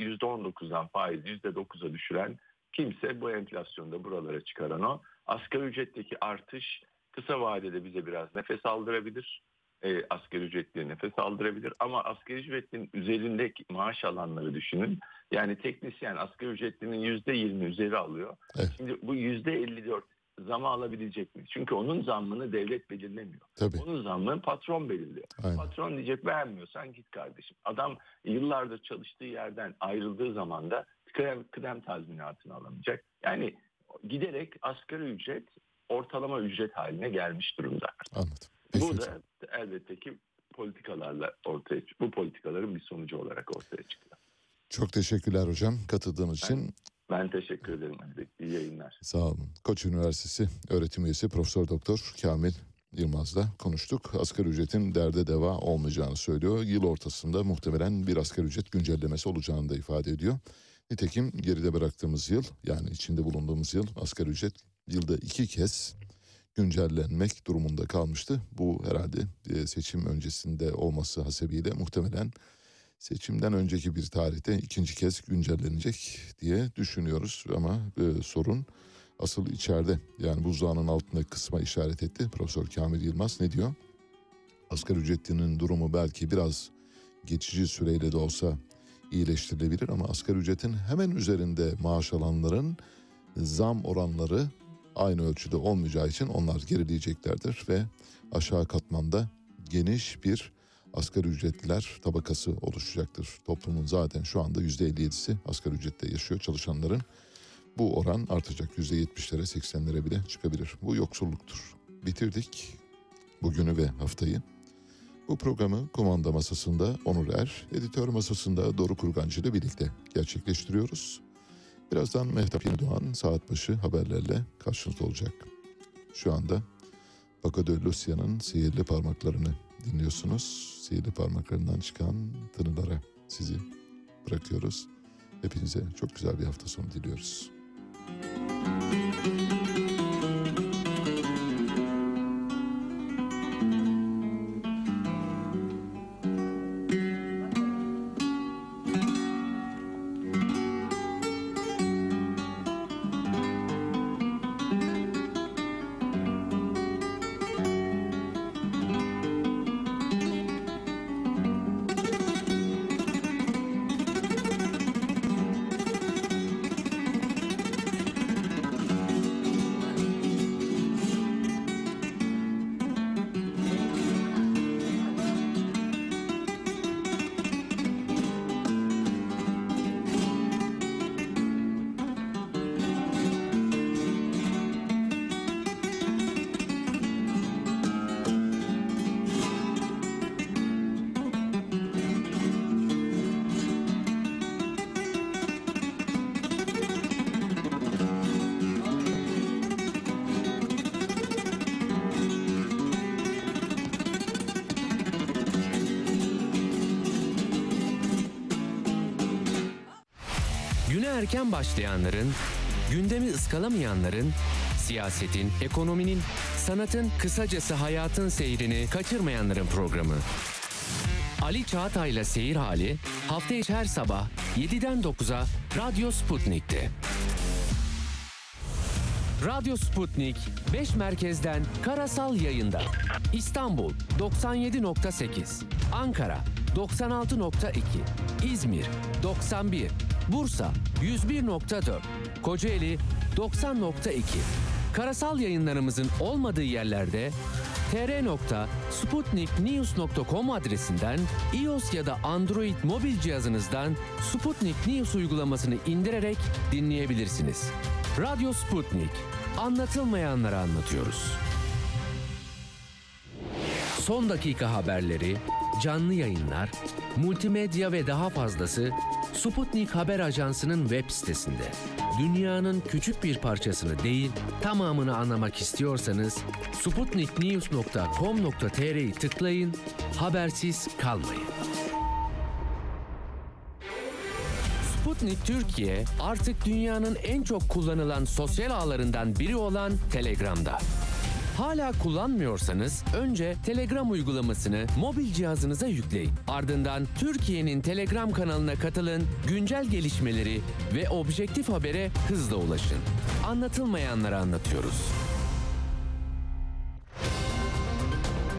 %19'dan faiz %9'a düşüren kimse bu enflasyonda buralara çıkaran o. Asgari ücretteki artış kısa vadede bize biraz nefes aldırabilir. E, asgari ücretli nefes aldırabilir ama asgari ücretlinin üzerindeki maaş alanları düşünün. Yani teknisyen asgari ücretlinin %20 üzeri alıyor. Evet. Şimdi bu %54 zama alabilecek mi? Çünkü onun zammını devlet belirlemiyor. Tabii. Onun zammını patron belirliyor. Aynen. Patron diyecek beğenmiyorsan git kardeşim. Adam yıllardır çalıştığı yerden ayrıldığı zaman da kıdem, kıdem tazminatını alamayacak. Yani giderek asgari ücret ortalama ücret haline gelmiş durumda. Anladım. Bu da elbette ki politikalarla ortaya bu politikaların bir sonucu olarak ortaya çıkıyor. Çok teşekkürler hocam katıldığınız için. Ben teşekkür ederim. İyi yayınlar. Sağ olun. Koç Üniversitesi öğretim üyesi Profesör Doktor Kamil Yılmaz'la konuştuk. Asgari ücretin derde deva olmayacağını söylüyor. Yıl ortasında muhtemelen bir asgari ücret güncellemesi olacağını da ifade ediyor. Nitekim geride bıraktığımız yıl yani içinde bulunduğumuz yıl asgari ücret yılda iki kez güncellenmek durumunda kalmıştı. Bu herhalde e, seçim öncesinde olması hasebiyle muhtemelen seçimden önceki bir tarihte ikinci kez güncellenecek diye düşünüyoruz. Ama e, sorun asıl içeride yani buzdağının altındaki kısma işaret etti. Profesör Kamil Yılmaz ne diyor? Asgari ücretlinin durumu belki biraz geçici süreyle de olsa iyileştirilebilir ama asgari ücretin hemen üzerinde maaş alanların zam oranları aynı ölçüde olmayacağı için onlar gerileyeceklerdir ve aşağı katmanda geniş bir asgari ücretliler tabakası oluşacaktır. Toplumun zaten şu anda %57'si asgari ücrette yaşıyor çalışanların. Bu oran artacak %70'lere 80'lere bile çıkabilir. Bu yoksulluktur. Bitirdik bugünü ve haftayı. Bu programı kumanda masasında Onur Er, editör masasında Doru Kurgancı ile birlikte gerçekleştiriyoruz. Birazdan Mehtap Yeni Doğan saat başı haberlerle karşınızda olacak. Şu anda Lucia'nın sihirli parmaklarını dinliyorsunuz. Sihirli parmaklarından çıkan tınılara sizi bırakıyoruz. Hepinize çok güzel bir hafta sonu diliyoruz. Güne erken başlayanların, gündemi ıskalamayanların, siyasetin, ekonominin, sanatın, kısacası hayatın seyrini kaçırmayanların programı. Ali Çağatay'la Seyir Hali hafta içi her sabah 7'den 9'a Radyo Sputnik'te. Radyo Sputnik 5 merkezden karasal yayında. İstanbul 97.8, Ankara 96.2, İzmir 91, Bursa 101.4, Kocaeli 90.2. Karasal yayınlarımızın olmadığı yerlerde tr.sputniknews.com adresinden iOS ya da Android mobil cihazınızdan Sputnik News uygulamasını indirerek dinleyebilirsiniz. Radyo Sputnik. Anlatılmayanları anlatıyoruz. Son dakika haberleri, canlı yayınlar, multimedya ve daha fazlası Sputnik Haber Ajansı'nın web sitesinde. Dünyanın küçük bir parçasını değil, tamamını anlamak istiyorsanız sputniknews.com.tr'yi tıklayın, habersiz kalmayın. Sputnik Türkiye artık dünyanın en çok kullanılan sosyal ağlarından biri olan Telegram'da. Hala kullanmıyorsanız önce Telegram uygulamasını mobil cihazınıza yükleyin. Ardından Türkiye'nin Telegram kanalına katılın, güncel gelişmeleri ve objektif habere hızla ulaşın. Anlatılmayanları anlatıyoruz.